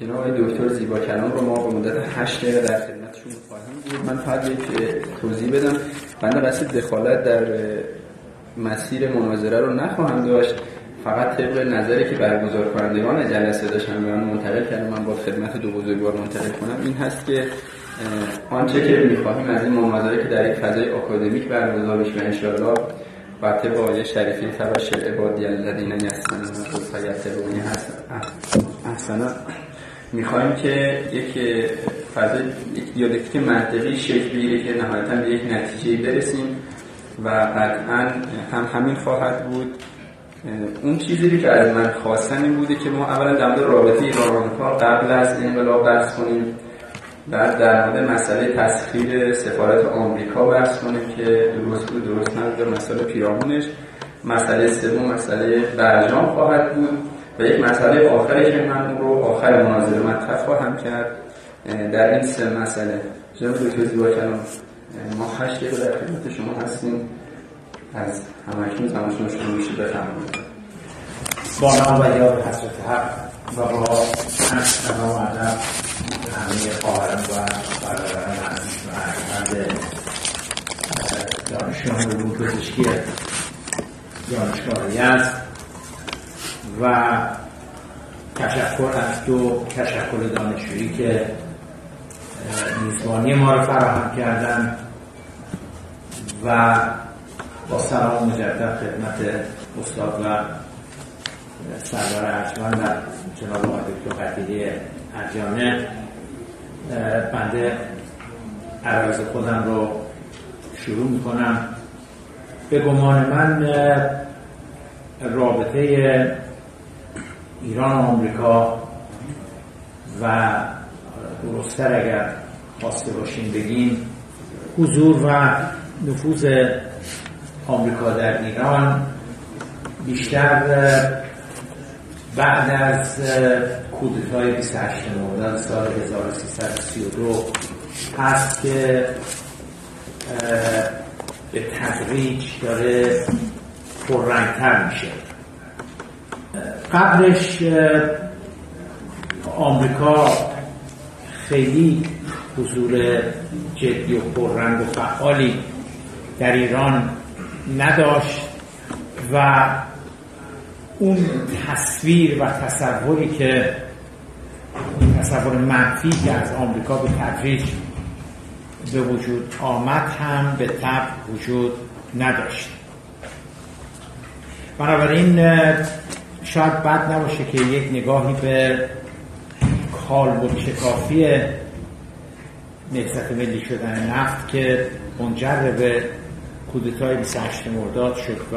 جناب دکتر زیبا کلام رو ما به مدت 8 دقیقه در خدمتشون خواهیم بود. من فقط یک توضیح بدم. بنده قصد دخالت در مسیر مناظره رو نخواهم داشت. فقط طبق نظری که برگزار کنندگان جلسه داشتن به من منتقل کردم من با خدمت دو بزرگوار منتقل کنم. این هست که آنچه که می‌خواهیم از این مناظره که در یک فضای آکادمیک برگزار بشه و انشاءالله بر طبق آیه شریفی تبش عبادی الذین یستنون فیتبعون احسنا می‌خوایم که یک فضای یک دیالکتیک منطقی شکل بگیره که نهایتا به یک نتیجه برسیم و قطعا هم همین خواهد بود. اون چیزی که از من خواستن این بوده که ما اولا در مورد رابطه ایران قبل از انقلاب بحث کنیم بعد در مورد مسئله تسخیر سفارت آمریکا بحث کنیم که درست بود درست نبود مسئله پیرامونش مسئله سوم مسئله برجام خواهد بود. و یک مسئله آخری که من رو آخر مناظره مطرح خواهم کرد. در این سه مسئله. جناب دکتر زیبا ما هشت دقیقه در خدمت شما هستیم. از همکنون زمانشون شما میشه بفرمایید. با نام و یاد حضرت حق و با عرض و ادب همه خواهرم و برادران عزیز و احمد دانشگاه علوم پزشکی دانشگاه یزد. و تشکر از دو تشکر دانشجویی که میزبانی ما رو فراهم کردن و با سلام مجدد خدمت استاد و سردار ارجمند و جناب آقای دکتر قدیری ارجانه بنده عرض خودم رو شروع می‌کنم. به گمان من رابطه ایران و آمریکا و درستتر اگر خواسته باشیم بگیم حضور و نفوذ آمریکا در ایران بیشتر بعد از کودتای 28 مرداد سال 1332 هست که به تدریج داره پررنگتر میشه. قبلش آمریکا خیلی حضور جدی و پررنگ و فعالی در ایران نداشت و اون تصویر و تصوری که تصور منفی که از آمریکا به تدریج به وجود آمد هم به طب وجود نداشت. بنابراین شاید بد نباشه که یک نگاهی به کالبد شکافی نهضت ملی شدن نفت که منجر به کودتای 28 مرداد شد و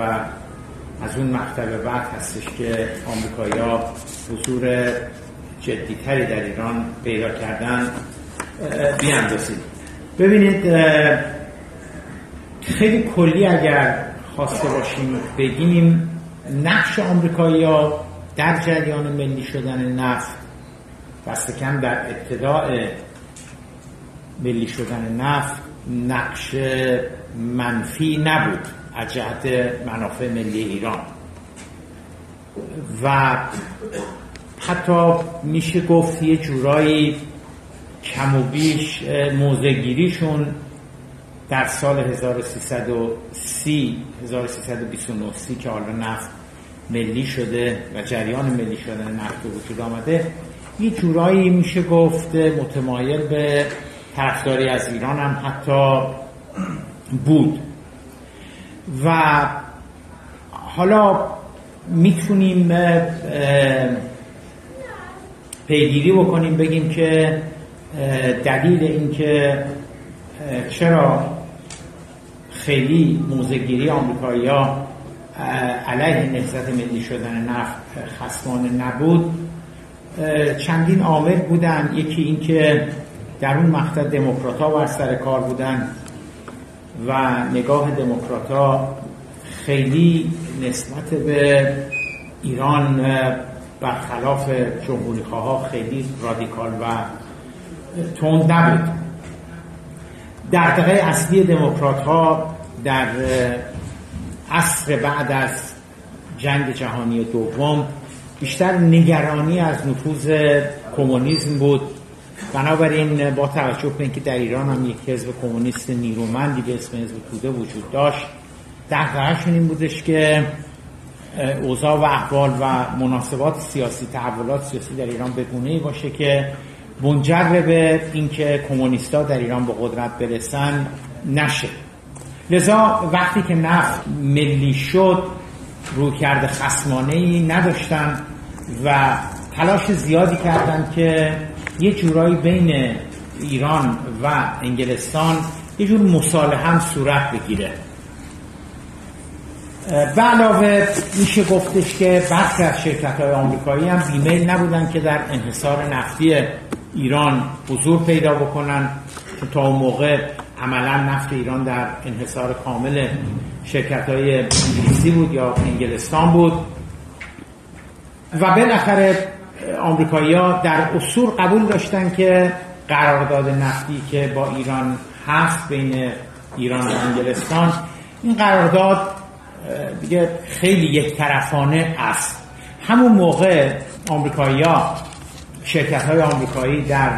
از اون مقطع بعد هستش که آمریکایی‌ها حضور جدیتری در ایران پیدا کردن بیاندازید. ببینید خیلی کلی اگر خواسته باشیم بگیم نقش آمریکایی‌ها در جریان ملی شدن نفت دست کم در ابتداع ملی شدن نفت نقش منفی نبود از جهت منافع ملی ایران. و حتی میشه گفت یه جورایی کم و بیش موزگیریشون در سال 1330 1329 که حالا نفت ملی شده و جریان ملی شدن نفت وجود آمده یه جورایی میشه گفت متمایل به طرفداری از ایران هم حتی بود. و حالا می‌تونیم پیگیری بکنیم بگیم که دلیل اینکه چرا خیلی موزگیری آمریکایی ها علیه نهضت ملی شدن نفت خصمانه نبود. چندین عامل بودن یکی اینکه در اون مقطع دموکرات ها بر سر کار بودن و نگاه دموکرات ها خیلی نسبت به ایران برخلاف جمهوری ها خیلی رادیکال و تند نبود. دقیقه اصلی دموکرات ها در عصر بعد از جنگ جهانی دوم بیشتر نگرانی از نفوذ کمونیسم بود. بنابراین با توجه به اینکه در ایران هم یک حزب کمونیست نیرومندی به اسم حزب توده وجود داشت دقیقهشون این بودش که اوضاع و احوال و مناسبات سیاسی تحولات سیاسی در ایران به ای باشه که منجر به اینکه کمونیستا در ایران به قدرت برسن نشه. لذا وقتی که نفت ملی شد رو کرده خسمانه ای نداشتن و تلاش زیادی کردند که یه جورایی بین ایران و انگلستان یه جور مصالحه هم صورت بگیره. به علاوه میشه گفتش که برخی از شرکت های آمریکایی هم بیمیل نبودن که در انحصار نفتی ایران حضور پیدا بکنن که تا اون موقع عملا نفت ایران در انحصار کامل شرکت های انگلیسی بود یا انگلستان بود. و بالاخره آمریکایی ها در اصول قبول داشتن که قرارداد نفتی که با ایران هست بین ایران و انگلستان این قرارداد دیگه خیلی یک طرفانه است. همون موقع آمریکایی ها شرکت های آمریکایی در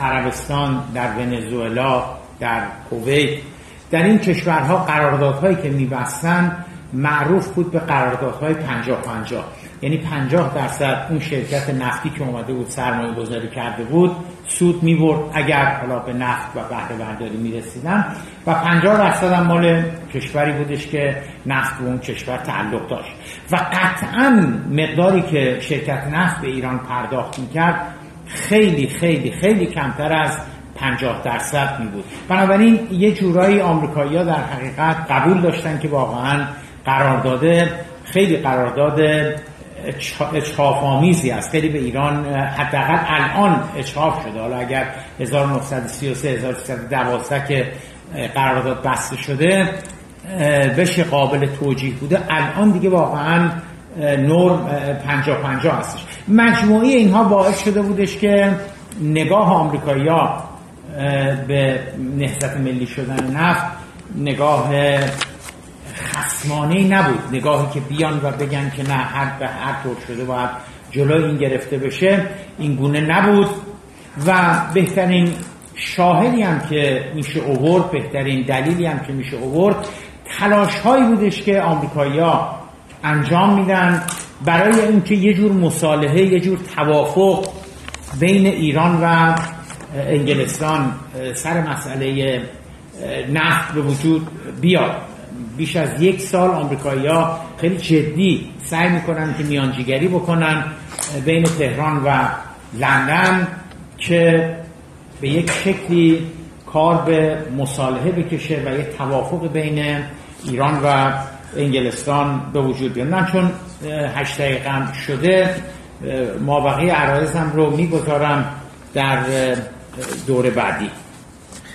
عربستان در ونزوئلا در کویت در این کشورها قراردادهایی که میبستن معروف بود به قراردادهای پنجاه پنجاه. یعنی پنجاه درصد اون شرکت نفتی که اومده بود سرمایه گذاری کرده بود سود می‌برد. اگر حالا به نفت و بهره برداری می‌رسیدن و پنجاه درصد هم مال کشوری بودش که نفت به اون کشور تعلق داشت. و قطعا مقداری که شرکت نفت به ایران پرداخت می‌کرد خیلی خیلی خیلی کمتر از 50 درصد می بود بنابراین یه جورایی آمریکایی‌ها در حقیقت قبول داشتن که واقعا قرارداد خیلی قرارداد اچهاف آمیزی است. خیلی به ایران حداقل الان اچهاف شده. حالا اگر 1933 1312 که قرارداد بسته شده بشه قابل توجیه بوده الان دیگه واقعا نرم 50 50 هستش. مجموعی اینها باعث شده بودش که نگاه آمریکایی ها به نهضت ملی شدن نفت نگاه خسمانه نبود. نگاهی که بیان و بگن که نه هر به هر طور شده باید جلوی این گرفته بشه این گونه نبود. و بهترین شاهدی هم که میشه اوورد بهترین دلیلی هم که میشه اوورد تلاش هایی بودش که آمریکایی ها انجام میدن برای اینکه یه جور مصالحه یه جور توافق بین ایران و انگلستان سر مسئله نفت به وجود بیاد. بیش از یک سال آمریکایی ها خیلی جدی سعی می‌کنن که میانجیگری بکنن بین تهران و لندن که به یک شکلی کار به مصالحه بکشه و یک توافق بین ایران و انگلستان به وجود بیاد. چون هشت دقیقه شده مابقی عرایزم رو می‌گذارم در دور بعدی.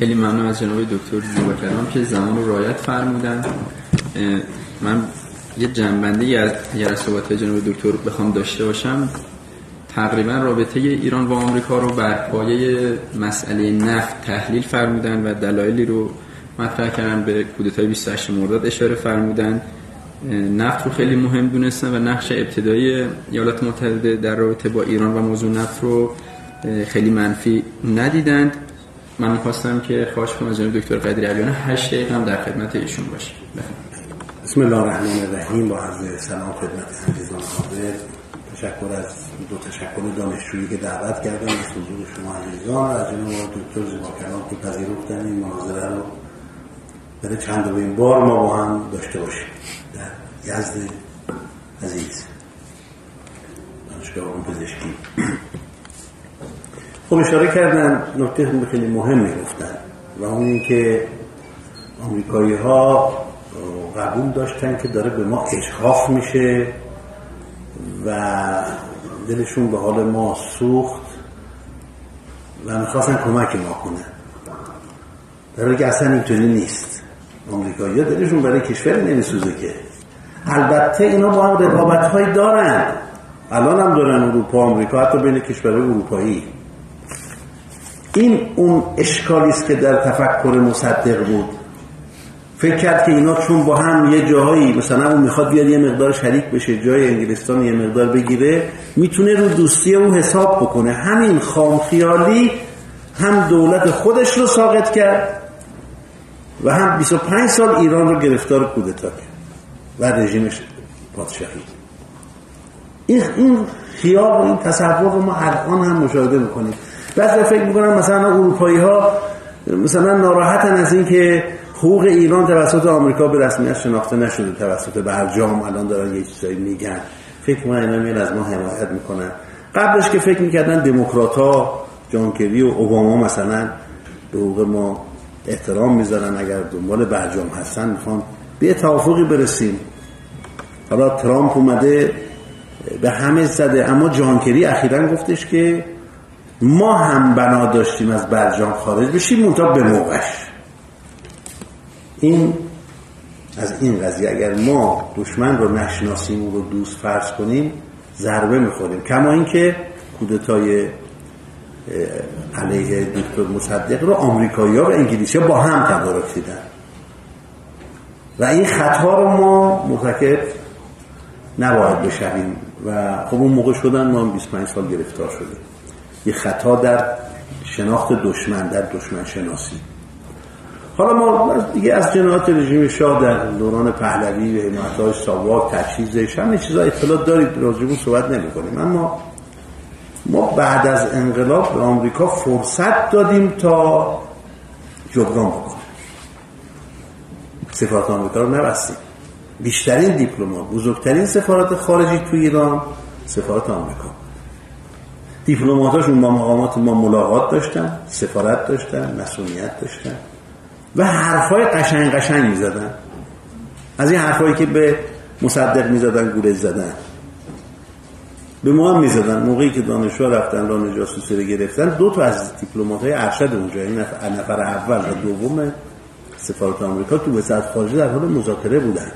خیلی ممنون از جناب دکتر زیبا که زمان رو رایت فرمودن. من یه جنبنده از یه صحبت جناب دکتر بخوام داشته باشم. تقریبا رابطه ایران و آمریکا رو بر پایه مسئله نفت تحلیل فرمودن و دلایلی رو مطرح کردن به کودتای 28 مرداد اشاره فرمودن. نفت رو خیلی مهم دونستن و نقش ابتدایی ایالات متحده در رابطه با ایران و موضوع نفت رو خیلی منفی ندیدند. من می‌خواستم که خواهش کنم از جناب دکتر قدری علیانه 8 دقیقه هم در خدمت ایشون باشه بسم الله الرحمن الرحیم. با عرض سلام خدمت عزیزان حاضر. تشکر از دو تشکر دانشجویی که دعوت کردن از حضور شما عزیزان از جناب دکتر زیبا کلام که پذیرفتن. این مناظره رو برای چند بار ما با هم داشته باشیم. در یزد عزیز دانشگاه پزشکی خب اشاره کردن نکته خیلی مهم گفتن و اون اینکه آمریکایی ها قبول داشتن که داره به ما اشخاف میشه و دلشون به حال ما سوخت و می‌خواستن کمک ما کنن. در که اصلا اینطوری نیست. آمریکایی ها دلشون برای کشور نمیسوزه که. البته اینا با هم رقابت های دارن. الان هم دارن اروپا آمریکا حتی بین کشور اروپایی. این اون اشکالی است که در تفکر مصدق بود. فکر کرد که اینا چون با هم یه جاهایی مثلا اون می‌خواد بیاد یه مقدار شریک بشه جای انگلستان یه مقدار بگیره می‌تونه رو دوستی اون حساب بکنه. همین خامخیالی هم دولت خودش رو ساقط کرد و هم 25 سال ایران رو گرفتار کودتا کرد و رژیمش پادشاهی. این این خیال و این تصور رو ما الان هم مشاهده می‌کنیم. بعضی فکر می‌کنم مثلا اروپایی ها مثلا ناراحتن از اینکه حقوق ایران توسط آمریکا به رسمیت شناخته نشده توسط برجام الان دارن یه چیزایی میگن. فکر من اینا میاد از ما حمایت می‌کنن. قبلش که فکر می‌کردن دموکرات ها جانکری و اوباما مثلا به حقوق ما احترام می‌ذارن اگر دنبال برجام هستن می‌خوان به توافقی برسیم. حالا ترامپ اومده به همه زده اما جانکری اخیرا گفتش که ما هم بنا داشتیم از برجام خارج بشیم منتها به موقعش. این از این قضیه اگر ما دشمن رو نشناسیم و رو دوست فرض کنیم ضربه می‌خوریم. کما اینکه کودتای علیه دکتر مصدق رو آمریکایی ها و انگلیسی ها با هم تدارک دیدن. و این خطا رو ما مرتکب نباید بشویم. و خب اون موقع شدن ما 25 سال گرفتار شدیم. یه خطا در شناخت دشمن در دشمن شناسی. حالا ما دیگه از جنایات رژیم شاه در دوران پهلوی و حمایت‌های ساواک تجهیزش همه چیزا اطلاع دارید راجبون صحبت نمی کنیم اما ما بعد از انقلاب به آمریکا فرصت دادیم تا جبران بکنیم. سفارت آمریکا رو نبستیم. بیشترین دیپلمات بزرگترین سفارت خارجی تو ایران سفارت آمریکا. دیپلماتاشون با مقامات ما ملاقات داشتن سفارت داشتن مسئولیت داشتن و حرفای قشنگ قشنگ می‌زدن. از این حرفایی که به مصدق می‌زدن گولش زدن. به ما هم می‌زدن. موقعی که دانشجو رفتن ران جاسوسی رو گرفتن دو تا از دیپلمات های ارشد اونجا این نفر اول و دوم سفارت آمریکا تو وزارت خارجه در حال مذاکره بودن.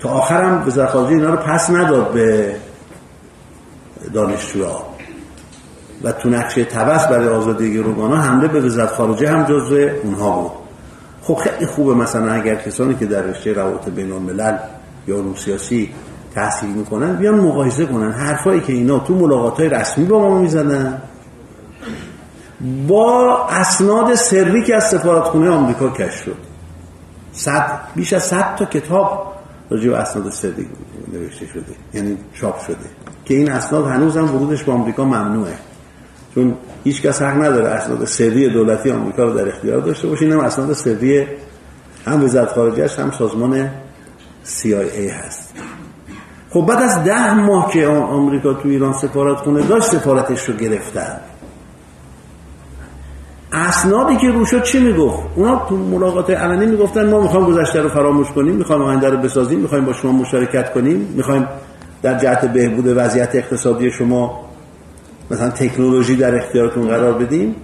تا آخرم وزارت خارجه اینا رو پس نداد به دانشجوها. و تو نقشه تبس برای آزادی گروگانا حمله به وزارت خارجه هم جزو اونها بود. خب خیلی خوبه مثلا اگر کسانی که در رشته روابط بین الملل یا علوم سیاسی تحصیل می‌کنن بیان مقایسه کنن. حرفایی که اینا تو ملاقات های رسمی با ما می‌زنن با اسناد سری که از سفارتخونه آمریکا کش شد. صد بیش از صد تا کتاب راجع به اسناد سری نوشته شده یعنی چاپ شده. که این اسناد هنوز هم ورودش به آمریکا ممنوعه. چون هیچ کس حق نداره اسناد سری دولتی آمریکا رو در اختیار داشته باشه. اینم اسناد سری هم وزارت خارجه هم سازمان CIA هست. خب بعد از ده ماه که آمریکا تو ایران سفارت خونه داشت سفارتش رو گرفتن. اسنادی که رو شد چی می‌گفت؟ اونا تو ملاقات علنی می‌گفتن ما می‌خوایم گذشته رو فراموش کنیم می‌خوایم آینده رو بسازیم می‌خوایم با شما مشارکت کنیم می‌خوایم در جهت بهبود وضعیت اقتصادی شما مثلا تکنولوژی در اختیارتون قرار بدیم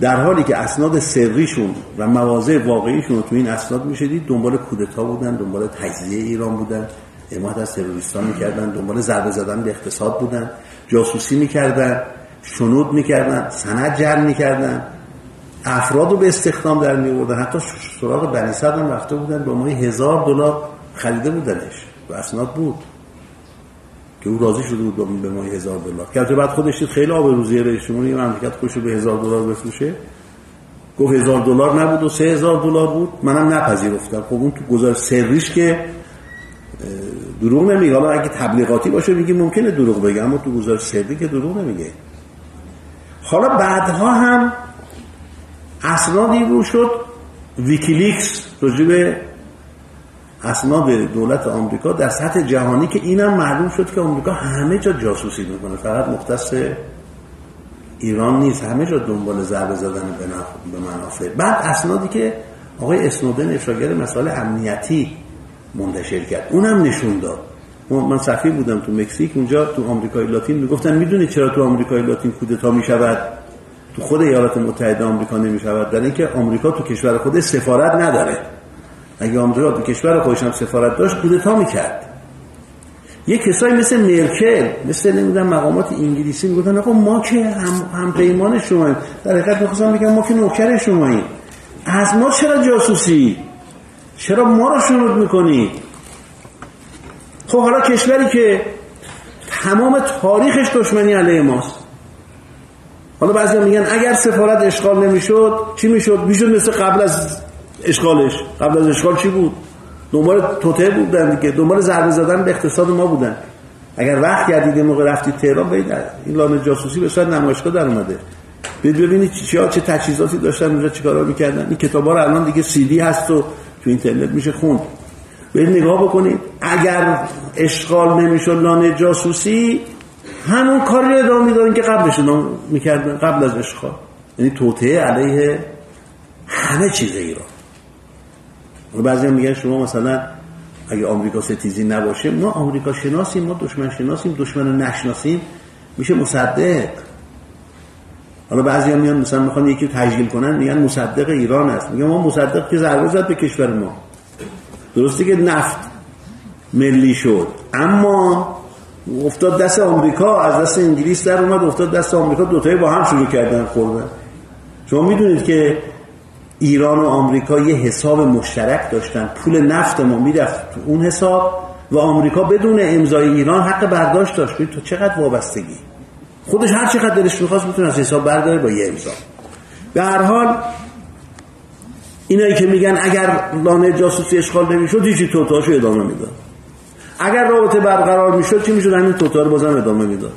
در حالی که اسناد سریشون و مواضع واقعیشون رو تو این اسناد می‌شدید دنبال کودتا بودن دنبال تجزیه ایران بودن حمایت از تروریستان می‌کردن دنبال ضربه زدن به اقتصاد بودن جاسوسی می‌کردن شنود می‌کردن سند جر می‌کردن افراد رو به استخدام در میوردن حتی سراغ بنی هم رفته بودن به ماهی هزار دلار خریده بودنش و اسناد بود. که او راضی شده بود به ماهی هزار دلار. که بعد خودش دید خیلی آب روزی رئیس جمهوری مملکت خوش به هزار دلار بفروشه. گفت هزار دلار نبود و سه هزار دلار بود. منم نپذیرفتم. خب اون تو گزارش سریش که دروغ نمیگه. حالا اگه تبلیغاتی باشه میگه ممکنه دروغ بگه اما تو گزارش سری که دروغ نمیگه. حالا بعدها هم اسنادی رو شد ویکیلیکس راجب اسناد دولت آمریکا در سطح جهانی که اینم معلوم شد که آمریکا همه جا جاسوسی می‌کنه. فقط مختص ایران نیست. همه جا دنبال ضربه زدن به منافع. بعد اسنادی که آقای اسنودن افشاگر مسائل امنیتی منتشر کرد. اونم نشون داد. من سفیر بودم تو مکزیک اونجا تو آمریکای لاتین می‌گفتن می‌دونی چرا تو آمریکای لاتین کودتا می‌شود؟ تو خود ایالات متحده آمریکا نمی‌شود. در اینکه آمریکا تو کشور خود سفارت نداره. اگه آمریکا تو کشور خودش هم سفارت داشت کودتا می‌کرد. یه کسایی مثل مرکل مثل نمی‌دونم مقامات انگلیسی می‌گفتن آقا ما که هم, هم پیمان شما در حقیقت می‌خواستم بگم ما که نوکر شماییم. از ما چرا جاسوسی؟ چرا ما رو شنود می‌کنید خب حالا کشوری که تمام تاریخش دشمنی علیه ماست. حالا بعضی میگن اگر سفارت اشغال نمی‌شد چی می‌شد؟ می‌شد مثل قبل از اشغالش قبل از اشغال چی بود؟ دنبال توته بودن دیگه. دنبال ضربه زدن به اقتصاد ما بودن. اگر وقت کردید موقع رفتید تهران برید. این لانه جاسوسی به صورت نمایشگاه در اومده. برید ببینید چی چه تجهیزاتی داشتن اونجا چیکارا می‌کردن. این کتابا رو الان دیگه سی دی هست و تو اینترنت میشه خوند. برید نگاه بکنید. اگر اشغال نمی‌شد لانه جاسوسی همون کاری رو ادامه می‌دادن که قبلش می‌کردن قبل از اشغال یعنی توطعه علیه همه چیز ایران. بعضی هم میگن شما مثلا اگه آمریکا ستیزی نباشه ما آمریکا شناسیم ما دشمن شناسیم دشمن رو نشناسیم میشه مصدق. حالا بعضی هم میان مثلا می‌خوان یکی تجلیل کنن میگن مصدق ایران است. میگن ما مصدق که ضربه زد به کشور ما. درسته که نفت ملی شد. اما افتاد دست آمریکا از دست انگلیس در اومد افتاد دست آمریکا دوتایی با هم شروع کردن خوردن. شما می‌دونید که ایران و آمریکا یه حساب مشترک داشتن. پول نفت ما می‌رفت تو اون حساب و آمریکا بدون امضای ایران حق برداشت داشت. تو چقدر وابستگی. خودش هر چقدر دلش می‌خواست می‌تونه از حساب برداره با یه امضا. به هر حال اینایی که میگن اگر لانه جاسوسی اشغال نمی‌شد هیچی توتاشو ادامه می‌داد. اگر رابطه برقرار می‌شد چی می‌شد؟ همین توتا رو بازم ادامه می‌داد.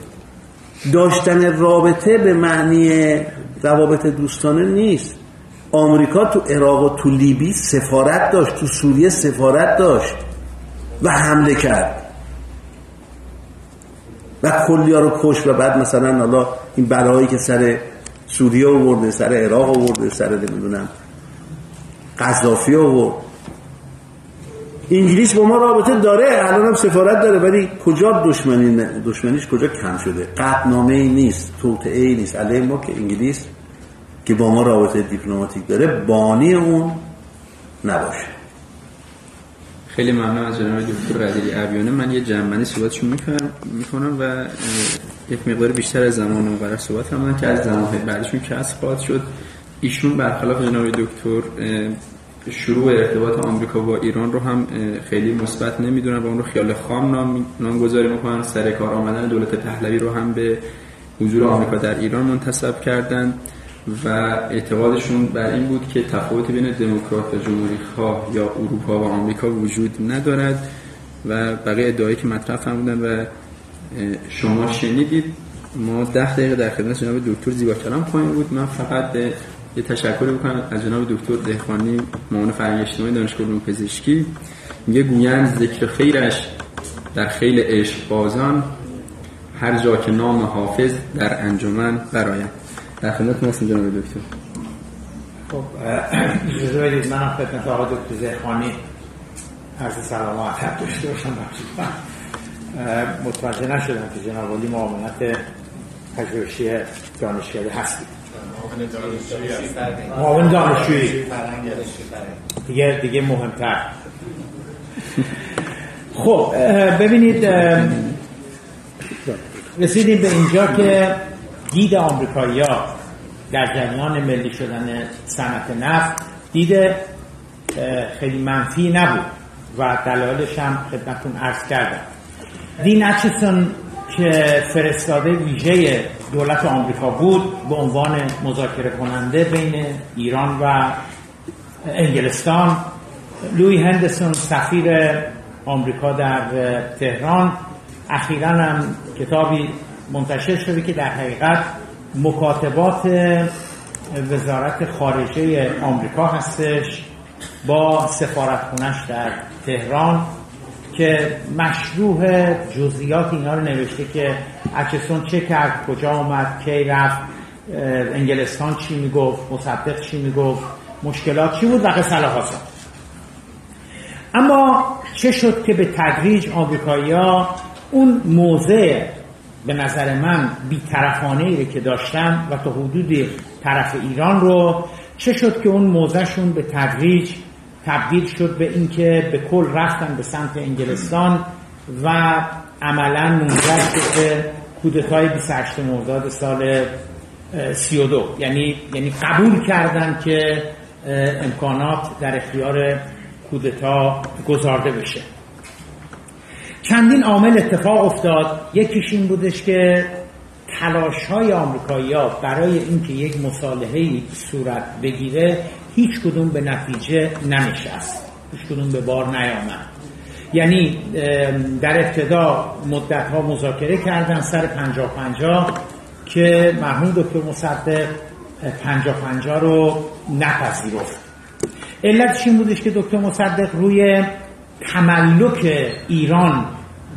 داشتن رابطه به معنی روابط دوستانه نیست. آمریکا تو عراق و تو لیبی سفارت داشت تو سوریه سفارت داشت و حمله کرد. و کلیا رو کش و بعد مثلا حالا این بلایی که سر سوریه آورده سر عراق آورده سر نمی‌دونم قذافی آورد. انگلیس با ما رابطه داره الان هم سفارت داره ولی کجا دشمنی دشمنیش کجا کم شده؟ قطنامه ای نیست توطعه ای نیست. علیه ما که انگلیس که با ما رابطه دیپلماتیک داره بانی اون نباشه. خیلی ممنون از جناب دکتر ردیلی ابیانه من یه جنبندی صحبتشون می‌کنم و یک مقدار بیشتر از زمان برای صحبت هم که از زمان بعدشون کسب خواهد شد. ایشون برخلاف جناب دکتر شروع ارتباط آمریکا با ایران رو هم خیلی مثبت نمی‌دونن و اون رو خیال خام نام نامگذاری می‌کنن. سر کار آمدن دولت پهلوی رو هم به حضور آمریکا در ایران منتسب کردن. و اعتقادشون بر این بود که تفاوت بین دموکرات و جمهوری خواه یا اروپا و آمریکا وجود ندارد و بقیه ادعایی که مطرح فرمودن و شما شنیدید ما ده دقیقه در خدمت جناب دکتر زیبا کلام پایین بود. من فقط یه تشکر بکنم از جناب دکتر دهخانی معاون فرهنگ اجتماعی دانشگاه علوم پزشکی. میگه گویند ذکر خیرش در خیل عشق بازان هر جا که نام حافظ در انجمن برایم در خدمت هستم جناب دکتر. خب اجازه بدید من خدمت آقای دکتر زهخانی عرض سلام و عدد داشته باشم. متوجه نشدم که جناب علی معاونت پژوهشی دانشگاهی هستید. معاون دانشجویی دیگه دیگه مهمتر. خب ببینید رسیدیم به اینجا که دید آمریکایی‌ها در جریان ملی شدن صنعت نفت دید خیلی منفی نبود و دلایلش هم خدمتتون عرض کردم. دین اچسون که فرستاده ویژه دولت آمریکا بود به عنوان مذاکره کننده بین ایران و انگلستان لوی هندسون سفیر آمریکا در تهران اخیرا هم کتابی منتشر شده که در حقیقت مکاتبات وزارت خارجه آمریکا هستش با سفارتخونش در تهران که مشروع جزئیات اینا رو نوشته که اچسون چه کرد کجا آمد کی رفت انگلستان چی می‌گفت مصدق چی می‌گفت مشکلات چی بود و قصه اما چه شد که به تدریج آمریکایی ها اون موضع به نظر من بیطرفانه ای که داشتن و تا حدود طرف ایران رو چه شد که اون موضعشون به تدریج تبدیل شد به اینکه به کل رفتن به سمت انگلستان و عملا منجر شد به کودتای 28 مرداد سال 32 یعنی یعنی قبول کردن که امکانات در اختیار کودتا گذارده بشه. چندین عامل اتفاق افتاد. یکیش این بودش که تلاش های آمریکایی ها برای اینکه یک مصالحه صورت بگیره هیچ کدوم به نتیجه ننشست. هیچ کدوم به بار نیامد. یعنی در ابتدا مدت ها مذاکره کردن سر پنجا پنجا که مرحوم دکتر مصدق پنجا پنجا رو نپذیرفت. علتش این بودش که دکتر مصدق روی تملک ایران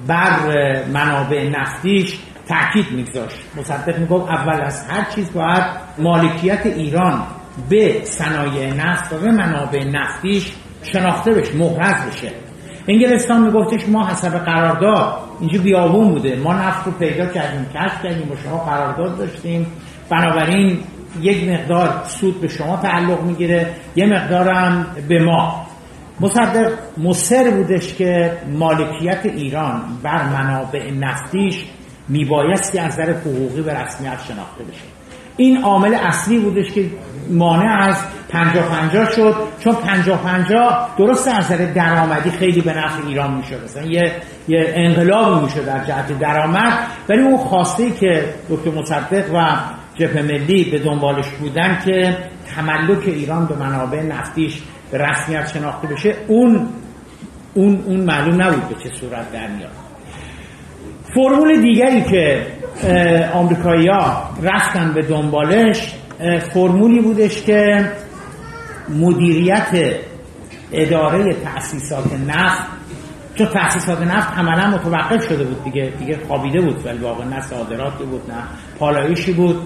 بر منابع نفتیش تاکید میگذاشت. مصدق می‌گفت اول از هر چیز باید مالکیت ایران به صنایع نفت و به منابع نفتیش شناخته بشه محرز بشه. انگلستان میگفتش ما حسب قرارداد اینجا بیابون بوده. ما نفت رو پیدا کردیم کشف کردیم با شما قرارداد داشتیم. بنابراین یک مقدار سود به شما تعلق می‌گیره یه مقدارم به ما. مصدق مصر بودش که مالکیت ایران بر منابع نفتیش میبایستی از نظر حقوقی به رسمیت شناخته بشه. این عامل اصلی بودش که مانع از پنجا پنجا شد چون پنجا پنجا درست از نظر درآمدی خیلی به نفع ایران می‌شد. مثلا یه, یه انقلابی می‌شد در جهت درآمد ولی اون خواسته که دکتر مصدق و جبهه ملی به دنبالش بودن که تملک ایران به منابع نفتیش به رسمیت شناخته بشه اون اون اون معلوم نبود به چه صورت در میاد. فرمول دیگری که آمریکایی‌ها رفتن به دنبالش فرمولی بودش که مدیریت اداره تأسیسات نفت چون تأسیسات نفت عملا متوقف شده بود دیگه دیگه خوابیده بود ولی واقعا نه صادراتی بود نه پالایشی بود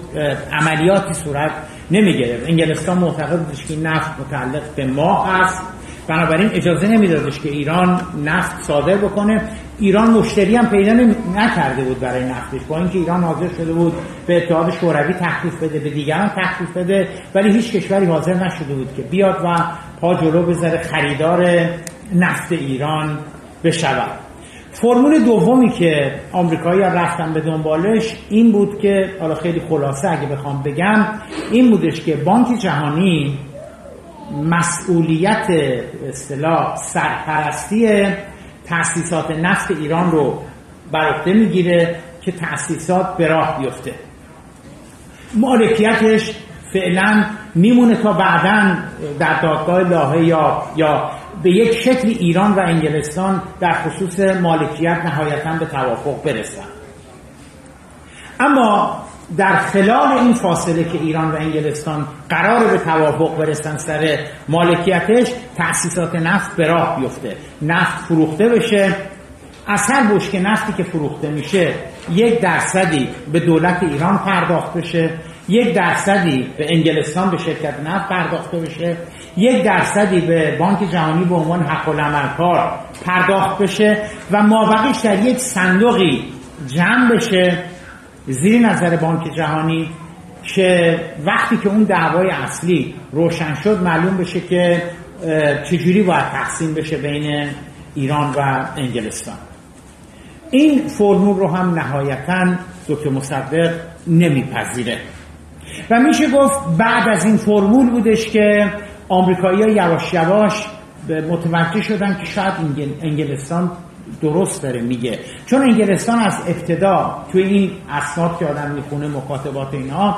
عملیاتی صورت نمی گرفت انگلستان معتقد بودش که نفت متعلق به ما هست. بنابراین اجازه نمیدادش که ایران نفت صادر بکنه. ایران مشتری هم پیدا نکرده بود برای نفتش. با اینکه ایران حاضر شده بود به اتحاد شوروی تخفیف بده به دیگران تخفیف بده ولی هیچ کشوری حاضر نشده بود که بیاد و پا جلو بذاره خریدار نفت ایران بشود. فرمول دومی که آمریکایی رفتن به دنبالش این بود که حالا خیلی خلاصه اگه بخوام بگم این بودش که بانک جهانی مسئولیت اصطلاح سرپرستی تأسیسات نفت ایران رو بر عهده می‌گیره که تأسیسات به راه بیفته. مالکیتش فعلا میمونه تا بعدا در دادگاه لاهه یا یا به یک شکل ایران و انگلستان در خصوص مالکیت نهایتا به توافق برسن. اما در خلال این فاصله که ایران و انگلستان قرار به توافق برسن سر مالکیتش تأسیسات نفت به راه بیفته. نفت فروخته بشه از هر بشک نفتی که فروخته میشه یک درصدی به دولت ایران پرداخت بشه. یک درصدی به انگلستان به شرکت نفت پرداخته بشه. یک درصدی به بانک جهانی به عنوان حق العملکار پرداخت بشه و مابقیش در یک صندوقی جمع بشه زیر نظر بانک جهانی که وقتی که اون دعوای اصلی روشن شد معلوم بشه که چجوری باید تقسیم بشه بین ایران و انگلستان. این فرمول رو هم نهایتا دکتر مصدق نمیپذیره. و میشه گفت بعد از این فرمول بودش که آمریکایی ها یواش یواش متوجه شدن که شاید انگلستان درست داره میگه. چون انگلستان از ابتدا توی این اسناد که آدم می‌خونه مکاتبات اینا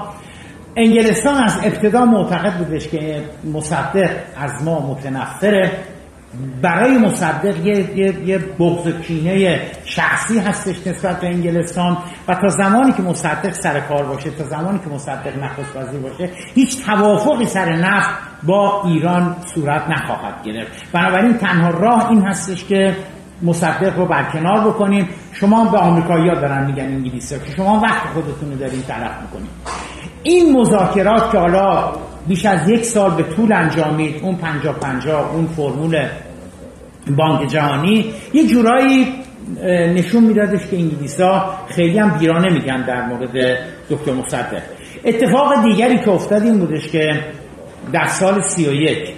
انگلستان از ابتدا معتقد بودش که مصدق از ما متنفره. برای مصدق یه, یه, یه بغض کینه شخصی هستش نسبت به انگلستان و تا زمانی که مصدق سر کار باشه تا زمانی که مصدق نخست وزیر باشه هیچ توافقی سر نفت با ایران صورت نخواهد گرفت. بنابراین تنها راه این هستش که مصدق رو برکنار بکنیم. شما به آمریکایی ها دارن میگن انگلیسی که شما وقت خودتون رو دارین طرف می‌کنیم این مذاکرات که حالا بیش از یک سال به طول انجامید اون پنجا پنجا اون فرمول بانک جهانی یه جورایی نشون میدادش که انگلیس ها خیلی هم بیرانه میگن در مورد دکتر مصدق. اتفاق دیگری که افتاد این بودش که در سال سی و یک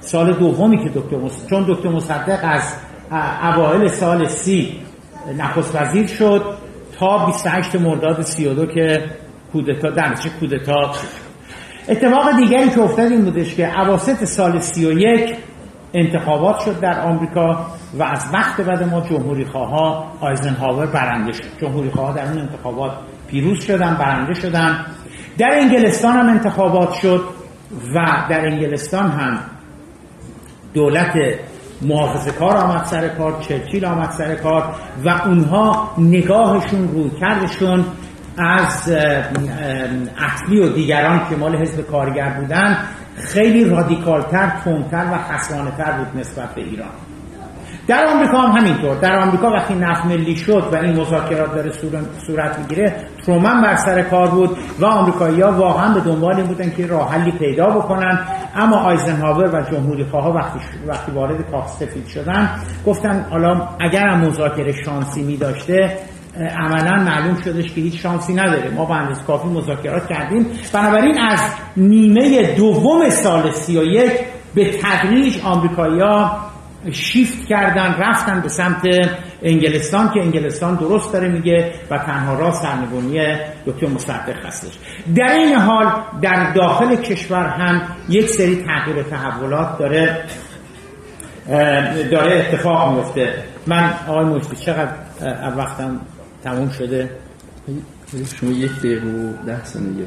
سال دومی که دکتر مصدق چون دکتر مصدق از اوایل سال سی نخست وزیر شد تا 28 مرداد 32 که کودتا در کودتا. اتفاق دیگری که افتاد این بودش که اواسط سال 31 انتخابات شد در آمریکا و از وقت بعد ما جمهوری خواه آیزنهاور برنده شد. جمهوری خواه در اون انتخابات پیروز شدن برنده شدن. در انگلستان هم انتخابات شد و در انگلستان هم دولت محافظه کار آمد سر کار چرچیل آمد سر کار و اونها نگاهشون روی کردشون از اصلی و دیگران که مال حزب کارگر بودن خیلی رادیکالتر، تندتر و خسانتر بود نسبت به ایران. در آمریکا هم همینطور. در آمریکا وقتی نفت ملی شد و این مذاکرات داره صورت می‌گیره ترومن بر سر کار بود و آمریکایی‌ها واقعا به دنبال این بودن که راه حلی پیدا بکنن. اما آیزنهاور و جمهوری خواه وقتی وقتی وارد کاخ سفید شدن گفتن حالا اگر هم مذاکره شانسی می داشته عملا معلوم شدش که هیچ شانسی نداره. ما با اندازه کافی مذاکرات کردیم. بنابراین از نیمه دوم سال سی و یک به تدریج آمریکایی‌ها شیفت کردن رفتن به سمت انگلستان که انگلستان درست داره میگه و تنها راه سرنگونی دکتر مصدق هستش. در این حال در داخل کشور هم یک سری تغییر تحولات داره داره اتفاق میفته. من آقای مجدی چقدر وقتم تموم شده. شما یک دقیقه و ده ثانیه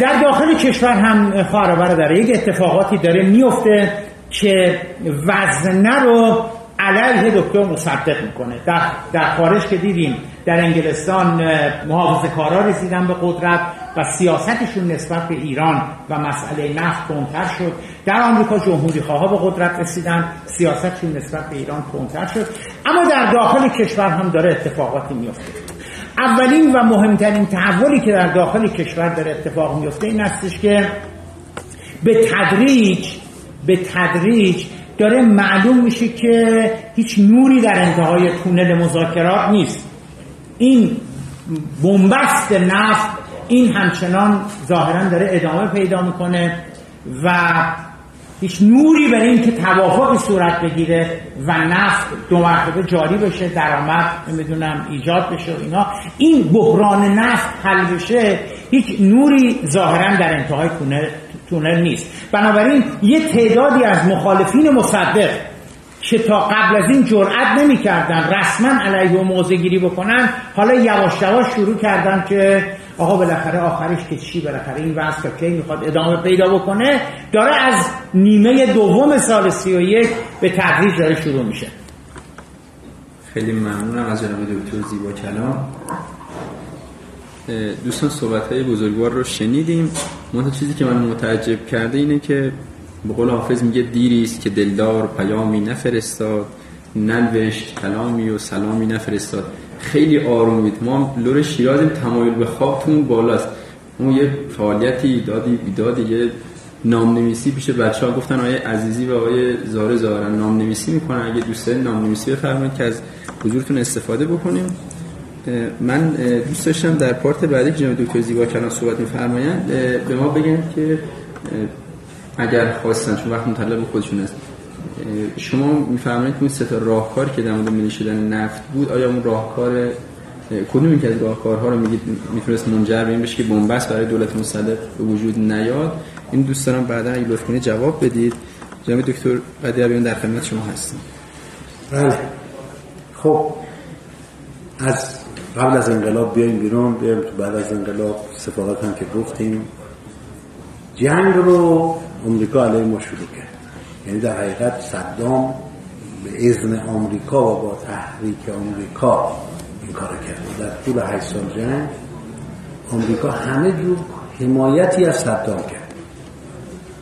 در داخل کشور هم خواهر برادر یک اتفاقاتی داره میفته که وزنه رو علیه دکتر مصدق می‌کنه. در, در خارج که دیدیم در انگلستان محافظه کارا رسیدن به قدرت و سیاستشون نسبت به ایران و مسئله نفت کنتر شد. در آمریکا جمهوری خواه به قدرت رسیدن سیاستشون نسبت به ایران کنتر شد. اما در داخل کشور هم داره اتفاقاتی میفته اولین و مهمترین تحولی که در داخل کشور داره اتفاق میفته این هستش که به تدریج به تدریج داره معلوم میشه که هیچ نوری در انتهای تونل مذاکرات نیست. این بنبست نفت این همچنان ظاهرا داره ادامه پیدا می‌کنه و هیچ نوری بر این که توافقی صورت بگیره و نفت دو مرتبه جاری بشه درآمد نمی‌دونم ایجاد بشه و اینا این بحران نفت حل بشه هیچ نوری ظاهرا در انتهای تونل تونل نیست. بنابراین یه تعدادی از مخالفین مصدق که تا قبل از این جرأت نمی‌کردن رسما علیه و موضع گیری بکنن حالا یواش یواش شروع کردن که آقا بالاخره آخرش که چی بالاخره این وضع که می‌خواد ادامه پیدا بکنه داره از نیمه دوم سال سی و یک به تدریج داره شروع میشه. خیلی ممنونم از جناب دکتر زیبا کلام. دوستان صحبت های بزرگوار رو شنیدیم. منتها چیزی که من متعجب کرده اینه که به قول حافظ میگه دیری است که دلدار پیامی نفرستاد ننوشت کلامی و سلامی نفرستاد. خیلی آرومید ما لور شیرازیم تمایل به خوابتون بالاست. اون یه فعالیتی دادی بیدادی یه نام نویسی پیش بچه ها گفتن آقای عزیزی و آقای زاره زارن نام نویسی می‌کنن. اگه دوست نام نویسی بفرمایید که از حضورتون استفاده بکنیم. من دوست داشتم در پارت بعدی که دکتر زیبا کلام صحبت میفرمایند به ما بگن که اگر خواستن چون وقت مطلب خودشون است. شما میفرمایید که اون سه تا راهکار که در مورد ملی شدن نفت بود آیا اون راهکار کدوم که از راهکارها رو میگید می‌تونست منجر به این بشه که بنبست برای دولت مصدق به وجود نیاد؟ این دوست دارم بعدا اگه لطف کنید جواب بدید. جناب دکتر قدیریان در خدمت شما هستم. بله. خب از قبل از انقلاب بیایم بیرون بیایم بعد از انقلاب سفارت هم که گفتیم. جنگ رو امریکا علیه ما شروع کرد. یعنی در حقیقت صدام به اذن آمریکا و با تحریک آمریکا این کار کرد. در طول هشت سال جنگ آمریکا همه جور حمایتی از صدام کرد.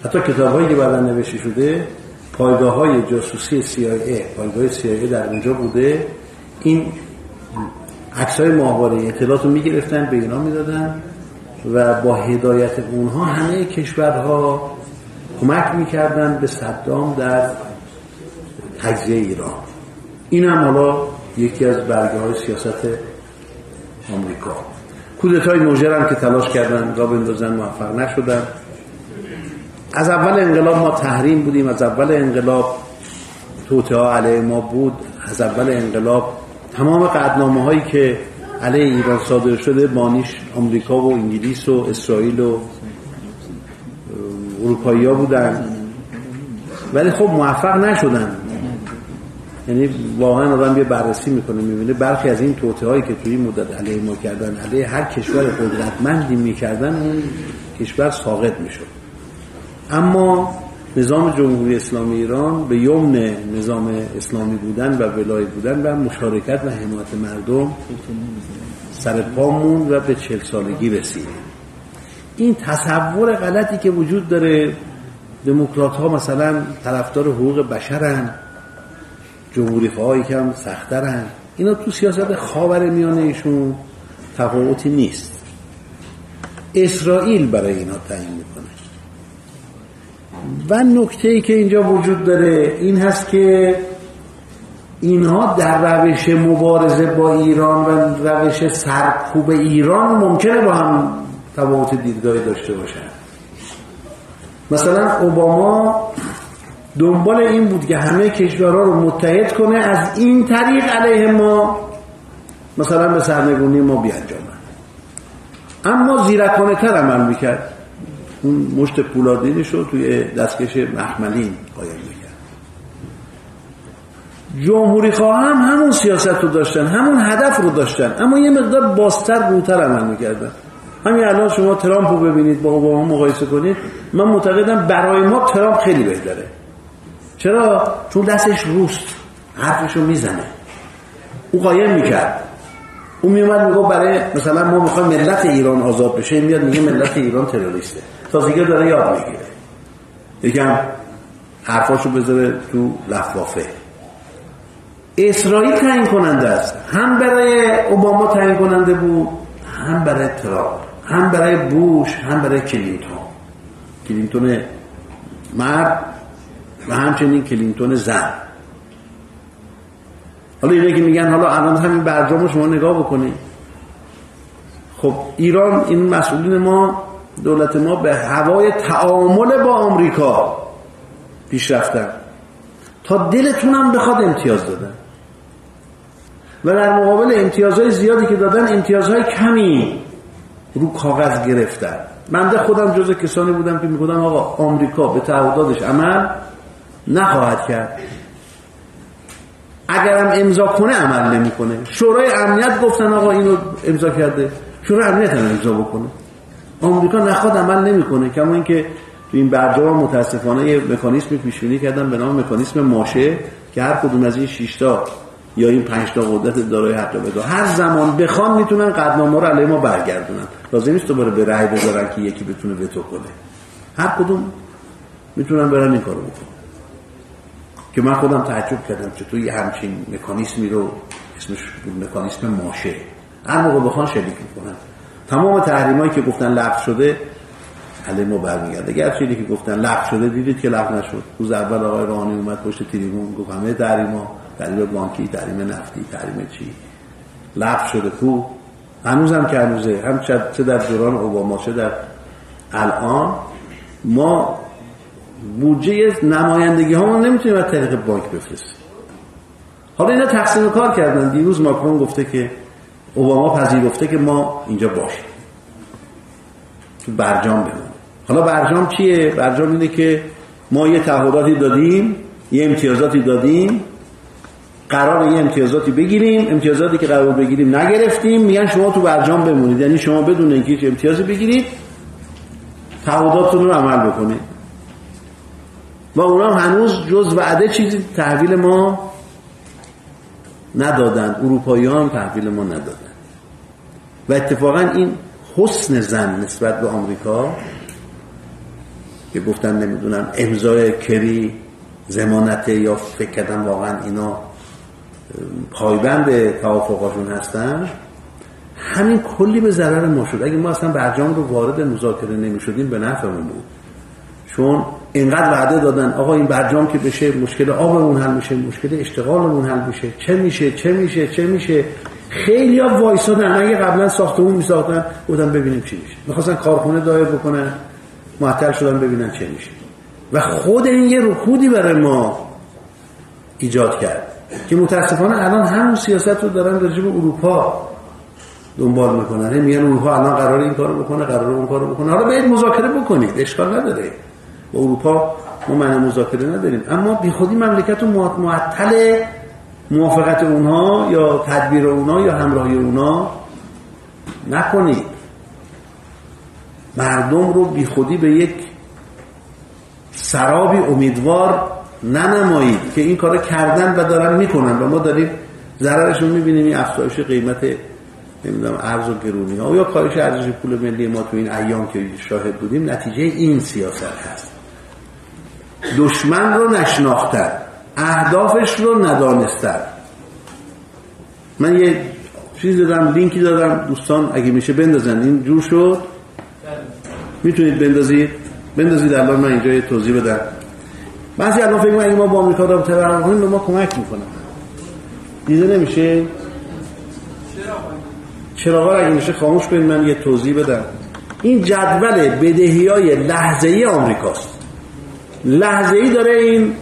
حتی کتاب هایی که بعدا نوشته شده پایگاه های جاسوسی CIA پایگاه CIA در اونجا بوده. این عکس های ماهواره اطلاعات رو می‌گرفتن به اینا می‌دادن و با هدایت اونها همه کشورها کمک می‌کردن به صدام در تجزیه ایران. این هم حالا یکی از برگه های سیاست آمریکا. کودتای نوژر هم که تلاش کردن را بندازن موفق نشدن. از اول انقلاب ما تحریم بودیم از اول انقلاب توته علیه ما بود از اول انقلاب تمام قدنامه هایی که علیه ایران صادر شده بانیش آمریکا و انگلیس و اسرائیل و اروپایی ها بودن. ولی خب موفق نشدن. یعنی واقعا آدم یه بررسی می‌کنه می‌بینه برخی از این توطئه هایی که توی مدت علیه ما کردن علیه هر کشور قدرتمندی می‌کردن اون کشور ساقط می‌شد. اما نظام جمهوری اسلامی ایران به یمن نظام اسلامی بودن و ولای بودن و مشارکت و حمایت مردم سر پامون و به چل سالگی رسید. این تصور غلطی که وجود داره دموکرات ها مثلا طرفدار حقوق بشرن جمهوری خواهی که هم سخترن اینا تو سیاست خاور میانه ایشون تفاوتی نیست. اسرائیل برای اینا تعیین می‌کنه. و نکته ای که اینجا وجود داره این هست که اینها در روش مبارزه با ایران و روش سرکوب ایران ممکنه با هم تفاوت دیدگاهی داشته باشن. مثلا اوباما دنبال این بود که همه کشورها رو متحد کنه از این طریق علیه ما مثلا به سرنگونی ما بیانجامن. اما زیرکانه تر عمل می‌کرد. اون مشت پولادینش رو توی دستکش محملین قایم می‌کرد. جمهوری خواه هم همون سیاست رو داشتن همون هدف رو داشتن اما یه مقدار باستر بوتر عمل می‌کردن. همین الان شما ترامپ رو ببینید با اوباما مقایسه کنید من معتقدم برای ما ترامپ خیلی بهتره. چرا؟ چون دستش روست حرفشو می‌زنه. او قایم می‌کرد. او میومد میگو برای مثلا ما می‌خوایم ملت ایران آزاد بشه میاد میگه ملت ایران تروریسته. تازگی داره یاد می‌گیره. یکم حرفاشو بذاره تو لفافه. اسرائیل تعیین کننده است. هم برای اوباما تعیین کننده بود هم برای ترامپ هم برای بوش هم برای کلینتون. کلینتون مرد و همچنین کلینتون زن. حالا اینه که میگن حالا الان همین برجام رو شما نگاه بکنید خب ایران این مسئولین ما دولت ما به هوای تعامل با آمریکا پیش رفتن تا دلتون هم بخواد امتیاز دادن. و در مقابل امتیازهای زیادی که دادن امتیازهای کمی رو کاغذ گرفتن. من خودم جز کسانی بودم که می‌گفتم آقا آمریکا به تعهداتش عمل نخواهد کرد. اگرم امضا کنه عمل نمی‌کنه. شورای امنیت گفتن آقا اینو امضا کرده. شورای امنیت هم امضا بکنه. آمریکا نخواد عمل نمی‌کنه کما اینکه تو این برجام متاسفانه یه مکانیزمی پیش بینی کردن به نام مکانیزم ماشه که هر کدوم از این 6 تا یا این 5 تا قدرت دارای حق بده هر زمان بخوان می‌تونن قدنامه رو علیه ما برگردونن. لازم نیست دوباره به رأی بذارن که یکی بتونه وتو کنه. هر کدوم می‌تونن برن این کارو بکنن. که من خودم تعجب کردم چطور یه همچین مکانیزمی رو اسمش مکانیزم ماشه. هر موقع بخوان شریک می‌کنن. تمام تحریمایی که گفتن لغو شده علی ما برمیگرده. چیزی که گفتن لغو شده دیدید که لغو نشد. روز اول آقای روحانی اومد پشت تریبون گفت همه تحریما تحریم بانکی تحریم نفتی تحریم چی؟ لغو شده. کو؟ هنوزم که هنوزه. هم چه در دوران اوباما چه در الان. ما بودجه نمایندگی ها نمی‌تونیم از طریق بانک بفرستیم. حالا اینا تقسیم کار کردن. دیروز ماکرون گفته که اوباما پذیرفته که ما اینجا باشیم تو برجام بمونیم. حالا برجام چیه؟ برجام اینه که ما یه تعهداتی دادیم یه امتیازاتی دادیم قرار یه امتیازاتی بگیریم. امتیازاتی که قرار بگیریم نگرفتیم. میگن شما تو برجام بمونید. یعنی شما بدون اینکه امتیازی بگیرید تعهداتتون رو عمل بکنید. و اونا هنوز جز وعده چیزی تحویل ما ندادن اروپایی هم تحویل ما ندادن. و اتفاقا این حسن زن نسبت به آمریکا که گفتن نمی‌دونم امضای کری زمانت یا فکر کردن واقعا اینا پایبند توافقاشون هستن همین کلی به ضرر ما شد. اگه ما اصلا برجام رو وارد مذاکره نمی شدیم به نفعمون بود. چون اینقدر وعده دادن آقا این برجام که بشه مشکل آبمون حل میشه مشکل اشتغالمون حل میشه چه میشه چه میشه چه میشه؟ خیلی ها وایسادن اگه قبلا ساختمون میساختن بودن ببینیم چی میشه. می‌خواستن کارخونه دایر بکنن معطل شدن ببینن چه میشه. و خود این یه رکودی برای ما ایجاد کرد که متاسفانه الان همون سیاست رو دارن راجع به اروپا دنبال می‌کنن. میگن اروپا الان قرار این کارو بکنه قرار اون کارو بکنه. حالا باید مذاکره بکنید اشکال نداره. با اروپا ما من مذاکره نداریم. اما بی خودی مملکت معطل موافقت اونها یا تدبیر اونها یا همراهی اونها نکنید. مردم رو بی خودی به یک سرابی امیدوار ننمایید که این کار کردن و دارن می‌کنن و ما داریم ضررش رو می‌بینیم. این افزایش قیمت نمی‌دونم ارز و گرونی ها یا کاهش ارزش پول ملی ما تو این ایام که شاهد بودیم نتیجه این سیاست هست. دشمن رو نشناختن اهدافش رو ندانستن. من یه چیز دادم لینکی دادم دوستان اگه میشه بندازن. این جور شد؟ می‌تونید بندازید؟ بندازید الان من اینجا یه توضیح بدم. بعضی الان فکر اگه ما با آمریکا رابطه برقرار کنیم به ما کمک می‌کنن. دیده نمیشه؟ چراغا اگه میشه خاموش کنید من یه توضیح بدم. این جدول بدهی های لحظه ای آمریکاست. لحظه ای داره این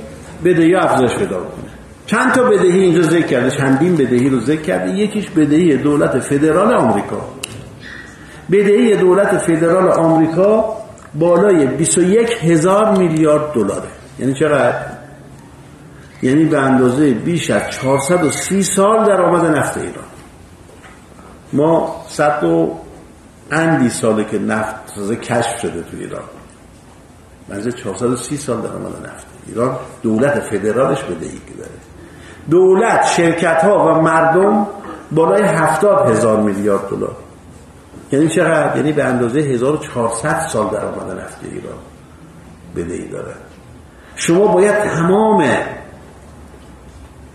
بدهی افزایش پیدا کنه چند تا بدهی اینجا ذکر کرده؟ چندین بدهی رو ذکر کرده؟ یکیش بدهی دولت فدرال آمریکا. بدهی دولت فدرال آمریکا بالای 21 هزار میلیارد دلاره. یعنی چقدر؟ یعنی به اندازه بیش از 430 سال درآمد نفت ایران. ما صد و اندی ساله که نفت کشف شده تو ایران. منزه 430 سال درآمد نفت ایران دولت فدرالش بدهی که داره. دولت شرکت ها و مردم بالای هفتاد هزار میلیارد دلار. یعنی چقدر؟ یعنی به اندازه 1400 سال درآمد نفت ایران. بدهی داره. شما باید تمام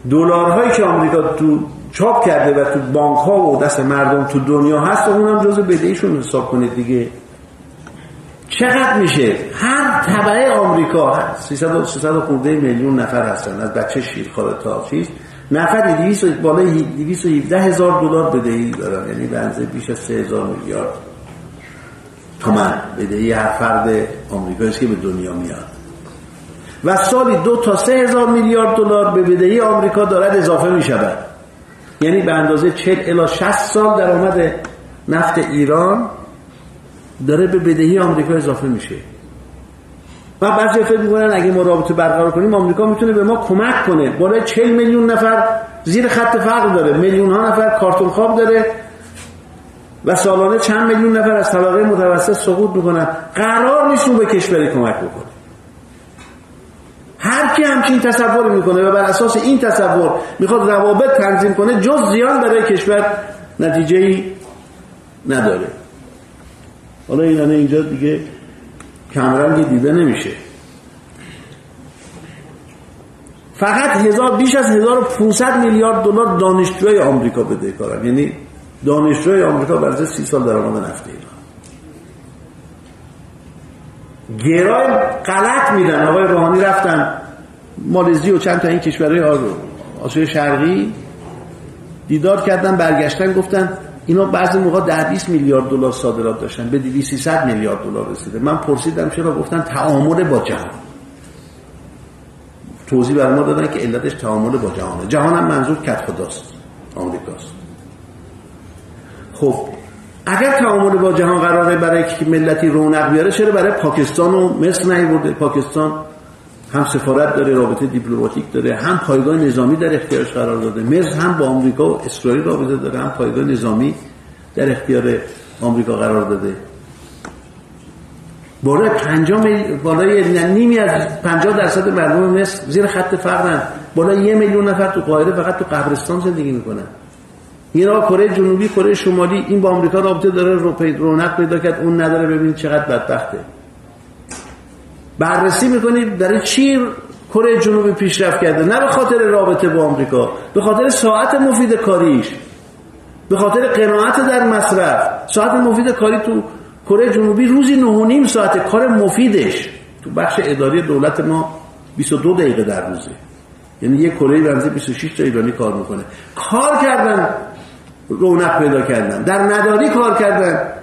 دلارهایی که آمریکا تو چاپ کرده و تو بانک ها و دست مردم تو دنیا هست و اونم جز بدهیشون حساب کنید دیگه. چقدر میشه؟ هر طبعه آمریکا 300 300 خورده میلیون نفر هستن. از بچه شیرخواره تا چیز نفر 200 بالای 217 هزار دلار بدهی دارن. یعنی به اندازه بیش از 3000 میلیارد تومن بدهی هر فرد آمریکایی که به دنیا میاد. و سالی دو تا سه هزار میلیارد دلار به بدهی آمریکا دارد اضافه می شود یعنی به اندازه 40 الی 60 سال درآمد نفت ایران داره به بدهی آمریکا اضافه میشه. و بعضی فکر می‌کنن اگه ما رابطه برقرار کنیم آمریکا می‌تونه به ما کمک کنه. بالای 40 میلیون نفر زیر خط فقر داره. میلیون ها نفر کارتون خواب داره. و سالانه چند میلیون نفر از طبقه متوسط سقوط می‌کنن. قرار نیست به کشوری کمک بکنه. هر کی همچین تصور می‌کنه و بر اساس این تصور می‌خواد روابط تنظیم کنه جز زیان برای کشور نتیجه ای نداره. حالا این اینجا دیگه کمرنگی دیده نمیشه. فقط هزار بیش از 1500 میلیارد دلار دانشجوی آمریکا بده کارن. یعنی دانشجوی آمریکا برای سی سال درآمد نفت ایران. گرای غلط میدن. آقای روحانی رفتن. مالزی و چند تا این کشورهای آسیای شرقی دیدار کردن برگشتن گفتن اینا بعضی موقع ده 20 میلیارد دلار صادرات داشتن به 200 میلیارد دلار رسیده. من پرسیدم چرا؟ گفتن تعامل با جهان. توضیح بر ما دادن که علتش تعامل با جهانه. جهان هم منظور کت خداست آمریکاست. خب اگر تعامل با جهان قراره برای که ملتی رونق بیاره چرا برای پاکستان و مصر نیورده؟ پاکستان هم سفارت داره رابطه دیپلماتیک داره هم پایگاه نظامی در اختیارش قرار داده. مصر هم با آمریکا و اسرائیل رابطه داره هم پایگاه نظامی در اختیار آمریکا قرار داده. بالای 50 بالای نیمی از 50 درصد مردم مصر زیر خط فقرن. بالای یه میلیون نفر تو قاهره فقط تو قبرستان زندگی می‌کنن. اینا کره جنوبی کره شمالی این با آمریکا رابطه داره رونق پیدا کرد اون نداره ببینید چقدر بدبخته. بررسی می‌کنید در چی کره جنوبی پیشرفت کرده؟ نه به خاطر رابطه با آمریکا به خاطر ساعت مفید کاریش به خاطر قناعت در مصرف. ساعت مفید کاری تو کره جنوبی روزی نه ساعت کار مفیدش. تو بخش اداری دولت ما 22 دقیقه در روزه. یعنی یه کره بنزه 26 تا ایرانی کار می‌کنه. کار کردن رونق پیدا کردن. در نداری کار کردن.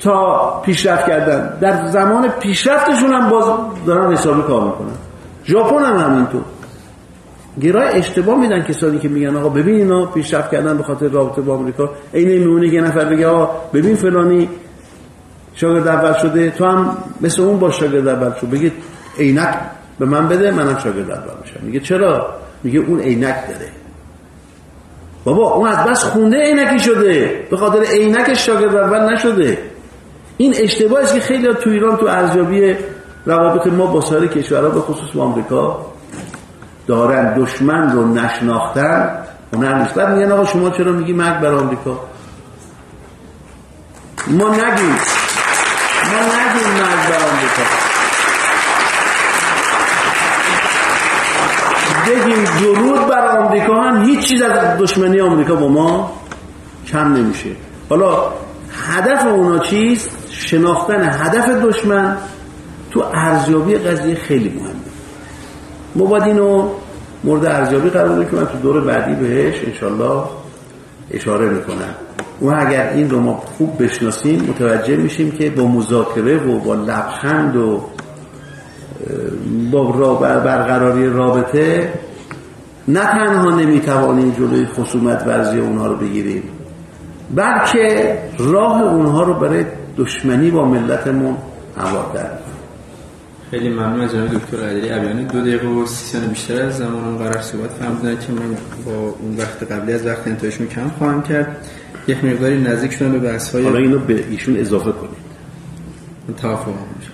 تا پیشرفت کردن. در زمان پیشرفتشون هم باز دارن حسابی کار می‌کنن. ژاپن هم همینطور. گرای اشتباه میدن کسانی که میگن آقا ببین اینا پیشرفت کردن به خاطر رابطه با آمریکا. عین میمونه یه نفر بگه آقا ببین فلانی شاگرد اول شده تو هم مثل اون با شاگرد اول شد بگید عینک به من بده منم شاگرد اول میشم. میگه چرا؟ میگه اون عینک داره. بابا اون از بس خونده عینکی شده. به خاطر عینک شاگرد اول نشده. این اشتباهی که خیلی تو ایران تو ارزیابی روابط ما با سایر کشورها به خصوص با آمریکا دارن دشمن رو نشناختن هنر نیست. بعد میگن آقا شما چرا میگی مرگ بر آمریکا؟ ما نگیم. ما نگیم مرگ بر آمریکا. بگیم درود بر آمریکا هم هیچ چیز از دشمنی آمریکا با ما کم نمیشه. حالا هدف اونا چیست؟ شناختن هدف دشمن تو ارزیابی قضیه خیلی مهمه. ما باید اینو مورد ارزیابی قرار بدیم که من تو دور بعدی بهش انشالله اشاره می‌کنم. و اگر این رو ما خوب بشناسیم متوجه میشیم که با مذاکره و با لبخند و با برقراری رابطه نه تنها نمی‌توانیم جلوی خصومت ورزی اونها رو بگیریم بلکه راه اونها رو برای دشمنی با ملتمون هموار کردیم خیلی ممنون از جناب دکتر قدری ابیانی دو دقیقه و سی بیشتر از زمان قرار صحبت فرمودن که من با اون وقت قبلی از وقت انتهایشون کم خواهم کرد. یک مقداری نزدیک شدن به بحث های حالا اینو به ایشون اضافه کنید. توافق میشه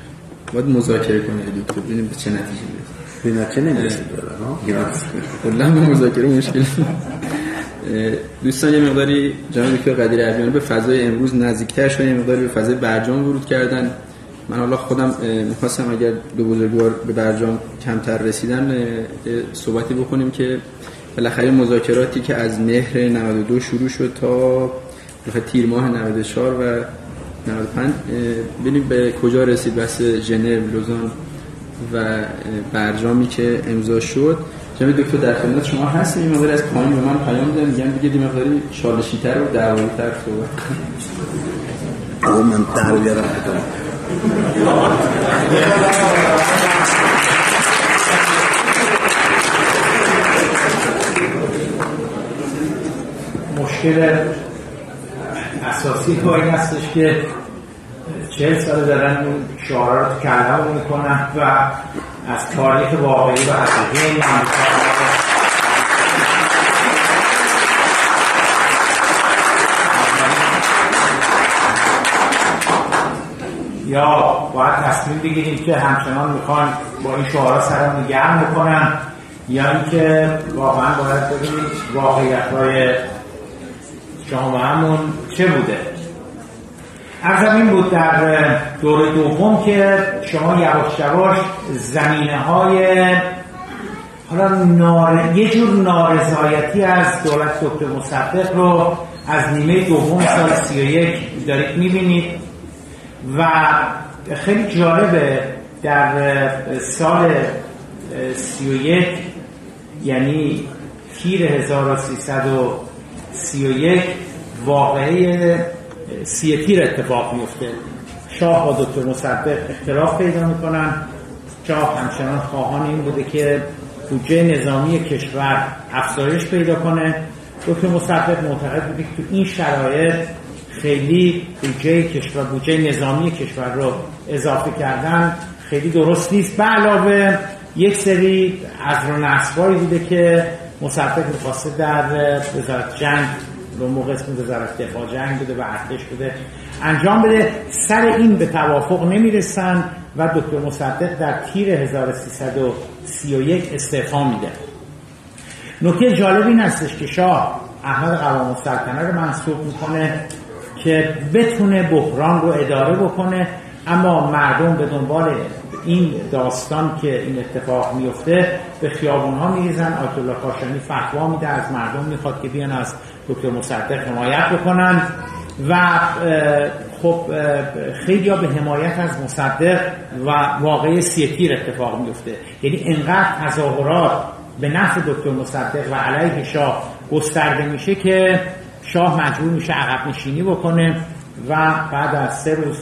باید مذاکره کنید دکتر. ببینیم به چه نتیجه برسید به نتیجه نمی‌رسید کلا مذاکره مشکل دوستان یه مقداری جناب دکتر قدیر ابیانی به فضای امروز نزدیکتر شدن یه مقداری به فضای برجام ورود کردن. من حالا خودم می‌خواستم اگر دو بزرگوار به برجام کمتر رسیدن صحبتی بکنیم که بالاخره مذاکراتی که از مهر 92 شروع شد تا تیر ماه 94 و 95 ببینیم به کجا رسید بس ژنو لوزان و برجامی که امضا شد. جناب دکتر در خدمت شما هستیم. این مقدار از پایین به من پیام میدن میگن دیگه دی مقداری شالشیتر و دعوایی‌تر صحبت من در بیارم مشکل اساسی با این هستش که چهل سال دارن این شعارا رو تو کلمه می‌کنن و از تاریخ واقعی و حقیقی این یا باید تصمیم بگیریم که همچنان می‌خوان با این شعارا سرمون گرم بکنن یا اینکه واقعا باید ببینید واقعیت های جامعهمون چه بوده. ارزم این بود در دور دوم که شما یواش یواش زمینه های حالا نار... یه جور نارضایتی از دولت دکتر مصدق رو از نیمه دوم سال 31 دارید می‌بینید و خیلی جالبه در سال 31 یعنی تیر 1331 واقعه سی اتفاق میفته شاه با دکتر مصدق اختلاف پیدا می‌کنن. شاه همچنان خواهان این بوده که بودجه نظامی کشور افزایش پیدا کنه. دکتر مصدق معتقد بوده که تو این شرایط خیلی بودجه کشور بودجه نظامی کشور رو اضافه کردن خیلی درست نیست. به علاوه یک سری از رو بوده که مصدق می‌خواسته در وزارت جنگ موقع اسم وزارت دفاع جنگ بوده و ارتش بوده. انجام بده. سر این به توافق نمی‌رسن و دکتر مصدق در تیر 1331 استعفا میده. نکته جالب این هستش که شاه احمد قوام السلطنه رو منصوب می‌کنه که بتونه بحران رو اداره بکنه اما مردم به دنبال این داستان که این اتفاق میفته به خیابون ها میریزن. آیت کاشانی فتوا میده از مردم می‌خواد که بیان از دکتر مصدق حمایت بکنن و خب خیلی به حمایت از مصدق و واقعی سیتیر اتفاق میفته یعنی انقدر تظاهرات به نفع دکتر مصدق و علیه شاه گسترده میشه که شاه مجبور میشه عقب نشینی بکنه و بعد از سه روز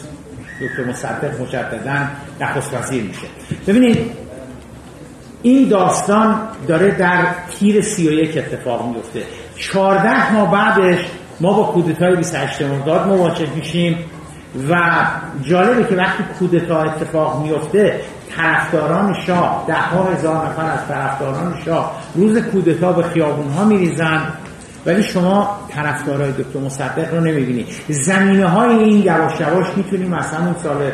دکتر مصدق مجددا نخست وزیر میشه. ببینید این داستان داره در تیر 31 اتفاق میفته 14 ماه بعدش ما با کودتای 28 مرداد مواجه میشیم و جالبه که وقتی کودتا اتفاق میفته طرفداران شاه ده ها هزار نفر از طرفداران شاه روز کودتا به خیابون ها میریزن. ولی شما طرفدارای دکتر مصدق رو نمی‌بینید زمینه های این یواش یواش می‌تونیم مثلا اون سال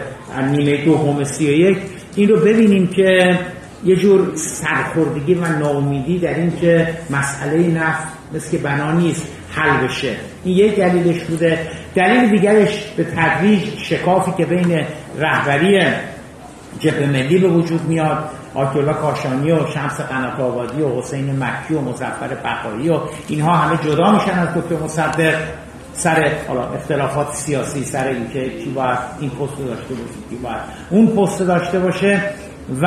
نیمه دوم سی و یک این رو ببینیم که یه جور سرخوردگی و ناامیدی در این که مسئله نفت مثل که بنا نیست حل بشه. این یک دلیلش بوده. دلیل دیگرش به تدریج شکافی که بین رهبری جبه ملی به وجود میاد آیت کاشانی و شمس قنات آبادی و حسین مکی و مزفر بقایی و اینها همه جدا میشن از دکتر مصدق. سر اختلافات سیاسی سر اینکه کی باید این پست داشته باشه کی باید اون پست داشته باشه. و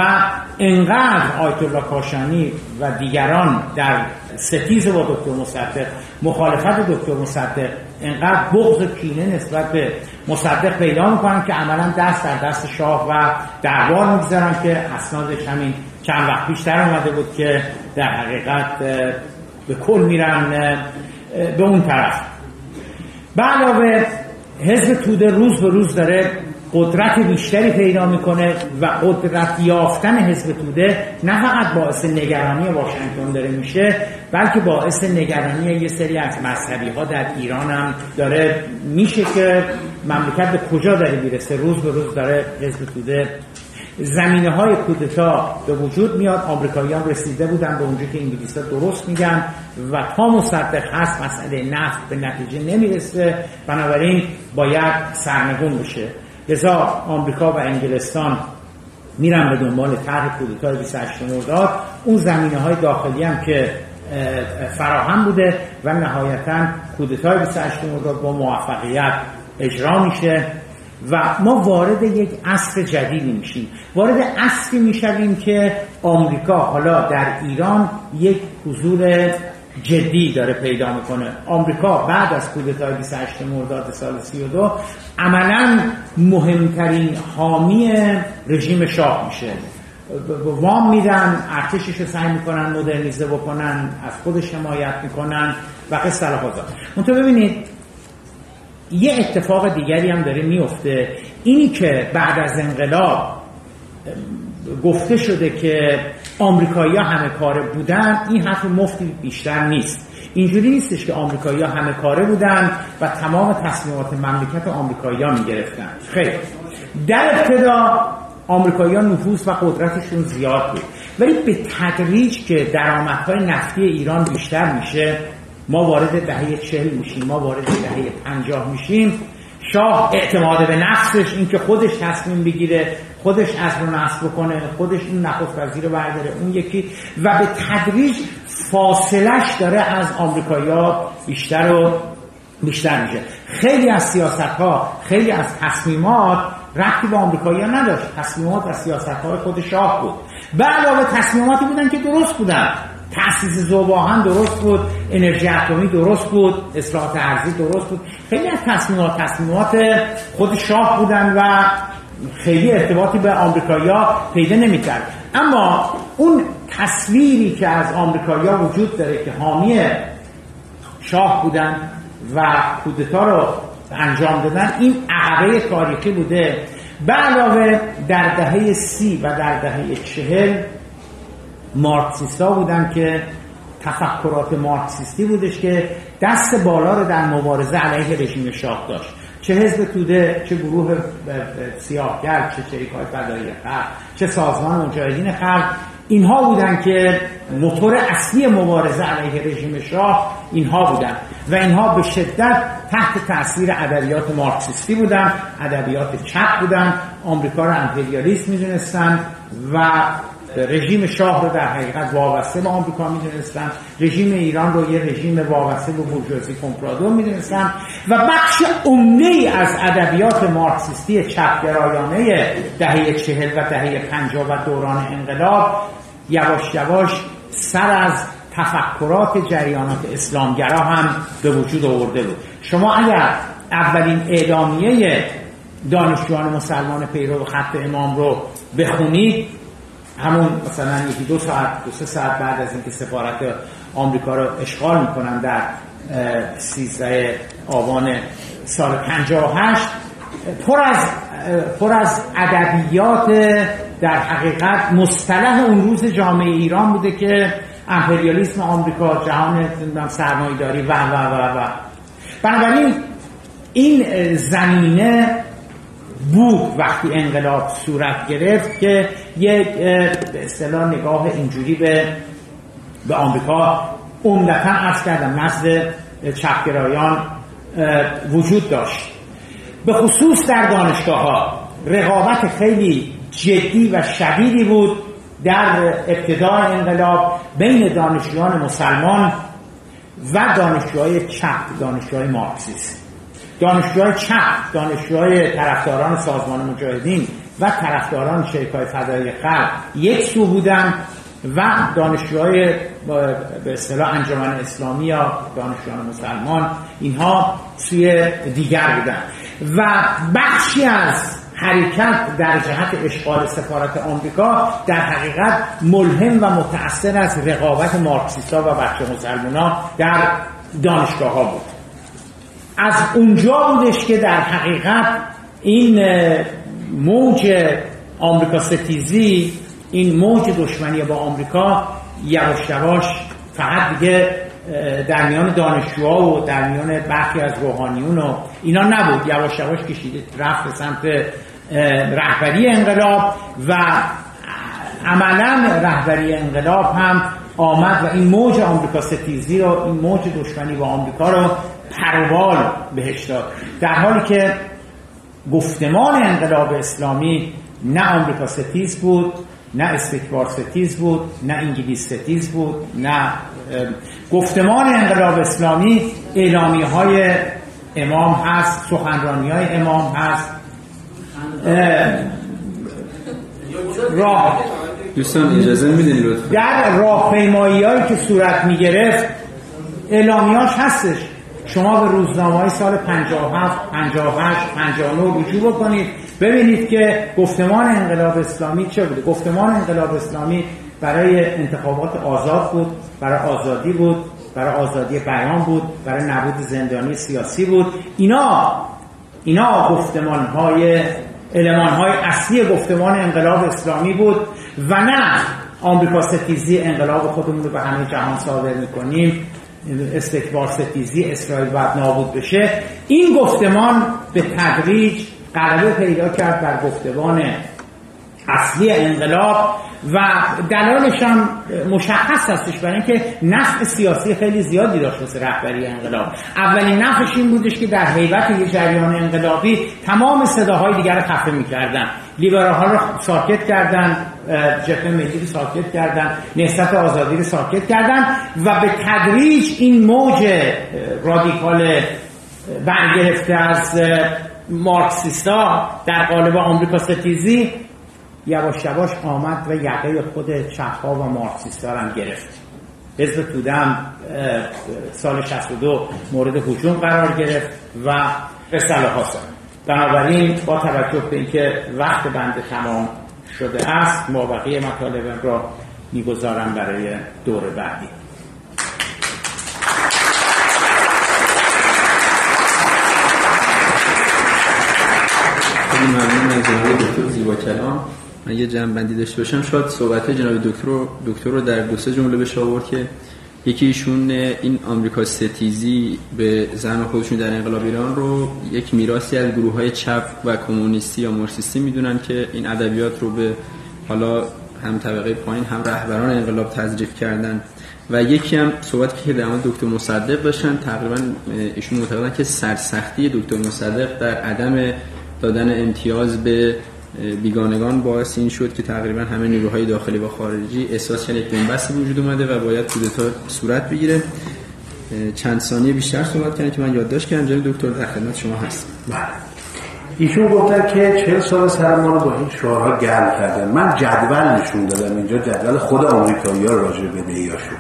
انقدر آیت الله کاشانی و دیگران در ستیز با دکتر مصدق مخالفت دکتر مصدق انقدر بغض کینه نسبت به مصدق پیدا می‌کنن که عملا دست در دست شاه و دربار می‌گذارن که اسنادش همین چند وقت پیشتر اومده بود که در حقیقت به کل میرن به اون طرف. به علاوه حزب توده روز به روز داره قدرت بیشتری پیدا می‌کنه و قدرت یافتن حزب توده نه فقط باعث نگرانی واشنگتن داره میشه بلکه باعث نگرانی یه سری از مذهبی ها در ایران هم داره. میشه که مملکت به کجا داره می‌رسه؟ روز به روز داره حزب توده زمینه های کودتا به وجود میاد. آمریکاییان رسیده بودن به اونجا که انگلیس درست میگن و تا مصدق هست مسئله نفت به نتیجه نمی‌رسه. بنابراین باید سرنگون بشه. لذا آمریکا و انگلستان میرن به دنبال طرح کودتای 28 مرداد. اون زمینه های داخلی هم که فراهم بوده و نهایتا کودتای 28 مرداد با موفقیت اجرا میشه و ما وارد یک عصر جدیدی میشیم. وارد عصری می‌شویم که آمریکا حالا در ایران یک حضور جدی داره پیدا می‌کنه. آمریکا بعد از کودتای 28 مرداد سال 32 عملا مهمترین حامی رژیم شاه میشه. وام میدن ارتشش رو سعی می‌کنن مدرنیزه بکنن از خودش حمایت می‌کنن و قصه منتها ببینید یه اتفاق دیگری هم داره میفته اینی که بعد از انقلاب گفته شده که آمریکایی همه کاره بودن این حرف مفتی بیشتر نیست. اینجوری نیستش که آمریکایی همه کاره بودن و تمام تصمیمات مملکت آمریکایی ها می‌گرفتن. خیلی. در ابتدا آمریکایی ها نفوذ و قدرتشون زیاد بود. ولی به تدریج که درآمدهای نفتی ایران بیشتر میشه ما وارد دهه چهل میشیم ما وارد دهه پنجاه میشیم شاه اعتماد به نفسش اینکه خودش تصمیم بگیره خودش از رو نصب کنه خودش این نخست وزیر برداره اون یکی. و به تدریج فاصلش داره از آمریکایا بیشتر و بیشتر میشه. خیلی از سیاست ها خیلی از تصمیمات ربطی به آمریکایی نداشت. تصمیمات و سیاست های خود شاه بود. به علاوه تصمیماتی بودن که درست بودن. تاسیس زوباهن درست بود انرژی اتمی درست بود اصلاحات ارزی درست بود. خیلی از تصمیمات تصمیمات خود شاه بودن و خیلی ارتباطی به آمریکایا پیدا نمی‌کرد. اما اون تصویری که از آمریکایا وجود داره که حامی شاه بودن و کودتا رو انجام دادن این عقبه تاریخی بوده. به علاوه در دهه سی و در دهه چهل مارکسیستا بودن که تفکرات مارکسیستی بودش که دست بالا رو در مبارزه علیه رژیم شاه داشت. چه حزب توده چه گروه سیاهگر چه چریک های فدایی خلق چه سازمان مجاهدین خلق اینها بودن که موتور اصلی مبارزه علیه رژیم شاه اینها بودن. و اینها به شدت تحت تاثیر ادبیات مارکسیستی بودن ادبیات چپ بودن آمریکا رو امپریالیست می‌دونستن و رژیم شاه رو در حقیقت وابسته به آمریکا می‌دونستن. رژیم ایران رو یه رژیم وابسته به بورژوازی کمپرادور می‌دونستن. و بخش عمده از ادبیات مارکسیستی چپگرایانه دهه چهل و دهه پنجاه و دوران انقلاب یواش یواش سر از تفکرات جریانات اسلامگرا هم به وجود آورده بود. شما اگر اولین اعلامیه دانشجویان مسلمان پیرو خط امام رو بخونید همون مثلا یکی دو ساعت دو سه ساعت بعد از اینکه سفارت آمریکا رو اشغال می‌کنن در 13 آبان سال 58 پر از پر از ادبیات در حقیقت مصطلح اون روز جامعه ایران بوده که امپریالیسم آمریکا جهان سرمایه‌داری و و و و. بنابراین این زمینه بود وقتی انقلاب صورت گرفت که یک به اصطلاح نگاه اینجوری به به آمریکا عمدتا ارز کردم نزد چپگرایان وجود داشت. به خصوص در دانشگاه ها رقابت خیلی جدی و شدیدی بود در ابتدای انقلاب بین دانشجویان مسلمان و دانشجوهای چپ دانشجوهای مارکسیست. دانشجوهای چپ دانشجوهای طرفداران سازمان مجاهدین و طرفداران شرکای فدایی خلق یک سو بودن و دانشجوهای به اصطلاح انجمن اسلامی یا دانشجویان مسلمان اینها سوی دیگر بودن. و بخشی از حرکت در جهت اشغال سفارت آمریکا در حقیقت ملهم و متأثر از رقابت مارکسیستا و بچه مسلمان در دانشگاه ها بود. از اونجا بودش که در حقیقت این موج آمریکا ستیزی این موج دشمنی با آمریکا یواش یواش فقط دیگه در میان دانشجوها و در میان برخی از روحانیون و اینا نبود. یواش یواش کشیده رفت به سمت رهبری انقلاب و عملا رهبری انقلاب هم آمد و این موج آمریکا ستیزی رو این موج دشمنی با آمریکا رو پر و بال بهش داد. در حالی که گفتمان انقلاب اسلامی نه آمریکا ستیز بود نه استکبار ستیز بود نه انگلیس ستیز بود نه گفتمان انقلاب اسلامی اعلامی های امام هست سخنرانی های امام هست. راه. دوستان اجازه لطفا؟ در راهپیمایی هایی که صورت می‌گرفت اعلامیاش هستش. شما به روزنامه های سال 57 58 59 رجوع بکنید. ببینید که گفتمان انقلاب اسلامی چه بوده. گفتمان انقلاب اسلامی برای انتخابات آزاد بود برای آزادی بود برای آزادی بیان بود برای نبود زندانی سیاسی بود. اینا اینا گفتمان های علمان های اصلی گفتمان انقلاب اسلامی بود و نه آمریکا ستیزی انقلاب خودمون رو به همه جهان صادر می‌کنیم. استکبار ستیزی اسرائیل باید نابود بشه این گفتمان به تدریج غلبه پیدا کرد بر گفتمان اصلی انقلاب و دلالش هم مشخص هستش برای اینکه نفع سیاسی خیلی زیادی داشت واسه رهبری انقلاب. اولین نفعش این بودش که در حیبت یه جریان انقلابی تمام صداهای دیگر رو خفه می‌کردن. لیبرال ها رو ساکت کردن. جبهه ملی رو ساکت کردن نهضت آزادی رو ساکت کردن و به تدریج این موج رادیکال برگرفته از مارکسیستا در قالب آمریکا ستیزی یواش یواش آمد و یقه خود چپها و مارکسیستا هم گرفت. حزب تودم سال 62 مورد حجوم قرار گرفت و رساله ها بنابراین با توجه به اینکه وقت بند تمام شده است. ما بقیه مطالب را می‌گذارم برای دور بعدی. ممنون از دکتر زیبا کلام. من یه بندی داشته باشم. شاید صحبت جناب دکتر رو دکتر رو در دو سه جمله بشه آورد که یکی ایشون این آمریکا ستیزی به زن خودشون در انقلاب ایران رو یک میراثی از گروه های چپ و کمونیستی یا مارکسیستی می‌دونن که این ادبیات رو به حالا هم طبقه پایین هم رهبران انقلاب تزریق کردن. و یکی هم صحبت که در دکتر مصدق داشتن تقریبا ایشون معتقدن که سرسختی دکتر مصدق در عدم دادن امتیاز به بیگانگان باعث این شد که تقریبا همه نیروهای داخلی و خارجی احساس یک بنبستی وجود اومده و باید کودتا صورت بگیره. چند ثانیه بیشتر صحبت کردن که من یادداشت کردم. جناب دکتر در خدمت شما هست بله. ایشون گفتن که چه سال سر ما رو با این شعارها گرم کردن. من جدول نشون دادم. اینجا جدول خود آمریکایی ها راجع به بدهیاشون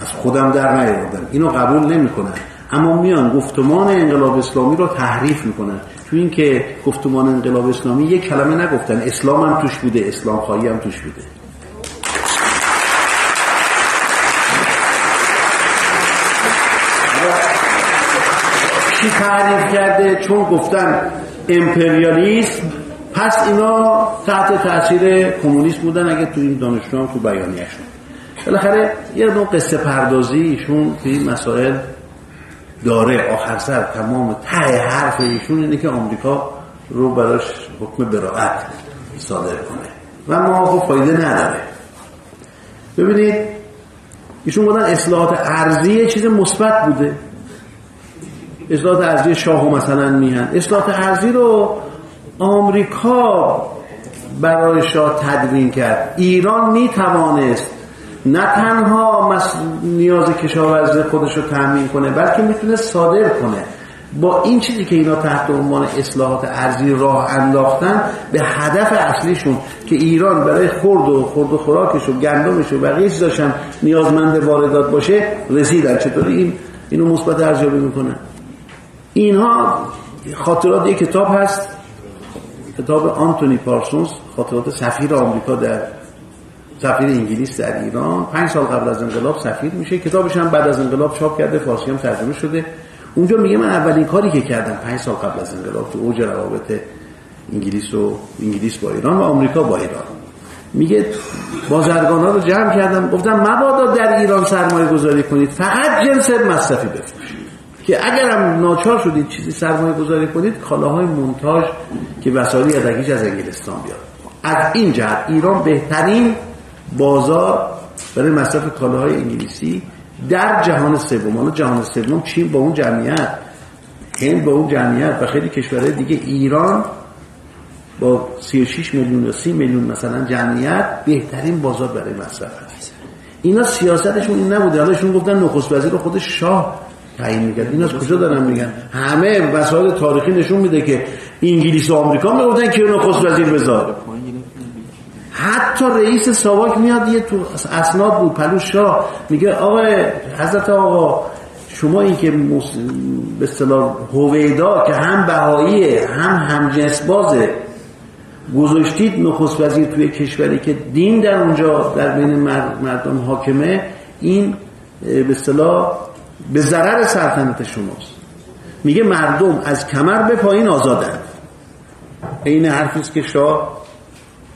از خودم در نیاوردم. اینو قبول نمی‌کنن. اما میان گفتمان انقلاب اسلامی رو تحریف می‌کنن. تو این که گفتمان انقلاب اسلامی یک کلمه نگفتن. اسلام هم توش بوده اسلام خواهی هم توش بوده. چی تعریف کرده؟ چون گفتن امپریالیسم پس اینا تحت تاثیر کمونیست بودن اگه تو این دانشجو هم تو بیانیهشون. بالاخره یه نوع قصه پردازی ایشون تو این مسائل داره آخر سر تمام ته حرف ایشون اینه که آمریکا رو براش حکم براعت صادر کنه. و ما خب فایده نداره. ببینید ایشون بودن اصلاحات ارزی چیز مثبت بوده. اصلاحات ارزی شاه مثلا میهن اصلاحات ارزی رو آمریکا برای شاه تدوین کرد. ایران می‌توانست نه تنها نیاز کشاورزی خودش رو تامین کنه بلکه می‌تونه صادر کنه. با این چیزی که اینا تحت عنوان اصلاحات ارزی راه انداختن به هدف اصلیشون که ایران برای خورد و خورد و خوراکش و گندمش و بقیه چیزاشم نیازمند واردات باشه رسیدن. چطوری این اینو مثبت ارزیابی می‌کنن اینها خاطرات یک کتاب هست کتاب آنتونی پارسونز خاطرات سفیر آمریکا در سفیر انگلیس در ایران. پنج سال قبل از انقلاب سفیر میشه. کتابش هم بعد از انقلاب چاپ کرده فارسی هم ترجمه شده. اونجا میگه من اولین کاری که کردم پنج سال قبل از انقلاب تو اوج روابط انگلیس و انگلیس با ایران و آمریکا با ایران. میگه بازرگان ها رو جمع کردم. گفتم مبادا در ایران سرمایه گذاری کنید. فقط جنس مصرفی بفروشید. که اگرم ناچار شدید چیزی سرمایه گذاری کنید کالاهای مونتاژ که وسایل یدکیش از انگلستان بیاد. از این جهت ایران بهترین بازار برای مصرف کالاهای انگلیسی در جهان سوم. حالا جهان سوم چین با اون جمعیت. هند با اون جمعیت و خیلی کشورهای دیگه. ایران با 36 میلیون یا 30 میلیون مثلا جمعیت بهترین بازار برای مصرف هست اینا سیاستشون این نبوده. حالا ایشون گفتن نخست وزیر رو خود شاه تعیین می‌کرد. این از کجا دارن میگن؟ همه وسایل تاریخی نشون میده که انگلیس و آمریکا می‌گفتن که نخست وزیر بذار حتی رئیس ساواک میاد یه تو اسناد بود پلو شاه میگه آقای حضرت آقا شما این که به اصطلاح هویدا که هم بهاییه هم همجنس بازه گذاشتید نخست وزیر توی کشوری که دین در اونجا در بین مردم حاکمه این به اصطلاح به ضرر سلطنت شماست. میگه مردم از کمر به پایین آزادند این حرفیست که شاه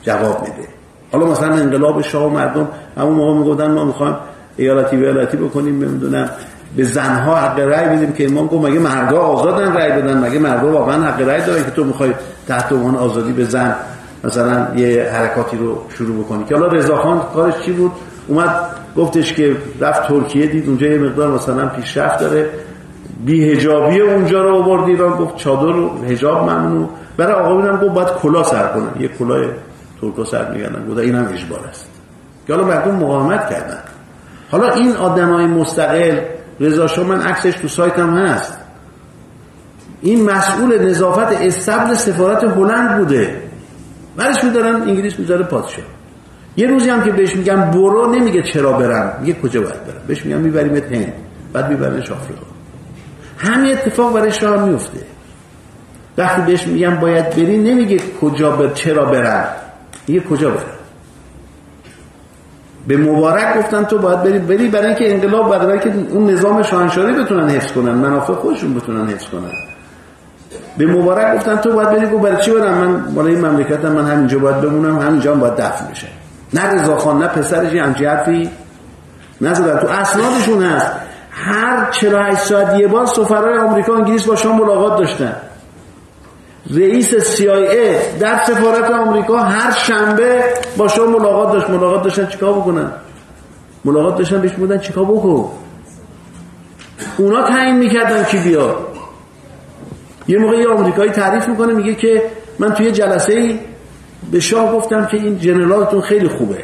جواب میده. حالا مثلا انقلاب شاه و مردم همون موقع می‌گفتن ما می‌خوایم ایالتی به ایالتی بکنیم نمی‌دونم. به زنها حق رأی بدیم که امام گفت مگه مردها آزادن رأی بدن؟ مگه مردها واقعا حق رأی دارن که تو می‌خوای تحت عنوان آزادی به زن مثلا یه حرکاتی رو شروع بکنی؟ که حالا رضاخان کارش چی بود؟ اومد گفتش که رفت ترکیه دید. اونجا یه مقدار مثلا پیشرفت داره. بی هجابی اونجا رو آورد ایران. گفت چادر و هجاب ممنوع. برای آقایون گفت باید کلا سر کنن یه کلاه ترکا سر میگردن. گفت اینم اجبار است. که حالا مردم مقاومت کردن. حالا این آدمای مستقل رضا شما من عکسش تو سایتم هست. این مسئول نظافت استبل سفارت هلند بوده. برش میدارن انگلیس می‌ذاره پادشاه. یه روزی هم که بهش میگم برو نمیگه چرا برم. میگه کجا باید برم؟ بهش میگم میبریمت هند بعد میبرنش آفریقا همین اتفاق برای شاه میفته وقتی بهش میگم باید بری نمیگه کجا بر... چرا برم. میگه کجا برم به مبارک گفتن تو باید بری بری برای اینکه انقلاب برای که اون نظام شاهنشاهی بتونن حفظ کنن منافع خودشون بتونن حفظ کنن. به مبارک گفتن تو باید بری برای چی برم؟ من برای این مملکتم من همینجا باید بمونم همینجا هم باید دفن بشه. نه رضا خان نه پسرش همچی حرفی نزدن تو اسنادشون هست. هر 48 ساعت یه بار سفرهای آمریکا انگلیس با شما ملاقات داشتن. رئیس CIA در سفارت آمریکا هر شنبه با شما ملاقات داشت. ملاقات داشتن چیکار بکنن؟ ملاقات داشتن بهش بودن چیکار بکن؟ اونا تعیین می‌کردن کی بیاد یه موقع یه آمریکایی تعریف می‌کنه میگه که من توی جلسه ای به شاه گفتم که این جنرالتون خیلی خوبه.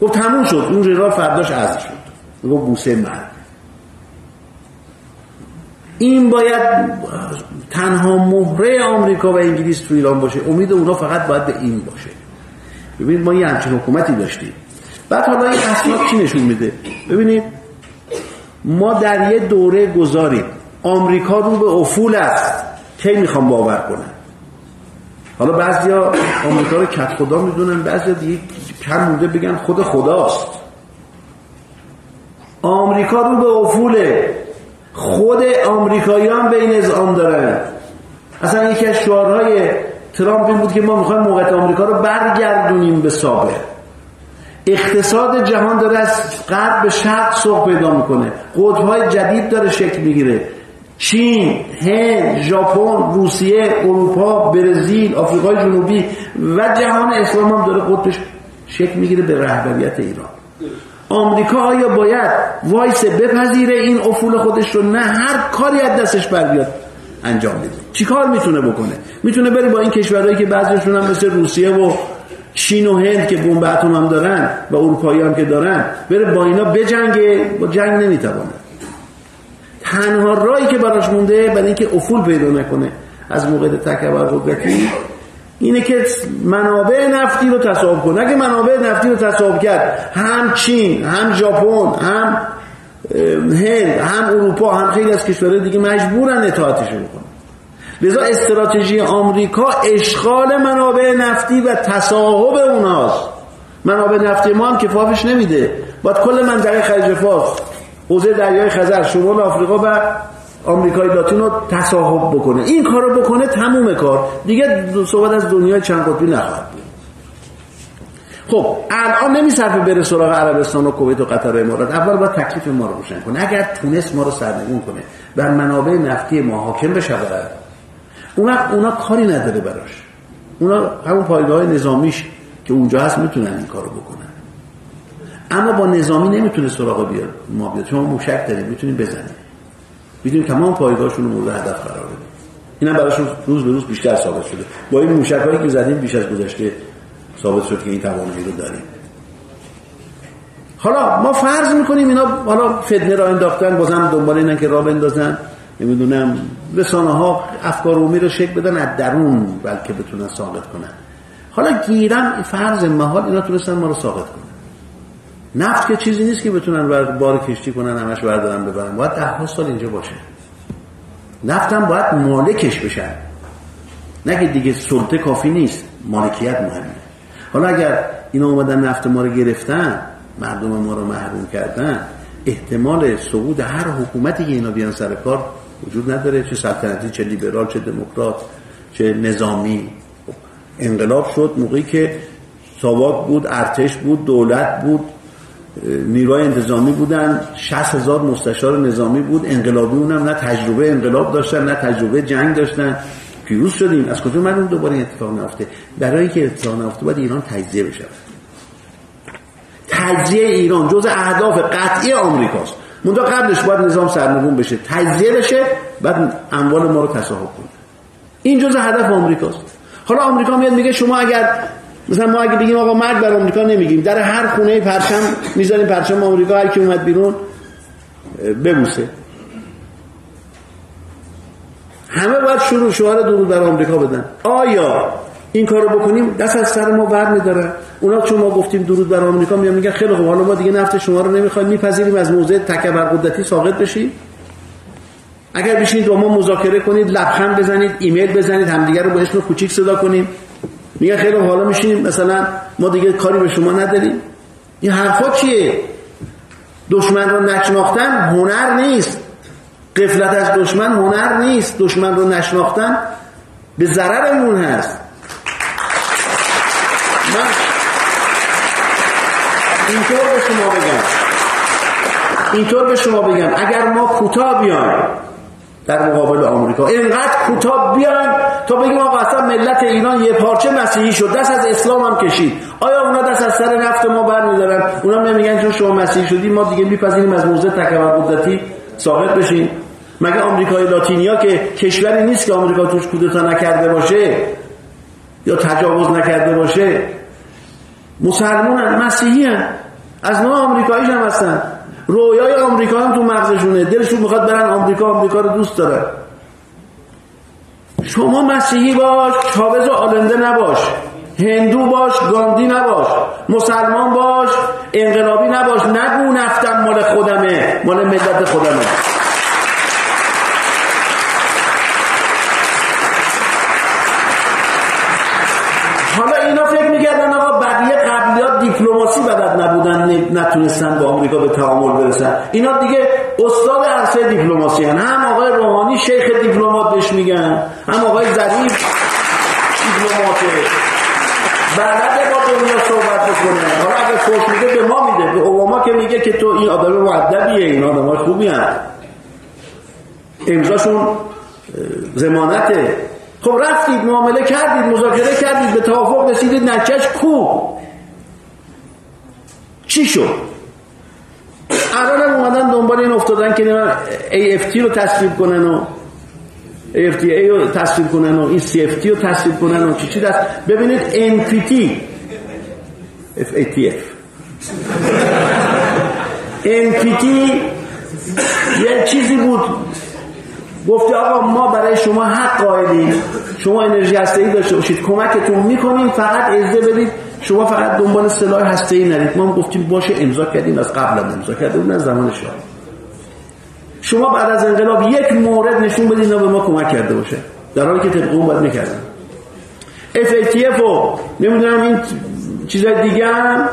گفت تموم شد. اون جنرال فرداش عزل شد. گفت بوسه من این باید تنها مهره آمریکا و انگلیس تو ایران باشه. امید اونا فقط باید به این باشه. ببینید ما یه همچین حکومتی داشتیم. بعد حالا این اسناد چی نشون میده؟ ببینید ما در یه دوره گذاریم. آمریکا رو به افول است. کی می‌خوام باور کنن حالا بعضیا آمریکا رو کت خدا می‌دونن بعضیا دیگه کم مونده بگن خود خداست. آمریکا رو به افوله. خود آمریکایی هم به این اذعان دارن. اصلا یکی از شعارهای ترامپ این بود که ما می‌خوایم موقعیت آمریکا رو برگردونیم به سابق. اقتصاد جهان داره از غرب به شرق سوق پیدا می‌کنه. قطبهای جدید داره شکل می‌گیره. چین، هند، ژاپن، روسیه، اروپا، برزیل، آفریقای جنوبی و جهان اسلام هم داره قطبش شکل می‌گیره به رهبریت ایران. آمریکا آیا باید وایسه بپذیره این افول خودش رو نه هر کاری از دستش بر بیاد. انجام بده. چیکار می‌تونه بکنه؟ می‌تونه بره با این کشورهایی که بعضیشون هم مثل روسیه و چین و هند که بمب اتم هم دارن و اروپایی هم که دارن بره با اینا بجنگه با جنگ نمی‌توانه. تنها رایی که براش مونده برای اینکه افول پیدا نکنه از موقع تکبر قدرتی اینه که منابع نفتی رو تصاحب کنه اگه منابع نفتی رو تصاحب کرد هم چین هم ژاپن هم هند هم اروپا هم خیلی از کشورهای دیگه مجبورن اطاعتش بکنن. لذا استراتژی آمریکا اشغال منابع نفتی و تصاحب اوناست. منابع نفتی ما هم کفافش نمیده. باید کل منطقه خلیج فارس حوزه دریای خزر شمال آفریقا و آمریکای لاتین رو تصاحب بکنه. این کار رو بکنه تموم کار. دیگه صحبت از دنیای چند قطبی نخواهد بود. خب الان نمیصرفه بره سراغ عربستان و کویت و قطر و امارات. اول باید تکلیف ما رو روشن کنه. اگر تونست ما رو سرنگون کنه و منابع نفتی ما حاکم بشه برد اونا, اونا کاری نداره براش. اونا همون پایگاه نظامیش که اونجا هست می‌تونن این کارو بکنن. اما با نظامی نمی‌تونه سراغ بیاد ما بیاد. شما موشک دارید می‌تونید بزنید. می‌دونید تمام پایگاهشون رو مورد هدف قرار بده اینا براشون روز به روز بیشتر ثابت شده. با این موشک هایی که زدیم بیش از گذشته ثابت شد که این توانایی رو داریم. حالا ما فرض می‌کنیم اینا حالا فتنه را انداختن بازم دنبال اینن که را بندازن. نمی‌دونم رسانه ها افکار عمومی رو شکل بدن از درون بلکه بتونن ساقط کنن. حالا گیرم فرض محال اینا تونستن ما رو ساقط کنن. نفت که چیزی نیست که بتونن بر بار کشتی کنن همش بردارن ببرن. باید ده سال اینجا باشه. نفت هم باید مالکش بشن نه دیگه سلطه کافی نیست مالکیت مهمه. حالا اگر اینا اومدن نفت ما رو گرفتن مردم ما رو محروم کردن احتمال صعود هر حکومتی که اینا بیان سر کار وجود نداره. چه سلطنتی چه لیبرال چه دموکرات چه نظامی. انقلاب شد موقعی که ساواک بود ارتش بود دولت بود. نیروهای انتظامی بودن 60 هزار مستشار نظامی بود انقلابی اونم نه تجربه انقلاب داشتن نه تجربه جنگ داشتن. پیروز شدیم. از کجا من اون دوباره اتفاق نفته؟ برای که اتفاق نفته باید ایران تجزیه بشه. تجزیه ایران جز اهداف قطعی آمریکاست. منتها قبلش باید نظام سرنگون بشه. تجزیه بشه بعد اموال ما رو تصاحب کنه. این جز هدف آمریکاست. حالا آمریکا میاد میگه شما اگر مثلا ما اگه بگیم آقا مرگ بر آمریکا نمیگیم در هر خونه پرچم می‌ذاریم پرچم آمریکا هر کی اومد بیرون ببوسه. همه باید شروع شعار درود بر آمریکا بدن. آیا این کارو بکنیم؟ دست از سر ما بر میداره. اونا چون ما گفتیم درود بر آمریکا میان میگن خیلی خوب حالا ما دیگه نفت شما رو نمی‌خوایم میپذیریم از موضع تکبر قدرتی ساقط بشیم اگر بشینید با ما مذاکره کنید لبخند بزنید ایمیل بزنید همدیگه رو با اسم کوچیک صدا کنیم. میگه خیلی حالا میشینیم مثلا ما دیگه کاری به شما نداریم. این حرفا چیه؟ دشمن رو نشناختن هنر نیست. قفلت از دشمن هنر نیست. دشمن رو نشناختن به ضررمون هست. من اینطور به شما بگم. اینطور به شما بگم. اگر ما کوتاه بیایم در مقابل آمریکا اینقدر کوتاه بیان تا بگیم آقا اصلا ملت ایران یه پارچه مسیحی شد. دست از اسلام هم کشید. آیا اونا دست از سر نفت ما برمیدارن؟ اونا نمیگن چون شما مسیحی شدی ما دیگه میپذیریم از موضع تکبر قدرتی ثابت بشیم. مگه آمریکای لاتینیا که کشوری نیست که آمریکا توش کودتا نکرده باشه یا تجاوز نکرده باشه؟ مسلمانن مسیحی هن. از ما آمریکاییش هم هستن. رویای آمریکا هم تو مغزشونه. دلشون می‌خواد برن آمریکا. آمریکا رو دوست داره شما مسیحی باش چاوز و آلنده نباش. هندو باش گاندی نباش. مسلمان باش انقلابی نباش. نگو نفتم مال خودمه مال ملت خودمه. دیپلماسی بلد نبودن نتونستن با آمریکا به تعامل برسن. اینا دیگه استاد عرصه دیپلماسی هم آقای روحانی شیخ دیپلمات بهش میگن هم آقای ظریف دیپلماته. بلده با دنیا صحبت بکنه حالا اگه فوش میده به ما میده به اوباما که میگه که تو این آدم معدبیه این آدم خوبی هم امضاشون زمانته خب رفتید معامله کردید مذاکره کردید به توافق رسیدید نچش کو؟ چی شد؟ الان اومدن دنبال این افتادن که AFT رو تصویب کنن و AFTA رو تصویب کنن و این CFT رو تصویب کنن و چی چی دست. ببینید NPT FATF NPT یه چیزی بود. گفته آقا ما برای شما حق قائلیم. شما انرژی هسته‌ای داشته باشید. کمکتون می‌کنیم. فقط اجازه بدید شما فقط دنبال سلاح هسته‌ای نرید. ما گفتیم باشه امضا کردیم از قبل هم امضا کردیم از زمان شاه. شما بعد از انقلاب یک مورد نشون بدید اینا به ما کمک کرده باشه. در حالی که طبق اون باید می‌کردن. FATF و نمی‌دونم این چیزای دیگه هم.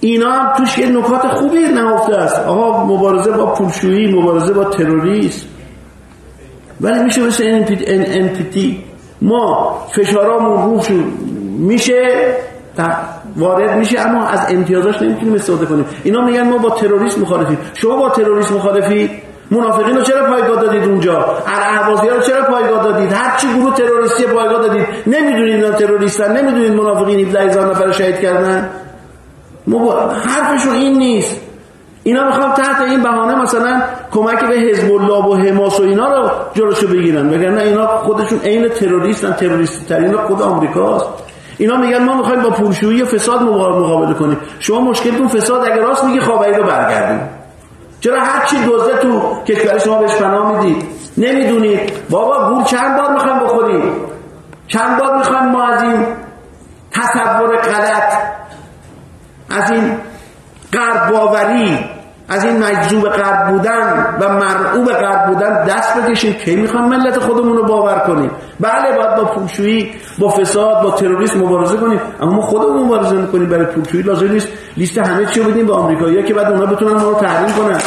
اینا هم توش یه نکات خوبی نهفته است. آقا مبارزه با پولشویی مبارزه با تروریسم ولی میشه مثل NPT ما فشارامون روش میشه وارد میشه اما از امتیازاش نمی‌تونیم استفاده کنیم. اینا میگن ما با تروریسم مخالفیم. شما با تروریسم مخالفید منافقین رو چرا پایگاه دادید اونجا؟ ها رو چرا پایگاه دادید؟ هر چی گروه تروریستی پایگاه دادید. نمی‌دونید اینا تروریستن نمی‌دونید منافقین 17 هزار نفر شهید کردن. حرفشون این نیست. اینا می‌خوام تحت این بهانه مثلا کمک به حزب الله و حماس و اینا رو جلوشو بگیرن. وگرنه اینا خودشون عین تروریستن تروریستی ترین خود آمریکاست. اینا میگن ما می‌خوایم با پولشویی و فساد مقابله کنیم. شما مشکلتون فساد اگر راست میگی خوابایی رو برگردیم چرا هر چی دزده تو کشور شما بهش پناه می‌دید نمی‌دونید بابا گول چند بار می‌خوایم بخوریم؟ چند بار می‌خوایم ما از این تصور غلط از این غرب باوری از این مجذوب غرب بودن و مرعوب غرب بودن دست بکشیم. کی می‌خوام ملت خودمون رو باور کنیم؟ بله باید با پولشویی با فساد با تروریسم مبارزه کنیم. اما ما خودمون مبارزه می‌کنیم برای پولشویی لازم نیست. لیست همه چی بدیم به آمریکایی‌ها که بعد اونا بتونن ما رو تحریم کنن.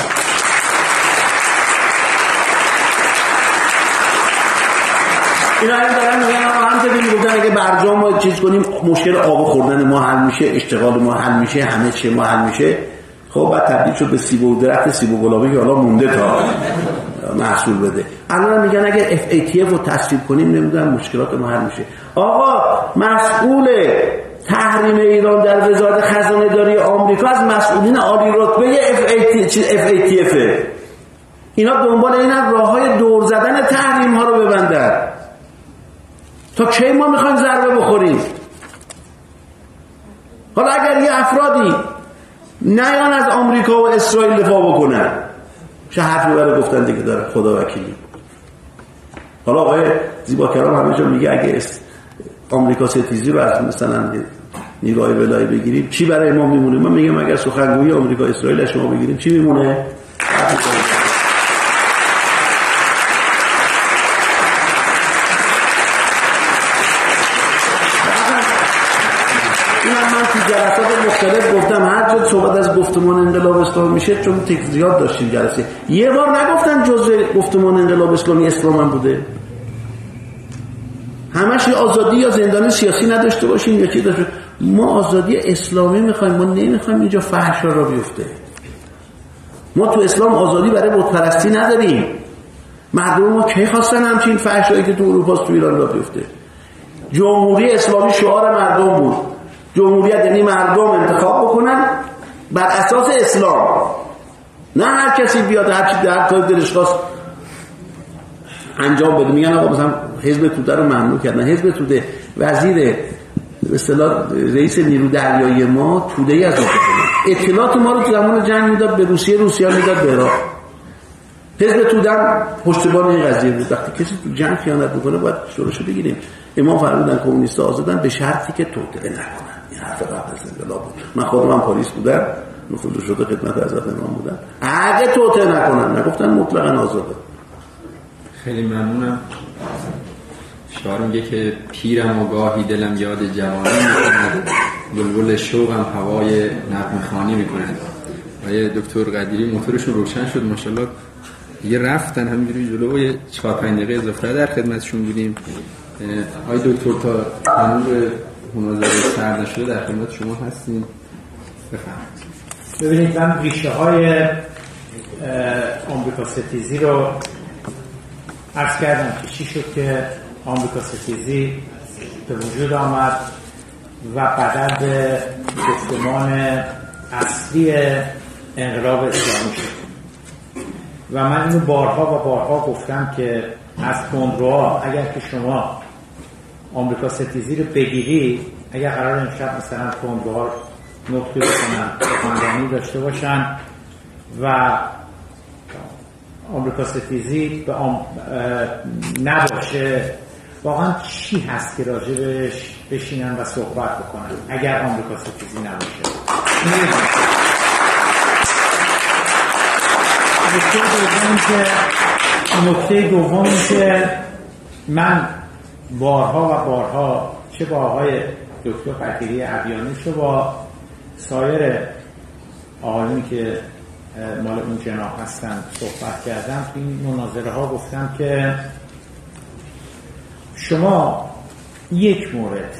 اینا هم دارن میگن هم که گفتن اگه برجام ما چیز کنیم مشکل آب خوردن ما حل میشه اشتغال ما حل میشه همه چی ما حل میشه. خب بعد تبدیل شد به سیب و درخت سیب و گلابی که حالا مونده تا محصول بده. الان میگن اگه FATF رو تصویب کنیم نمی‌دونم مشکلات ما حل میشه. آقا مسئول تحریم ایران در وزارت خزانه داری آمریکا از مسئولین عالی رتبه FATF اینا دنبال این راه های دور زدن تحریم ها رو ببندن. تا کی ما می‌خوایم ضربه بخوریم؟ حالا اگر یه افرادی نیان از آمریکا و اسرائیل دفاع بکنن چه حرفی برای گفتن دیگه داره خدا وکیلی. حالا آقای زیبا کرام همه جا میگه اگه آمریکا ستیزی رو از مثلا نیروهای ولایی بگیریم چی برای ما میمونه؟ من میگم اگر سخنگوی آمریکا اسرائیل شما بگیریم چی میمونه مختلف گفتم هر جا صحبت از گفتمان انقلاب اسلامی میشه چون زیاد داشتیم جلسه. یه بار نگفتن جزء گفتمان انقلاب اسلامی اسلام هم بوده. همش آزادی یا زندان سیاسی نداشته باشیم یا چی داشته ما آزادی اسلامی می‌خوایم ما نمی‌خوایم اینجا فحش را بیفته. ما تو اسلام آزادی برای بتپرستی نداریم. مردم ما کی خواستن همچین فحشایی که تو اروپا تو ایران را بیفته؟ جمهوری اسلامی شعار مردم بود. جمهوریت یعنی مردم انتخاب بکنن. بر اساس اسلام. نه هر کسی بیاد هر چی در کار دلش خواست انجام بده. میگن آقا مثلا حزب توده رو ممنوع کردن حزب توده وزیر به اصطلاح رئیس نیرو دریایی ما توده ای از اطلاعات ما رو تو زمان جنگ می‌داد به روسیه روسیه می‌داد به عراق. حزب توده پشتبان این قضیه بود. وقتی کسی تو جنگ خیانت بکنه باید شروعش بگیریم. امام فرمودن کمونیست آزادن به شرطی که توطئه نکنن. حرف قبل از انقلاب بود. من خودم هم پلیس بودم. نفوذ شده خدمت حضرت امام بودم اگه توته نکنن. نگفتن مطلقا آزاده. خیلی ممنونم. شعار میگه که پیرم و گاهی دلم یاد جوانی می‌کند بلبل شوقم هوای نقم خانی می‌کند آیه دکتر قدیری موتورشون روشن شد ماشاءالله. یه رفتن همینجوری جلو. و یه چهار پنج دقیقه اضافه در خدمتشون بودیم. آی دکتر تا هنوز مناظره سر نشده در خدمت شما هستیم. بفرمایید. ببینید من ریشه های آمریکا ستیزی رو عرض کردم که چی شد که آمریکا ستیزی به وجود آمد و بدل گفتمان اصلی انقلاب اسلامی شد. و من اینو بارها و بارها گفتم که از تندروها اگر که شما آمریکا ستیزی رو بگیری اگر قرار امشب مثلا تندروها نقطه سخنرانی داشته باشن و آمریکا ستیزی به آم... نباشه. واقعا چی هست که راجبش بشینن و صحبت بکنن اگر آمریکا ستیزی نباشه؟ نکته دوم که من بارها و بارها چه با آقای دکتر قدیری عبیانی چه با سایر آقایونی که مال اون جناح هستن صحبت کردم این مناظره ها گفتم که شما یک مورد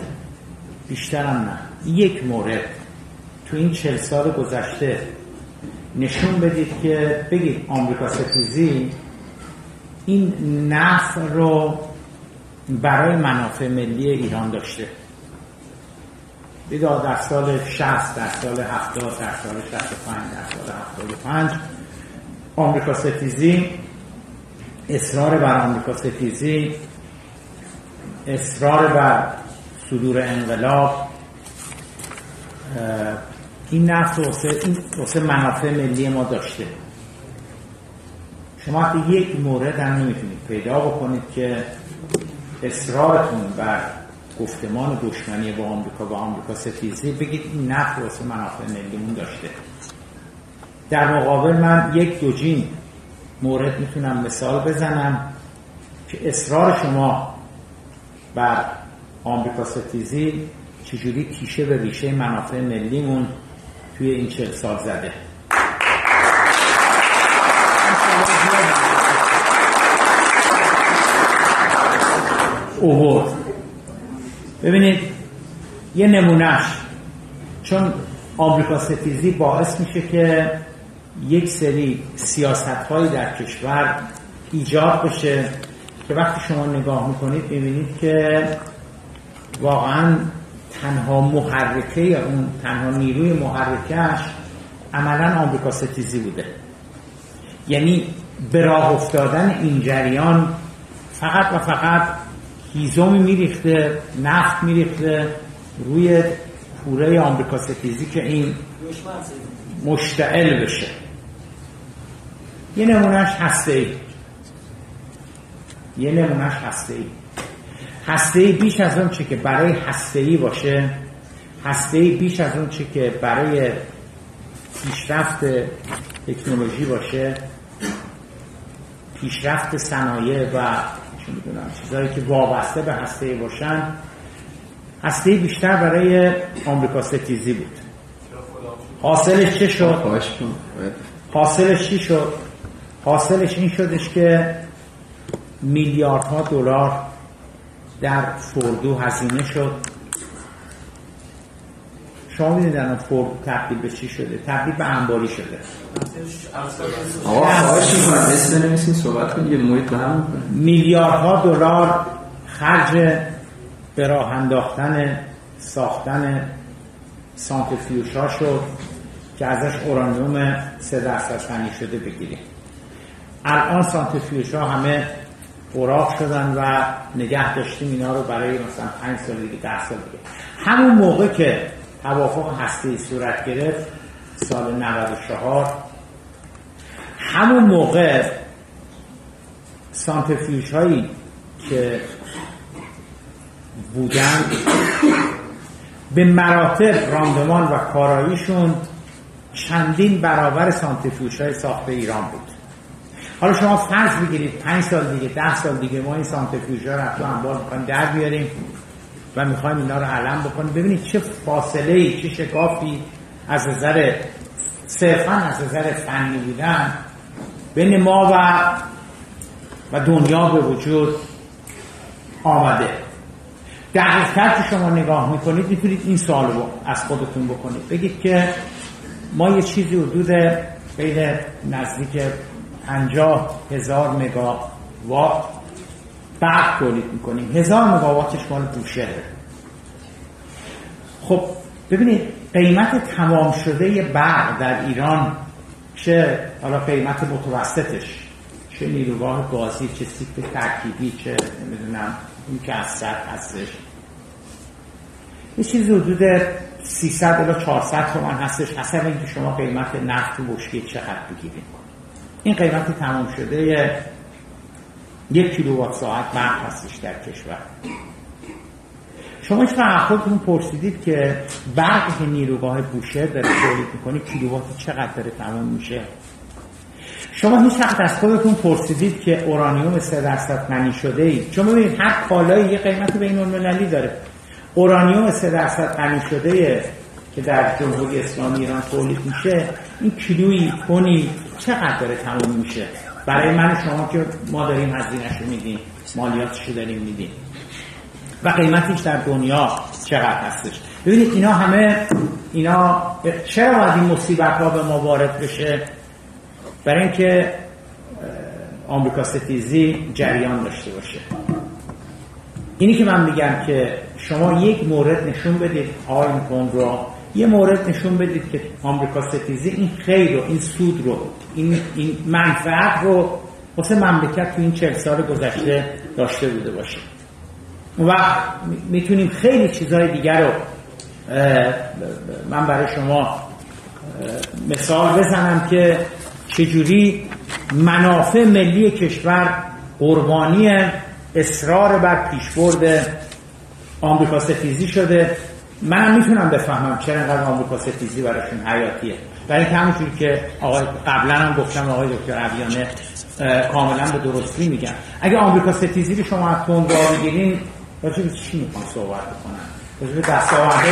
بیشترم نه یک مورد تو این چل سال گذشته نشون بدید که بگید آمریکا ستیزی این نفع رو برای منافع ملی ایران داشته. بیدا در سال 60 در سال 70 در سال 65 در سال 75 آمریکا ستیزی اصرار بر آمریکا ستیزی اصرار بر صدور انقلاب. این این واسه منافع ملی ما داشته. شما حتی یک مورد هم نمی‌تونید پیدا بکنید که اصرارتون بر گفتمان دشمنی با آمریکا و آمریکا ستیزی. بگید این نفت واسه منافع ملیمون داشته. در مقابل من یک دوجین مورد می‌تونم مثال بزنم که اصرار شما بر آمریکا ستیزی چجوری تیشه به ریشه منافع ملیمون توی این چل سال زده. اوورد. ببینید یه نمونهش چون آمریکا ستیزی باعث میشه که یک سری سیاست هایی در کشور ایجاد بشه که وقتی شما نگاه می‌کنید ببینید که واقعا تنها محرکه یا اون تنها نیروی محرکهش عملا آمریکا ستیزی بوده. یعنی به راه افتادن این جریان فقط و فقط هیزومی میریخته نفت میریخته روی پوره آمریکا ستیزی که این مشتعل بشه. یه نمونهش هسته ای یه نمونهش هسته ای هسته ای بیش از اون چه که برای هسته ای باشه هسته ای بیش از اون چه که برای پیشرفت تکنولوژی باشه پیشرفت صنایع و چه می‌دونم. چیزهایی که وابسته به هسته باشن هسته بیشتر برای آمریکا ستیزی بود. حاصلش چه شد؟ حاصلش چی شد؟ حاصلش این شدش که میلیاردها دلار در فردو هزینه شد. شما می‌دونید الان فورد تبدیل به چی شده؟ تبدیل به انباری شده. آقا خواهش می‌کنم اسم نمیسین صحبت کنید یه محیط به هم میلیاردها دلار خرج به راه انداختن ساختن سانتریفیوژها شد که ازش اورانیوم سه درصد غنی شده بگیریم. الان سانتریفیوژها همه اوراق شدن و نگه داشتیم اینا رو برای مثلا 5 سال دیگه 10 سال دیگه. همون موقع که توافق هستی صورت گرفت سال 94 همون موقع سانتریفیوژ هایی که بودن به مراتب راندمان و کاراییشون چندین برابر سانتریفیوژ های ساخت ایران بود. حالا شما فرض بگیرید پنج سال دیگه ده سال دیگه ما این سانتریفیوژ ها رو تو انبار می‌خوایم در بیاریم. و می‌خوایم اینا رو علم بکنیم. ببینید چه فاصله ای چه شکافی از نظر صرفا از نظر فنی بودن بین ما و و دنیا به وجود آمده. دقیقتر که شما نگاه می‌کنید می‌تونید این سوال رو از خودتون بکنید. بگید که ما یه چیزی حدود بین نزدیک 50 هزار مگاوات برق تولید می‌کنیم. هزار مگاواتش مال بوشهره خب ببینید قیمت تمام شده برق در ایران چه حالا قیمت متوسطش چه نیروگاه گازی چه سیپ ترکیبی چه نمی‌دونم این که از سر هستش. یه چیزی حدود 300 الا 400 تومن هستش. حسب اینکه شما قیمت نفت و بشکی چقدر بگیرید. این قیمت تمام شده یک کیلووات ساعت برق هستش در کشور. شما هیچ خودتون پرسیدید که برق که نیروگاه بوشهر داره تولید می‌کنه کیلووات چقدر داره تمام میشه؟ شما هیچ وقت از خودتون پرسیدید که اورانیوم 3 درصد غنی شده ای؟ چون ببینید هر کالایی یه قیمت بین المللی داره. اورانیوم 3 درصد غنی شده که در جمهوری اسلامی ایران تولید میشه این کیلویی تونی چقدر داره تمام میشه؟ برای من شما که ما داریم هزینهش رو میدیم مالیاتش رو داریم میدیم. و قیمتش در دنیا چقدر هستش؟ ببینید اینا همه اینا چرا باید این مصیبت ها به ما وارد بشه؟ برای اینکه آمریکا ستیزی جریان داشته باشه. اینی که من میگم که شما یک مورد نشون بدید آقای رو یه مورد نشون بدید که آمریکا ستیزی این خیر رو این سود رو این, این منفعت رو واسه مملکت تو این چهل سال گذشته داشته بوده باشه. و می‌تونیم خیلی چیزهای دیگر رو من برای شما مثال بزنم که چجوری منافع ملی کشور قربانی اصرار بر پیشبرد آمریکا ستیزی شده. منم می‌تونم بفهمم چرا اینقدر آمریکا ستیزی براشون حیاتیه. برای اینکه همونجوری که آقای قبلا هم گفتم آقای دکتر عبیانه کاملا به درستی میگن. اگه آمریکا ستیزی رو شما از تون بگیرین راجع به چی می‌خوان صحبت بکنن؟ راجع به دستاوردهای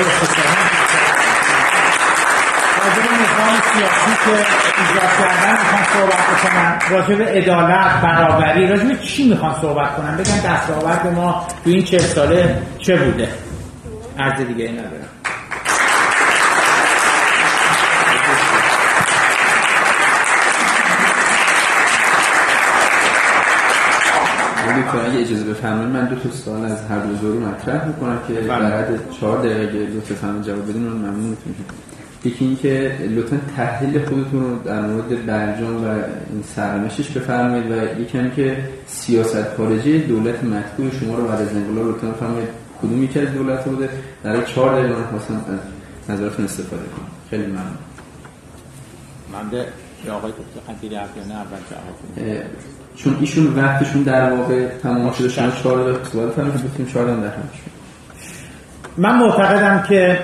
راجع به نظام سیاسی که ایجاد کردن می‌خوان صحبت بکنن. برابری راجع به چی می‌خوان صحبت کنن؟ بگن دستاورد ما تو این چه ساله چه بوده؟ عرض دیگه ندارم. دکتر اگه اجازه بفرمایید من دو تا سوال از هر دو رو مطرح می‌کنم که در حد چهار دقیقه لطفا فرمایید جواب بدین من ممنون می‌تونم یکی این که لطفا تحلیل خودتون رو در مورد برجام و این سرمشش بفرمایید و یکی که سیاست خارجی دولت مطبوع شما رو بعد از انقلاب لطفا فرمایید کدوم یکی از دولت بوده؟ در چهار دقیقه من خواستم از نظرتون استفاده کنم. خیلی ممنون. من به آقای دکتر قدیر عبدانه اول جواب چون ایشون وقتشون در واقع تمام شده شما چهار دقیقه فرمایید که بتونیم چهار دقیقه من معتقدم که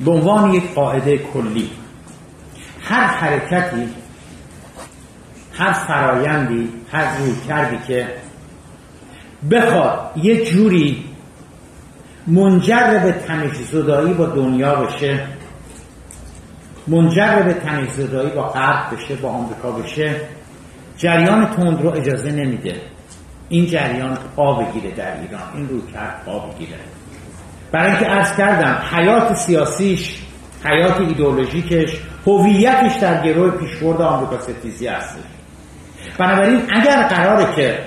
به عنوان یک قاعده کلی هر حرکتی هر فرایندی هر روی کردی که بخواد یه جوری منجر به تمیز زدایی با دنیا بشه منجر به تمیز زدایی با غرب بشه با آمریکا بشه جریان تند رو اجازه نمیده. این جریان پا بگیره در ایران این رو کرد پا بگیره. برای اینکه ارز کردم حیات سیاسیش حیات ایدئولوژیکش هویتش در گروه پیشبرد آمریکا ستیزی هستش بنابراین اگر قراره که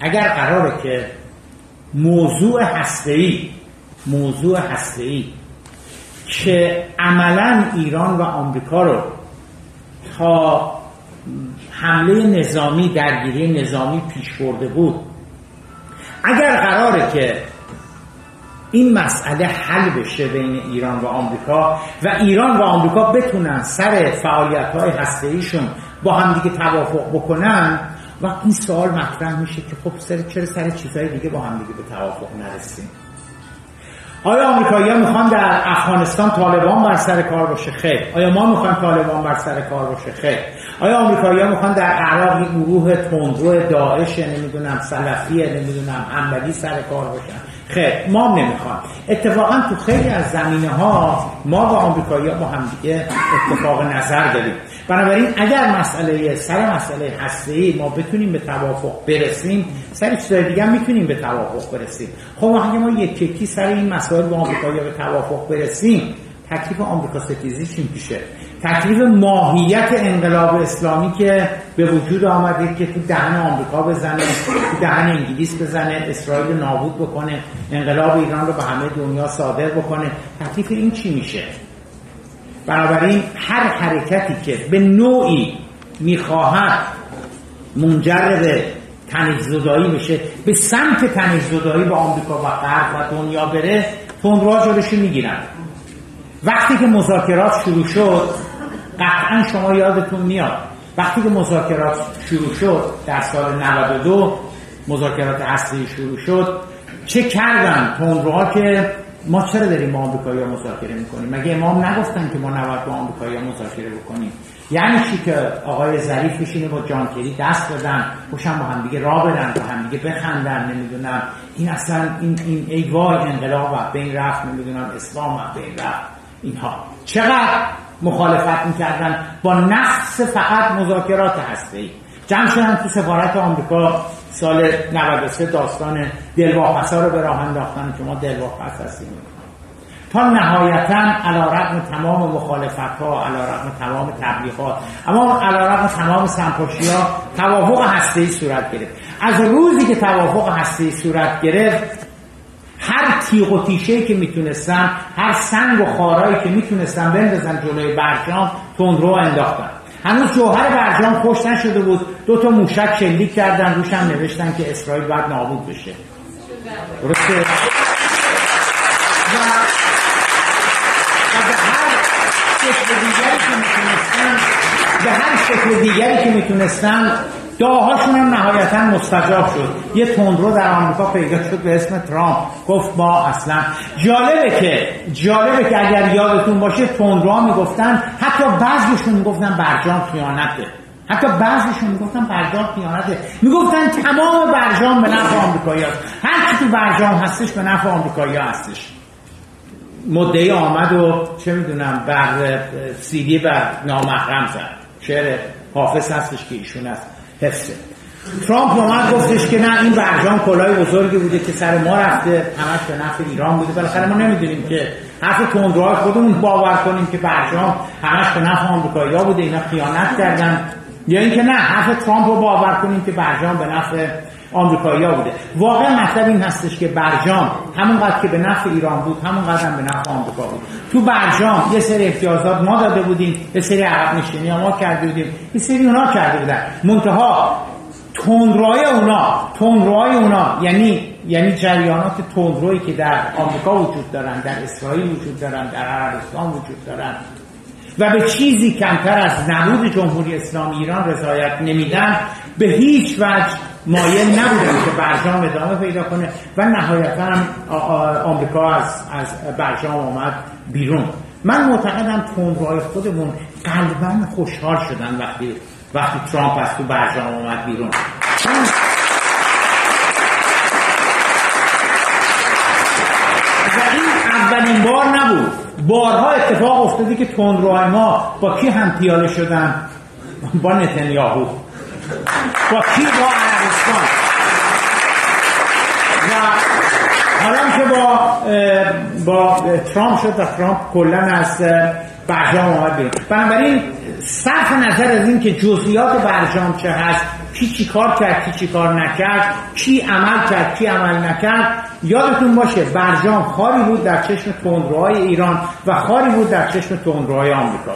اگر قراره که موضوع هسته‌ای موضوع هسته‌ای که عملا ایران و آمریکا رو تا حمله نظامی درگیری نظامی پیش برده بود. اگر قراره که این مسئله حل بشه بین ایران و آمریکا و ایران و آمریکا بتونن سر فعالیت های هسته با همدیگه توافق بکنن و این سوال مطرح میشه که خب سر چرا سر چیزهای دیگه با همدیگه به توافق نرسیم؟ آیا آمریکایی‌ها می‌خوان در افغانستان طالبان بر سر کار باشه؟ خیر. آیا ما می‌خوایم طالبان بر سر کار باشه؟ خیر. آیا آمریکایی‌ها می‌خوان در عراق گروه تندرو داعش نمی‌دونم سلفیه نمی‌دونم حنبلی سر کار باشن؟ خیر. ما نمی‌خوام اتفاقا تو خیلی از زمینه ها ما و آمریکایی‌ها با هم دیگه اتفاق نظر داریم. بنابراین اگر مسئله سر مسئله هسته ما بتونیم به توافق برسیم سر چیزای دیگه می‌تونیم به توافق برسیم. خب اگه ما یک یکی سر این مسائل با آمریکایی‌ها به توافق برسیم تکلیف آمریکا ستیزی چی میشه. تکلیف ماهیت انقلاب اسلامی که به وجود آمده که تو دهن آمریکا بزنه تو دهن انگلیس بزنه اسرائیل نابود بکنه انقلاب ایران رو به همه دنیا صادر بکنه تکلیف این چی میشه؟ بنابراین هر حرکتی که به نوعی می‌خواهد منجر به تنیز زدایی بشه به سمت تنیز زدایی به آمریکا و غرب و دنیا بره تندرها جلوشو می‌گیرن. وقتی که مذاکرات شروع شد قطعا شما یادتون میاد وقتی که مذاکرات شروع شد در سال 92 مذاکرات اصلی شروع شد چه کردن تندروها که ما چرا داریم با آمریکایی مذاکره می‌کنیم؟ مگه امام نگفتن که ما نباید با آمریکایی مذاکره بکنیم؟ یعنی چی که آقای ظریف بشینه با جان کری دست بدن خوشم با هم دیگه راه برن با هم دیگه بخندن نمی‌دونم. این اصلا این این ای وای انقلاب بین رفت نمی‌دونم اسلام بین رفت. اینها. چقدر مخالفت می‌کردن؟ با نقص فقط مذاکرات هسته ای جمع شدن تو سفارت آمریکا. سال 93 داستان دلواپسا رو به راه انداختن که ما دلواپس هستیم. تا نهایتا علا رقم تمام مخالفت ها علا رقم تمام تبلیغات اما علا رقم تمام سنپاشی ها توافق هسته صورت گرفت. از روزی که توافق هسته صورت گرفت هر تیغ و تیشه که می‌تونستن هر سنگ و خارایی که می‌تونستن بندازن جلوی برجام تندرو انداختن. هنوز جوهر برجام خوش نشده بود. دو تا موشک شلیک کردن روش هم نوشتن که اسرائیل باید نابود بشه. درسته؟ به هر شکل دیگری که می‌تونستن دعاهاشون هم نهایتا مستجاب شد. یه تندرو در آمریکا پیدا شد به اسم ترامپ. گفت ما اصلا جالبه که جالبه که اگر یادتون باشه تندروها می‌گفتن حتی بعضیشون می‌گفتن برجام خیانته. حتی بعضیشون می‌گفتن برجام خیانته. می‌گفتن تمام برجام به نفع آمریکایی هست هر کی تو برجام هستش به نفع آمریکایی هستش. مدعی آمد و چه می‌دونم بر سیدی بر نامحرم زد. شعر حافظ هستش که ایشون است. حفظه. ترامپ اومد گفتش که نه این برجام کلاه بزرگی بوده که سر ما رفته همش به نفع ایران بوده. بالاخره ما نمی‌دونیم که حرف تندروهای خودمون باور کنیم که برجام همش به نفع آمریکایی‌ها بوده اینا خیانت کردن. یا اینکه نه حرف ترامپ رو باور کنیم که برجام به نفع آمریکایی‌ها بوده. واقعا مطلب این هستش که برجام همونقدر که به نفع ایران بود همونقدر هم به نفع آمریکا بود. تو برجام یه سری امتیازات ما داده بودیم یه سری عقب نشینی ما کرده بودیم یه سری اونا کرده بودن. منتها تندروهای اونا تندروهای اونا یعنی یعنی جریانات تندرویی که در آمریکا وجود دارن در اسرائیل وجود دارن در عربستان وجود دارن. و به چیزی کمتر از نبود جمهوری اسلامی ایران رضایت نمیدن. به هیچ وجه مایل نبودن که برجام ادامه پیدا کنه و نهایتا آمریکا از, از برجام آمد بیرون. من معتقدم تندروهای خودمون قلبا خوشحال شدن وقتی وقتی ترامپ از تو برجام آمد بیرون. و این اولین بار نبود. بارها اتفاق افتادی که تندروهای ما با کی هم پیاله شدن؟ با نتنیاهو. با کی با عربستان و حالا که با با ترامپ شد و ترامپ کلا از برجام آمد بیرون. بنابراین صرف نظر از این که جزئیات برجام چه هست کی چی کار کرد کی چی کار نکرد کی عمل کرد کی عمل نکرد یادتون باشه برجام خاری بود در چشم تندروهای ایران و خاری بود در چشم تندروهای آمریکا.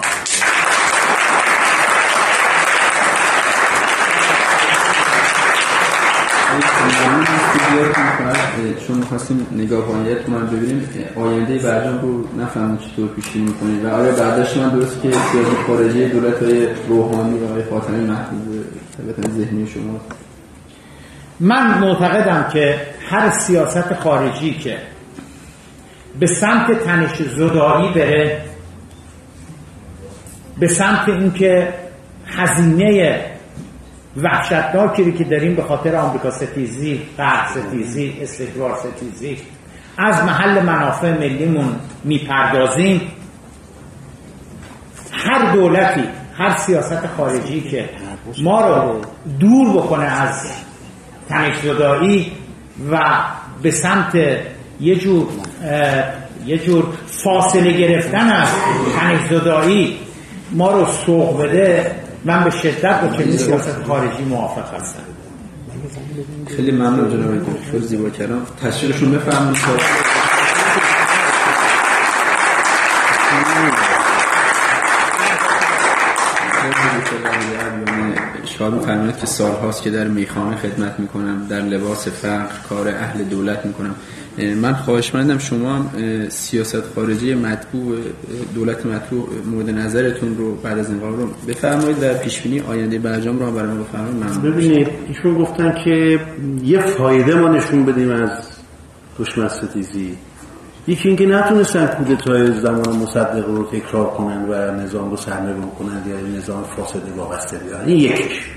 چون می‌خواستیم نگاهانیت من ببینیم آینده برجام رو نفهمیم چطور پیشی می‌کنیم و آیا برداشت من درست که سیاست خارجی دولت های روحانی و آقای محفوظ طبیعتا ذهنی شما؟ من معتقدم که هر سیاست خارجی که به سمت تنش زدایی بره به سمت اینکه هزینه وحشتناکی که داریم به خاطر آمریکا ستیزی، غرب ستیزی، استکبار ستیزی. از محل منافع ملیمون می‌پردازیم. هر دولتی هر سیاست خارجی که ما رو دور بکنه از تنشزدایی و به سمت یه جور یه جور فاصله گرفتن از تنشزدایی ما رو سوق بده. من به شدت با چنین سیاست خارجی موافق هستم. خیلی ممنون جناب دکتر زیبا کلام. تشریحشون بفرمایید. شما فرمایید که سال هاست که در میخانه خدمت می‌کنم در لباس فقر کار اهل دولت می‌کنم. من خواهش مندم شما هم سیاست خارجی مطبوع دولت مطبوع مورد نظرتون رو بعد از انقلاب رو بفرمایید و پیشبینی آینده برجام رو برای ما بفرمایید. ببینید ایشون گفتن که یه فایده ما نشون بدیم از دشمن ستیزی یکی اینکه نتونستن کودتای زمان مصدق رو تکرار کنن و نظام رو سرنگون کنن یا نظام فاسده وابسته بیارن. این یکیش.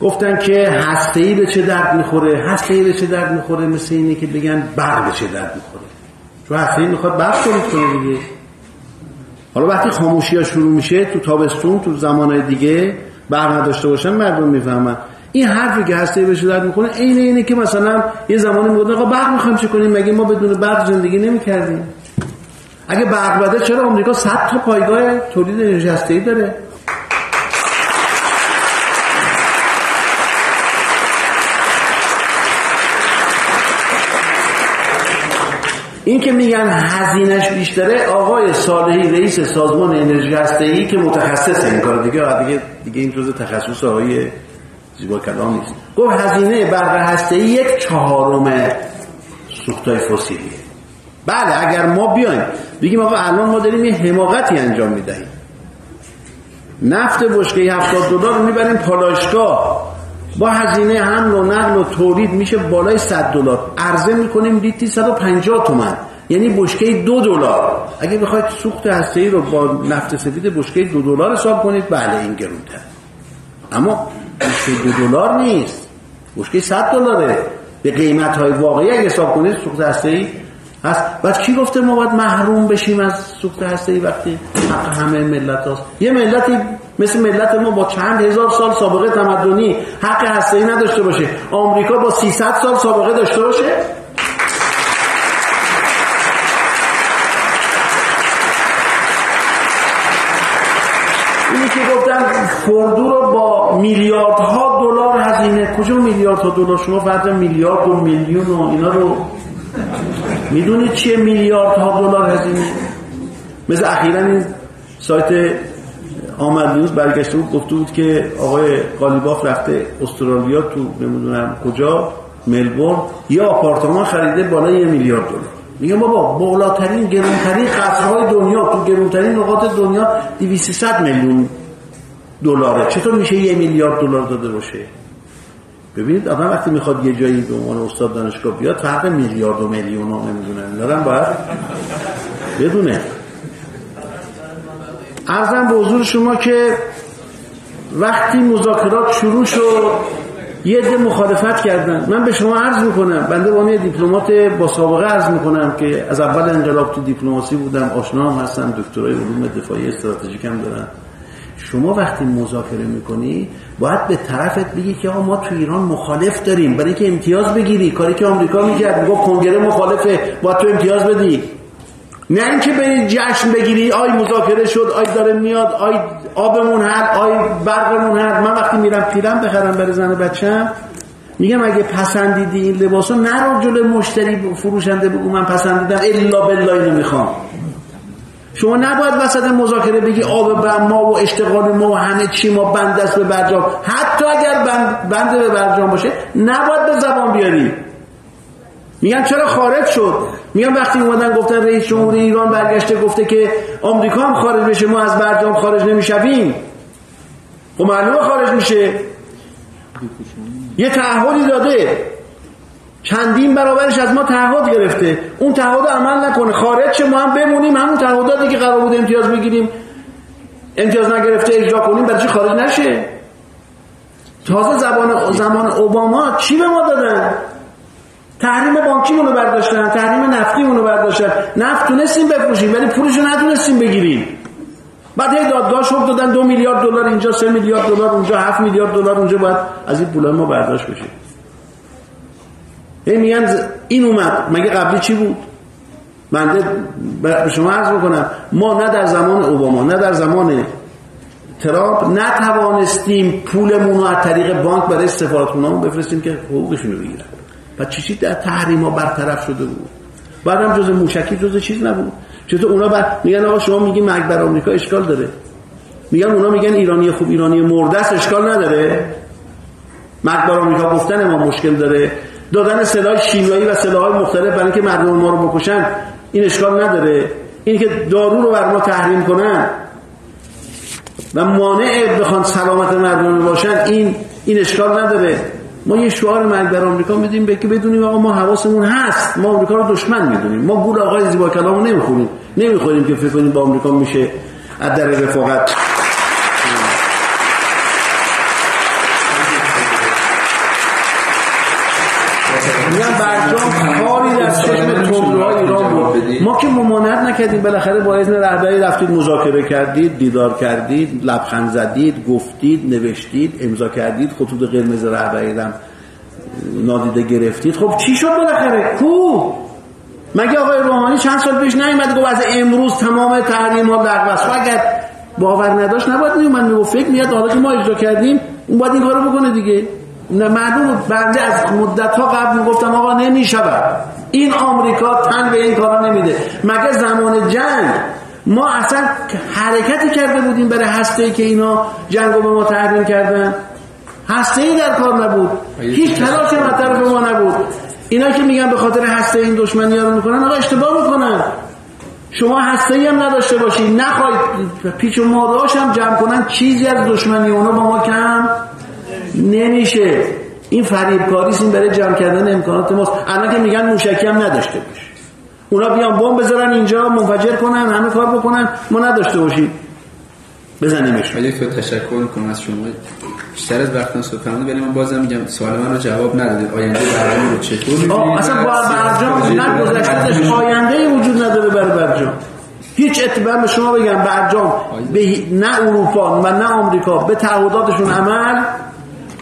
گفتن که هسته به چه درد می‌خوره؟ هسته به چه درد می‌خوره؟ مثل اینه که بگن برق به چه درد می‌خوره. چون هسته ای می‌خواد برق تولید کنه دیگه. حالا وقتی خاموشی ها شروع میشه تو تابستون تو زمانهای دیگه برق نداشته باشن مردم می‌فهمن. این حرفی که هسته به درد می‌کنه عین اینه که مثلا یه زمانی میگن آقا برق می‌خوایم چه کنیم؟ مگه ما بدون برق زندگی نمی‌کردیم؟ اگه برق بده چرا آمریکا 100 تا پایگاه تولید انرژی هسته‌ای داره؟ این که میگن هزینهش بیشتره آقای صالحی رئیس سازمان انرژی هسته‌ای که متخصص این کار دیگه دیگه دیگه این جزء تخصص آقای زیبا کلام نیست. گفت هزینه برق هسته‌ای یک چهارم سوختای فسیلیه. بله اگر ما بیایم بگیم آقا الان ما داریم یه حماقتی انجام می‌دهیم. نفت بشکه 70 دلار رو می‌بریم پالایشگاه. با هزینه حمل و نقل و تولید میشه بالای 100 دلار. عرضه می‌کنیم لیتری 150 تومن یعنی بشکه دو دلار. اگه بخواید سوخت هسته‌ای رو با نفت سفید بشکه دو دلار حساب کنید بله این گرونتر. اما بشکه دو دلار نیست. بشکه 100 دلاره. به قیمت های واقعی اگه حساب کنید سوخت هسته‌ای هست. بعد کی گفته ما باید محروم بشیم از سوخت هسته‌ای وقتی حق همه ملت هست یه ملتی مثل ملت ما با چند هزار سال سابقه تمدنی حق هسته‌ای نداشته باشه. آمریکا با 300 سال سابقه داشته باشه؟ اینی که گفتن فوردو رو با میلیاردها دلار هزینه کجا میلیاردها دلار؟ شما فرض میلیارد و میلیون و اینا رو می‌دونید چیه میلیاردها دلار هزینه؟ مثل اخیرا این سایت آمد نیوز برگشته بود گفته بود که آقای قالیباف رفته استرالیا تو نمی‌دونم کجا ملبورن یه آپارتمان خریده بالای یه میلیارد دلار. میگه بابا بالاترین گرونترین قصرهای دنیا تو گرونترین نقاط دنیا 200 میلیون دلاره. چطور میشه یه میلیارد دلار داده باشه؟ ببینید آدم وقتی می‌خواد یه جایی به عنوان استاد دانشگاه بیاد فرق میلیارد و میلیون ها نمی‌دونن دارم باید؟ بدونه. ارزم به حضور شما که وقتی مذاکرات شروع شد یه عده مخالفت کردن. من به شما عرض می‌کنم بنده به دیپلمات با سابقه عرض می‌کنم که از اول انقلاب تو دیپلماسی بودم آشنا هم هستم دکترای علوم دفاعی استراتژیک هم دارم شما وقتی مذاکره می‌کنی باید به طرفت بگی که ما تو ایران مخالف داریم. برای که امتیاز بگیری. کاری که آمریکا می‌کرد میگه کنگره مخالفه. باید تو امتیاز بدی. نه اینکه بری جشن بگیری آی مذاکره شد آی داره میاد آی آبمون هر آی برقمون هر. من وقتی میرم پیرهن بخرم برای زن بچم میگم اگه پسندیدی این لباسو نرو جلو مشتری فروشنده بگو من پسندیدم الا بالله اینو می‌خوام. شما نباید وسط مذاکره بگی آب ما و اشتغال ما و همه چی ما بند است به برجام. حتی اگر بند, بند به برجام باشه نباید به زبان بیاری. میگن چرا خارج شد؟ میگن وقتی اومدن گفتن رئیس جمهور ایران برگشته گفته که آمریکا هم خارج بشه ما از برجام خارج نمی‌شویم. خب معلومه خارج میشه. یه تعهدی داده. چندین برابرش از ما تعهد گرفته. اون تعهد عمل نکنه. خارج چه ما هم بمونیم. همون تعهداتی که قرار بود امتیاز بگیریم. امتیاز نگرفته اجرا کنیم برای چی خارج نشه؟ تازه زبان زمان اوباما چی به ما دادن؟ تحریم بانکی رو برداشتن تحریم نفتی رو برداشتن. نفت تونستیم بفروشیم ولی پولشو نتونستیم بگیریم. بعد هی دادگاه شد دادن دو میلیارد دلار اینجا سه میلیارد دلار اونجا هفت میلیارد دلار اونجا باید از این پولای ما برداشت بشه. هی میگن این اومد. مگه قبلی چی بود؟ بنده به شما عرض بکنم ما نه در زمان اوباما نه در زمان ترامپ نتوانستیم پولمون رو از طریق بانک برای سفارتخونه‌مون بفرستیم که حقوقشون رو بگیرن. و چی در تحریم ها برطرف شده بود. بعدم جز موشکی جز چیز نبود. چطور اونا بر... میگن آقا شما میگی مرگ بر آمریکا اشکال داره. میگن اونا میگن ایرانی خوب ایرانی مرده اشکال نداره. مرگ بر آمریکا گفتن ما مشکل داره. دادن سلاح شیمیایی و سلاح مختلف برای اینکه مردم ما رو بکشن این اشکال نداره. این که دارو رو بر ما تحریم کنن و مانع بخوان سلامت مردم باشن این این اشکال نداره. ما یه شعار مرگ در آمریکا میدیم که بدونیم آقا ما حواسمون هست. ما آمریکا رو دشمن می‌دونیم. ما گول آقای زیبا کلامو نمی‌خوریم نمی‌خوریم که فکر کنیم با آمریکا میشه از در رفاقت میگم برجام کاری در چشم تندروهای ایران بود ما که ممانعت نکردیم بالاخره با اذن رهبری رفتید مذاکره کردید دیدار کردید لبخند زدید گفتید نوشتید امضا کردید خطوط قرمز رهبری هم نادیده گرفتید. خب چی شد بالاخره؟ کو؟ مگه آقای روحانی چند سال پیش نیومد گفت از امروز تمام تحریم ها لغو است؟ اگر باور نداشت نباید میومد می‌گفت فکر میاد حالا که ما اجرا کردیم اون باید این کارو بکنه دیگه. نه معلوم بنده از مدت ها قبل می‌گفتم آقا نمی‌شود. این آمریکا تن به این کارا نمیده. مگه زمان جنگ ما اصلا حرکتی کرده بودیم برای هسته که اینا جنگ به ما تحریم کردن؟ هسته ای در کار نبود. هیچ تلاش مطرف به ما نبود. اینا که میگن به خاطر هسته این دشمنی رو می‌کنن آقا اشتباه می‌کنن. شما هسته ای هم نداشته باشید نخواهید پیچ و مادهاش هم جمع کنن. چیزی از دشمنی اونا با ما کم نمیشه. این فریبکاری این برای جمع کردن امکانات ماست. الان که میگن موشکی هم نداشته باش اونا بیان بمب بذارن اینجا منفجر کنن همه کار بکنن. ما نداشته باشیم. بزنیمش. ولی تو تشکر کنم از شما. بیشتر از وقتم صحبت ولی من بازم میگم سوال من رو جواب ندادید. آینده برنامه رو چطور می‌بینید؟ اصلا با برجام نه گذشتهش آینده وجود نداره برای برجام هیچ اتباع به شما بگم برجام به نه اروپا و نه آمریکا. به تعهداتشون عمل.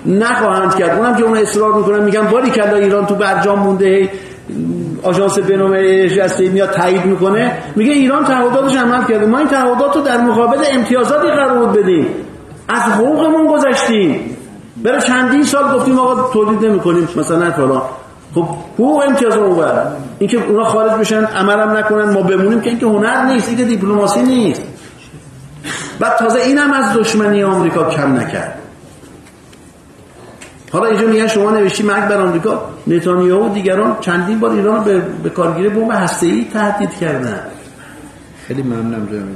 نخواهند کرد. اونم که اون اصرار می‌کنن میگن باری کلا ایران تو برجام مونده آژانس بین‌المللی جسته میاد تایید می‌کنه. میگه ایران تعهداتش عمل کرده. ما این تعهدات رو در مقابل امتیازاتی قرار بدیم. از حقوقمون گذشتیم. برای چندین سال گفتیم آقا تولید نمی‌کنیم. مثلا فلان. خب حقوق امتیاز رو بر اینکه اونا خارج بشن عملم نکنن ما بمونیم که اینکه هنر نیست اینکه دیپلماسی نیست. بعد تازه اینم از دشمنی آمریکا کم نکرد. حالا اینجا میگن شما نوشتی مرگ بر آمریکا. نتانیاهو و دیگران چندین بار ایران رو به, به کارگیری بمب هسته‌ای تهدید کردن. خیلی ممنونم جناب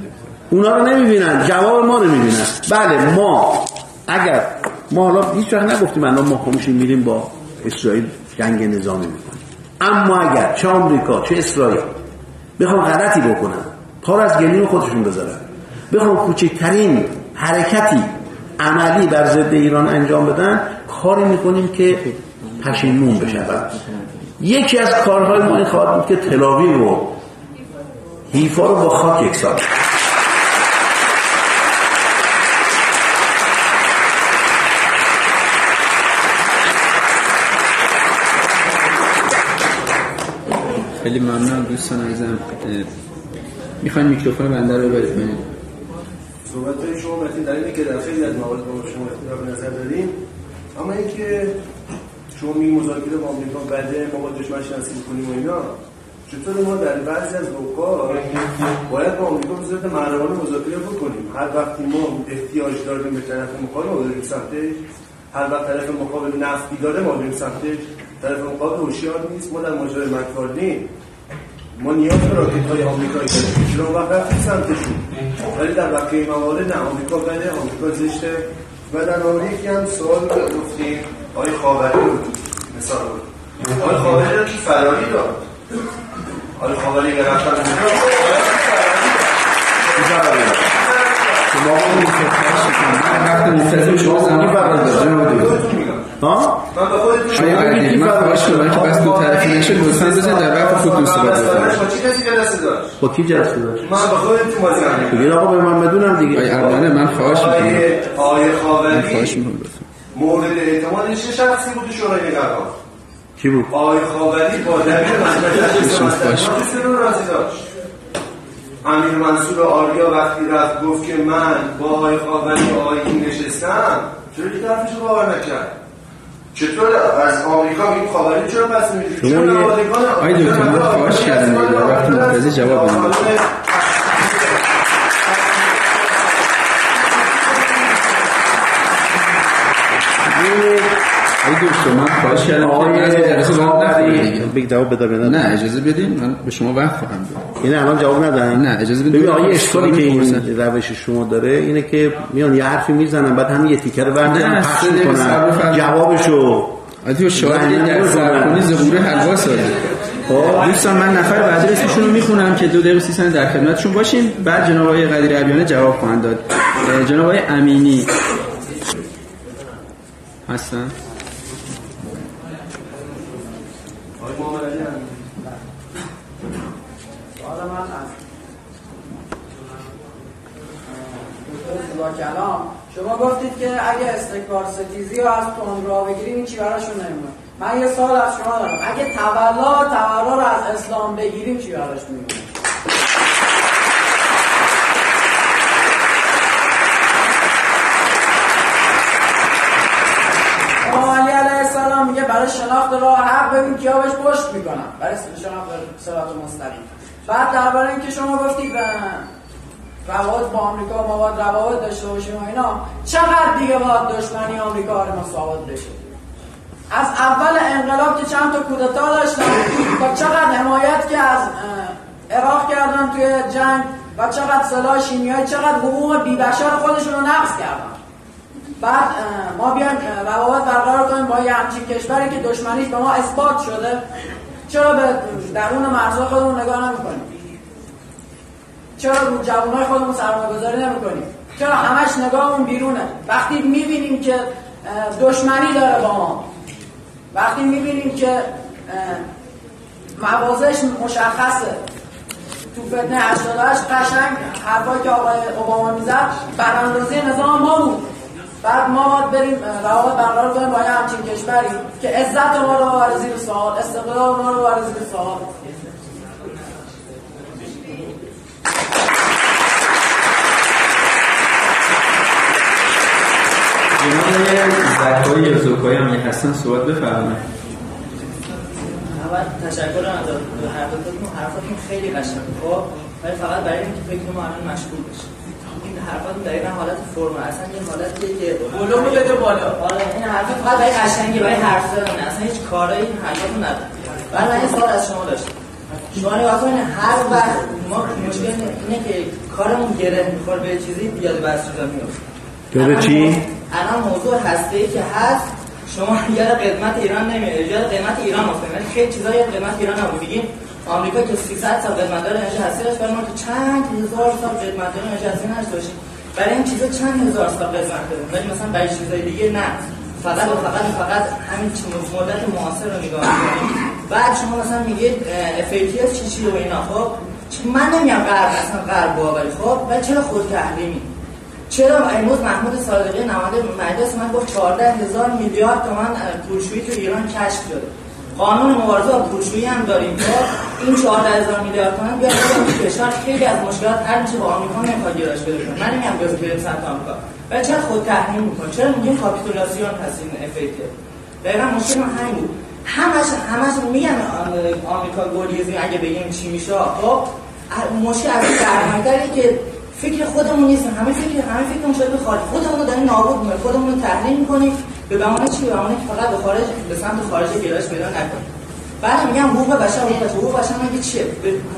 اونا رو نمی‌بینن. جواب ما رو می‌بینن. بله ما. اگر ما حالا هیچ وقت نگفتیم الان ما خموشی میریم با اسرائیل جنگ نظامی می‌کنیم. اما اگر چه آمریکا چه اسرائیل بخوام غلطی بکنن پار از گلیم خودشون بذارن بخوام کوچکترین حرکتی عملی بر ضد ایران انجام بدن کاری می‌کنیم که پشیمون بشود. یکی از کارهای ما این خواهد بود که تلاوی رو حیفا رو با خاک یکسان خیلی ممنون دوستان عزیزم. می‌خواین میکروفون بنده رو برید صحبت های شما متین در اینه که در خیلی از موارد با شما اختلاف نظر داریم اما اینکه شما می مذاکره با آمریکا بده ما با دشمن شناسی کنیم و اینا چطور ما در بعضی از اوقات باید با آمریکا به صورت محرمانه مذاکره بکنیم؟ هر وقتی ما احتیاج داریم به طرف مقابل ما بریم سمتش هر وقت طرف مقابل نفتی داره ما بریم سمتش طرف مقابل هوشیار نیست ما در ماجرای مکارنی ما نیاز به راکت های آمریکایی داریم. چرا؟ وقت رفتیم سمتشون. ولی در بقیه موارد نه آمریکا بده آمریکا زشته. و در مورد یکی هم سوال گفتیم آقای خاوری رو مثال بود آقای خاوری رو کی فراری داد. آقای خاوری که رفتن شما منتظر شما زمان فرار دکتر ها؟ من به خودتون شما قدیم من خواهش کنم که بس دو طرفی نشه لطفا بزن در وقت خود دوست صحبت بفرمایید با چی کسی که دست داشت؟ با کی جلسه داشت؟ من به خودتون بازی کنم. بگید آقا به من بدونم دیگه. ارمانه من خواهش می‌کنم. آقای خاوری خواهش می‌کنم مورد اعتماد چه شخصی بود تو شورای نگهبان؟ کی بود؟ آقای خاوری با. رو راضی داشت. امیر منصور آریا وقتی رفت گفت که من با آقای خاوری و آقای این نشستم چرا که طرفش رو باور نکرد؟ چطور از آمریکا این خاوری چرا پس می‌دید یه- نمایندگان آقای دکتر، من خواهش کردم دیگه، در وقت منتظر جواب بدید. آقای دکتر من خواهش کردم. جلسه نه اجازه بدین. من به شما وقت خواهم داد. این الان جواب ندن. نه، اجازه بدید. ببین آقای اشکالی که این. روش شما داره اینه که میان یه حرفی می‌زنن بعد همین یه تیکه رو برمی‌دارن نه، پخش می‌کنن. جوابشو. آتیو شاید در نمی‌کنن. سرکنی زبور حلوا سازه. خب. دوستان من نفر بعدی اسمشون رو می‌خونم که دو دقیقه سی در خدمتشون باشیم بعد جناب آقای قدیر عبیانه جواب خواهند داد. جناب آقای امینی. هستن؟ کلام شما گفتید که اگه استکبار ستیزی رو از تندرو بگیریم این چی براشون نمیمونه؟ من یه سال از شما دارم. اگه تولا تولا رو از اسلام بگیریم چی براش میمونه امام علی علیه السلام میگه برای شناخت راه حق ببین کیا بهش پشت می‌کنم برای شناخت صراط مستقیم. بعد درباره اینکه شما گفتید روابط با آمریکا ما باید روابط داشته باشیم و اینا چقدر دیگه باید دشمنی آمریکا رو مساوات بشه؟ از اول انقلاب که چند تا کودتا داشتن تا چقدر حمایت که از عراق کردن توی جنگ و چقدر سلاح شیمیایی چقدر حقوق بیبشر خودشون رو نقض کردن. بعد ما بیایم روابط برقرار کنیم با یه همچین کشوری که دشمنیش به ما اثبات شده. چرا به درون مرزهای خودمون نگاه نمی‌کنیم؟ چرا رو جوانای خودمون سرمایه گذاری نمی‌کنیم؟ چرا همش نگاهمون بیرونه؟ وقتی می‌بینیم که دشمنی داره با ما وقتی می‌بینیم که موازش مشخصه تو فتنه 88 قشنگ حرفایی که آقای اوباما می‌زد براندازی نظام ما بود. بعد ما باید بریم روابط برقرار کنیم با یه همچین کشوری که عزت ما رو ببره زیر سوال استقلال ما رو ببره زیر سوال. جناب زکایی یا زکایی هم هستن صحبت بفرمایید. اول تشکر از حرفاتتون حرفاتون خیلی قشنگه. خب ولی فقط برای اینکه فکر ما الان مشغول بشه این حرفاتون دقیقا حالت فرم اصلا یه حالتیه که بلو رو بده بالا. آره این حرفات فقط برای قشنگی برای حرف زدن. اصلا هیچ کاری این حرفاتون نداره بعد من یه سوال از شما داشتم. شما نگاه کنید هر وقت ما مشکل اینه که کارمون گره می‌خوره به چیزی بیاد بس شده میفته به چی؟ الان موضوع هسته که هست. شما یاد قدمت ایران نمیاد یاد قدمت ایران افتاد ولی خیلی چیزا یاد قدمت ایران نبود. آمریکا که 300 سال قدمت داره انرژی هسته داشت ولی ما تو چند هزار سال قدمت داره انرژی نداشته باشیم برای این چیزا چند هزار سال قدمت داره ولی مثلا برای چیزای دیگه نه. فقط و فقط و فقط همین مدت معاصر رو نگاه می‌کنیم. بعد شما مثلا میگید افیتیس چی چی و اینا. خب من نمیام غرب اصلا غرب باوری خب ولی چرا خود تحریمی چرا امروز محمود صادقی نماینده مجلس من گفت 14 هزار میلیارد تومان اه، پولشویی تو ایران کشف شده. قانون مبارزه با پولشویی هم داریم. خب این 14 هزار میلیارد تومان بیاد بگم کشور خیلی از مشکلات حل میشه با آمریکا نمی‌خواد گیرش بده من نمیگم بیاد بریم سمت آمریکا. ولی چرا خود تحریم می‌کنه؟ چرا میگیم کاپیتولاسیون هست این افکت دقیقا مشکل من همین بود. همش همش میگن آم- آمریکا گلیزی اگه بگیم چی میشه خب مشکل از سرمایه‌داری که فکر خودمون نیست همه فکر همه فکرمون شده به خارج. خودمون رو داریم نابود می‌کنیم. خودمون رو تحریم می‌کنیم. به بهانه چی؟ به بهانه که فقط به خارج به سمت خارج گرایش پیدا نکنیم. بعد میگم حقوق بشر حقوق بشر. حقوق بشر مگه چیه؟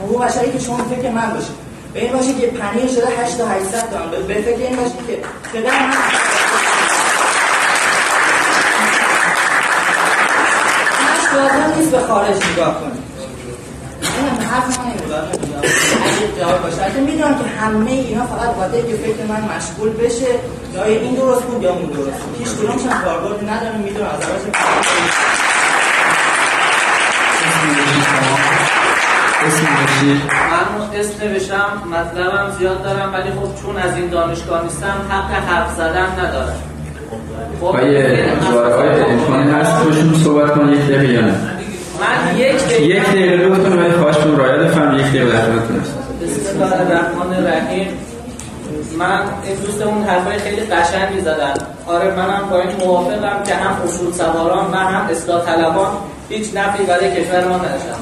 حقوق بشری که شما فکر من باشه. به این باشه که پنیر شده 8 تا 800 تومن. به- فکر این باشه که پدر من نیست به خارج نگاه کنید این حرف جواب باشه اگه می‌دونم که همه اینا فقط باید که فکر من مشغول بشه یا این درست بود یا اون درست بود هیچ کدومش هم کاربردی نداره می‌دونم از من اسم نوشتم مطلبم زیاد دارم ولی خب چون از این دانشگاه نیستم حق حرف زدن ندارم خب دوباره آیه امکانی هست توشون صحبت کن یک دقیقه من یک دقیقه یک دقیقه لطفا ولی خواهش کنم رعایت فرم یک دقیقه خدمتتون هست بسم الله الرحمن الرحیم من این دوستمون حرفای خیلی قشنگی زدن آره منم با این موافقم که هم اصول سواران و هم اصلاح طلبان. هیچ نفعی برای کشور ما نداشتن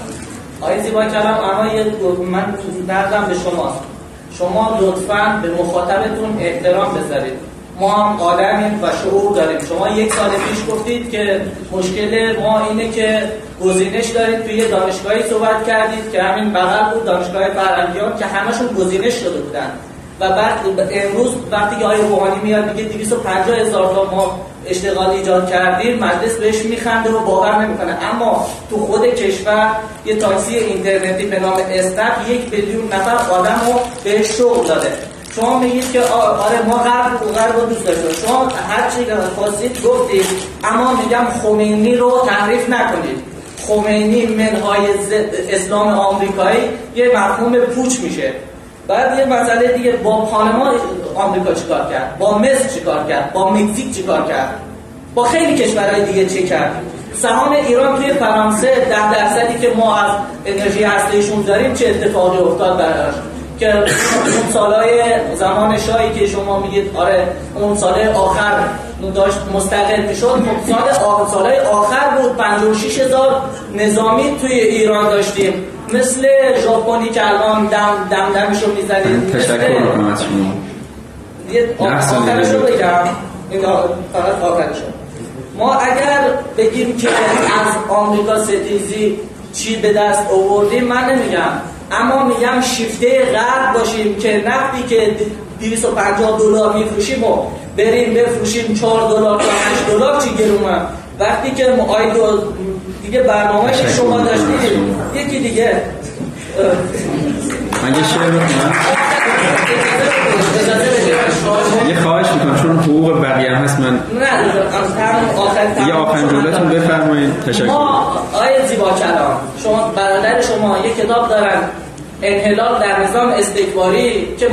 آقای زیبا کلام اما یه من دردم به شماست. شما لطفا به مخاطبتون احترام بذارید. ما هم آدمیم و شعور داریم. شما یک سال پیش گفتید که مشکل ما اینه که گزینش دارید. توی دانشگاهی صحبت کردید که همین بغل بود دانشگاه فرنگیان که همشون گزینش شده بودن. و بعد امروز وقتی که آقای روحانی میاد میگه 250 هزار تا ما اشتغال ایجاد کردیم مجلس بهش میخنده و باور نمی‌کنه. اما تو خود کشور یه تاکسی اینترنتی به نام اسنپ یک میلیون نفر آدم رو بهش شغل داده. شما میگید که آره ما غرب و غرب دوست داشتیم. شما هر چی خواستید گفتید اما میگم خمینی رو تعریف نکنید. خمینی منهای اسلام آمریکایی یه مفهوم پوچ میشه. بعد یه مسئله دیگه با پانما آمریکا چیکار کرد؟ با مصر چیکار کرد؟ با مکزیک چیکار کرد؟ با خیلی کشورهای دیگه چی کرد؟ سهام ایران توی فرانسه ده درصدی که ما از انرژی هسته‌ایشون داریم چه اتفاقی افتاد براش؟ که اون سالهای زمان شاهی که شما میگید آره اون سال آخر داشت مستقل می‌شد خب سال آخر سالهای آخر بود 56 هزار نظامی توی ایران داشتیم. مثل ژاپنی که الان دم دم دمشو می‌زنید تشکر از شما. یه آخرشو بگم. این فقط آخرشو. ما اگر بگیم که از آمریکا ستیزی چی به دست آوردیم من نمیگم. اما میگم شیفته غرب باشیم که نفتی که 250 دلار میفروشیم و بریم بفروشیم 4 دلار تا 8 دلار چی گرونه وقتی که آیدو دیگه برنامه شما داشتید. یکی دیگه. من یه شعر یه خواهش می‌کنم چون حقوق بقیه هم هست من نه یه آخرین جملتون بفرمایید. تشکر. ما آیه زیبا کلام شما برادر شما یه کتاب دارن انحلال در نظام استکباری که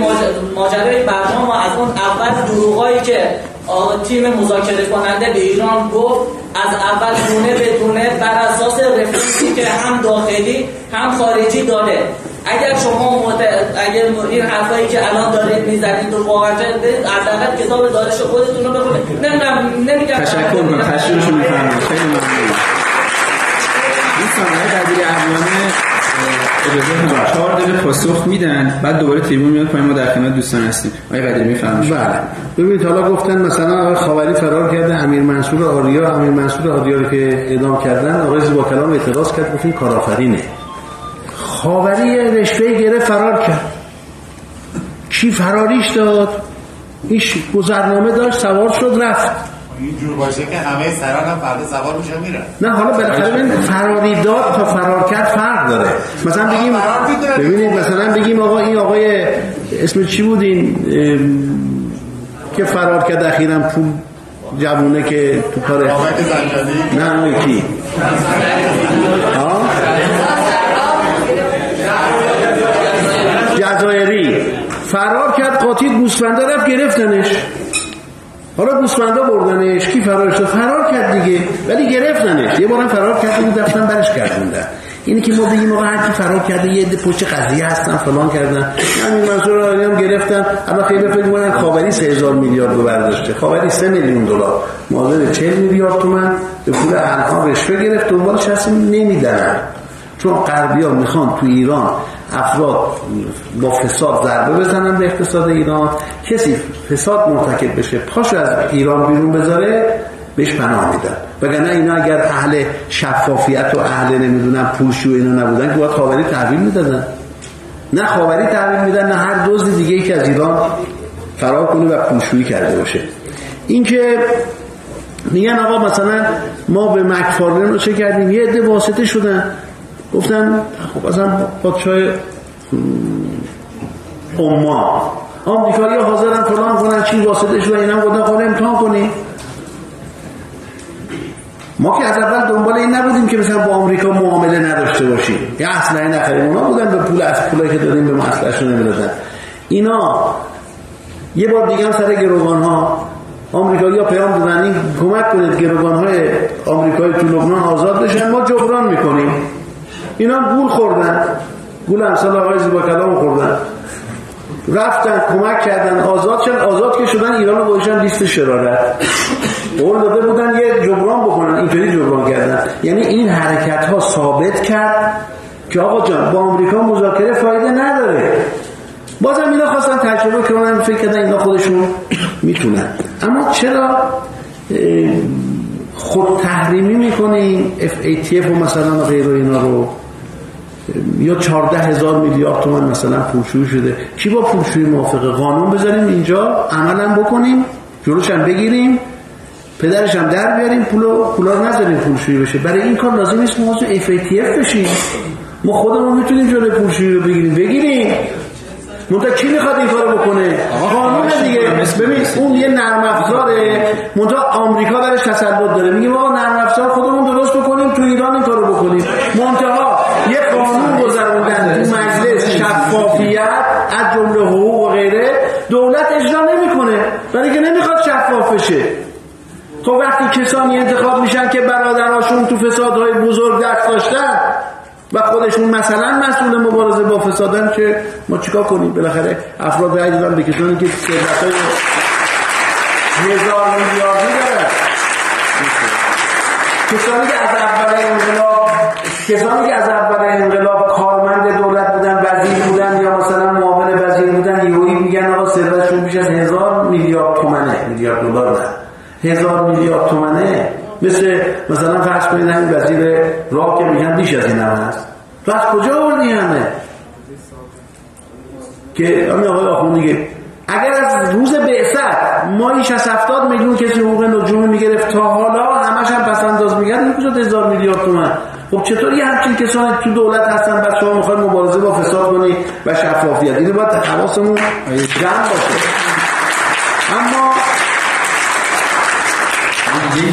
ماجرای برنامه ما از اون اول دروغایی که تیم مذاکره کننده به ایران گفت از اول دونه به دونه بر اساس رفرنسی که هم داخلی هم خارجی داده. اگر شما مت... اگر این حرفایی که الان دارید می‌زنید و واقعا حداقل کتاب دانش خودتون رو بخونید. نمی‌دونم نمیگم تشکر می‌کنم. تشکرشون میفرمایید. خیلی ممنون. دوستان آقای احیانه چهار دقیقه پاسخ میدن بعد دوباره تریبون میاد پایین ما در خدمت دوستان هستیم. آقای قدیری میفرمایید بله. ببینید حالا گفتن مثلا آقای خاوری فرار کرده امیر منصور آریا امیر منصور آریا رو که اعدام کردن آقای زیبا کلام اعتراض کرد گفت این کارآفرینه. خاوری رشته گرفت فرار کرد. کی فراریش داد؟ ایش گذرنامه داشت سوار شد رفت. اینجور باشه که همه سران هم فردا سوار میشن میرن. نه حالا بالاخره ببین فراری داد تا فرار کرد فرق داره. مثلا بگیم ببینید مثلا بگیم آقا این آقای اسم چی بود؟ این که فرار کرد اخیرا پول جوونه که تو کار نه اون ها؟ جزایری. فرار کرد قاطی گوسفندا رفت گرفتنش. حالا گوسفندا بردنش کی فرار شد؟ فرار کرد دیگه ولی گرفتنش. یه بارم فرار کرد بود رفتن برش کردوندن اینی که ما بگیم آقا هر کی فرار کرده یه پشت قضیه هستن فلان کردن. همین آرانی هم گرفتن. اما خیلی فکر می‌کنن خاوری 3000 میلیارد رو برداشته خاوری 3 میلیون دلار. معادل 40 میلیارد تومان به پول الان رشوه گرفت دنبالش هست نمیدن چون غربی ها می‌خوان تو ایران افراد با فساد ضربه بزنن به اقتصاد ایران کسی فساد مرتکب بشه پاشو از ایران بیرون بذاره بهش پناه میدن. وگرنه اینا اگر اهل شفافیت و اهل نمی‌دونم پولشو اینا نبودن که باید خاوری تحویل می‌دادن. نه خاوری تحویل میدن نه هر دزد دیگه ای که از ایران فرار کنه و پولشویی کرده باشه. اینکه میگن آقا مثلا ما به مکفارلن رو چه کردیم؟ یه عده واسطه شدن. گفتن خب اصلا پادشاه عمان. آمریکایی حاضرن فلان کنن چی واسطه شدن اینم گفتن خب امتحان کنیم. ما که از اول دنبال این نبودیم که مثلا با آمریکا معامله نداشته باشیم. یا اصلا نخریم. اونا بودن به پول از پولایی که دادیم به مسئلهشون نمی‌دادن. اینا یه بار دیگه هم سر گروگان ها آمریکایی ها پیام دادن این کمک کنید گروگان های آمریکایی تو لبنان آزاد بشن ما جبران می‌کنیم. اینا گول خوردن. گول امثال آقای زیبا کلام خوردن. رفتن کمک کردن. آزاد شدن. آزاد که شدن ایران رو بایشن لیست شرارت. قول داده بودن یه جبران بکنن. اینطوری جبران کردن. یعنی این حرکت ها ثابت کرد که آقا جان با آمریکا مذاکره فایده نداره. بازم اینا خواستن تجربه کنن فکر کردن اینا خودشون می‌تونن. اما چرا خود تحریمی می‌کنیم FATF و مثلا غیر اینا رو؟ یا 14 هزار میلیارد تومن مثلا پولشویی شده. کی با پولشویی موافقه؟ قانون بذاریم اینجا عملا بکنیم جلوش هم بگیریم پدرش هم در بیاریم پولو پولا نذاریم پولشویی بشه. برای این کار لازم نیست ما FATF بشیم. ما خودمون می‌تونیم جلوی پولشویی رو بگیریم. بگیریم. منتها کی می‌خواد این کارو بکنه؟ قانون دیگه. ببین اون یه نرم افزاره. منتها آمریکا درش تسلط داره. میگه ما نرم افزار خودمون درست بکنیم تو ایران این کارو بکنیم. منتها یه قانون گذروندن تو مجلس شفافیت از جمله حقوق و غیره دولت اجرا نمی‌کنه برای که نمی‌خواد شفاف بشه. خب وقتی کسانی انتخاب میشن که برادراشون تو فسادهای بزرگ دست داشتن و خودشون مثلا مسئول مبارزه با فسادن که ما چیکار کنیم؟ بالاخره افراد رای دادن به کسانی که ثروتای هزار میلیاردی دارن. کسانی که از اول انقلاب کسانی که از اول انقلاب کارمند دولت بودن وزیر بودن یا مثلا معاون وزیر بودن یهویی میگن آقا ثروتشون بیش از هزار میلیارد تومنه. میلیارد دلار نه. هزار میلیارد تومنه. مثل مثلا فرض کنید همین وزیر راه که میگن بیش از این هم هست تو از کجا آوردی همه؟ که همین آقای آخون دیگه اگر از روز بعثت مایی 60 70 میلیون کسی حقوق نجومی می‌گرفت تا حالا همش هم پس انداز میگرد کجا هزار میلیارد تومن؟ خب چطور یه همچین کسانی تو دولت هستن بچه ها می‌خواد مبارزه با فساد کنی و شفافیت؟ اینو باید حواسمون جمع باشه. اما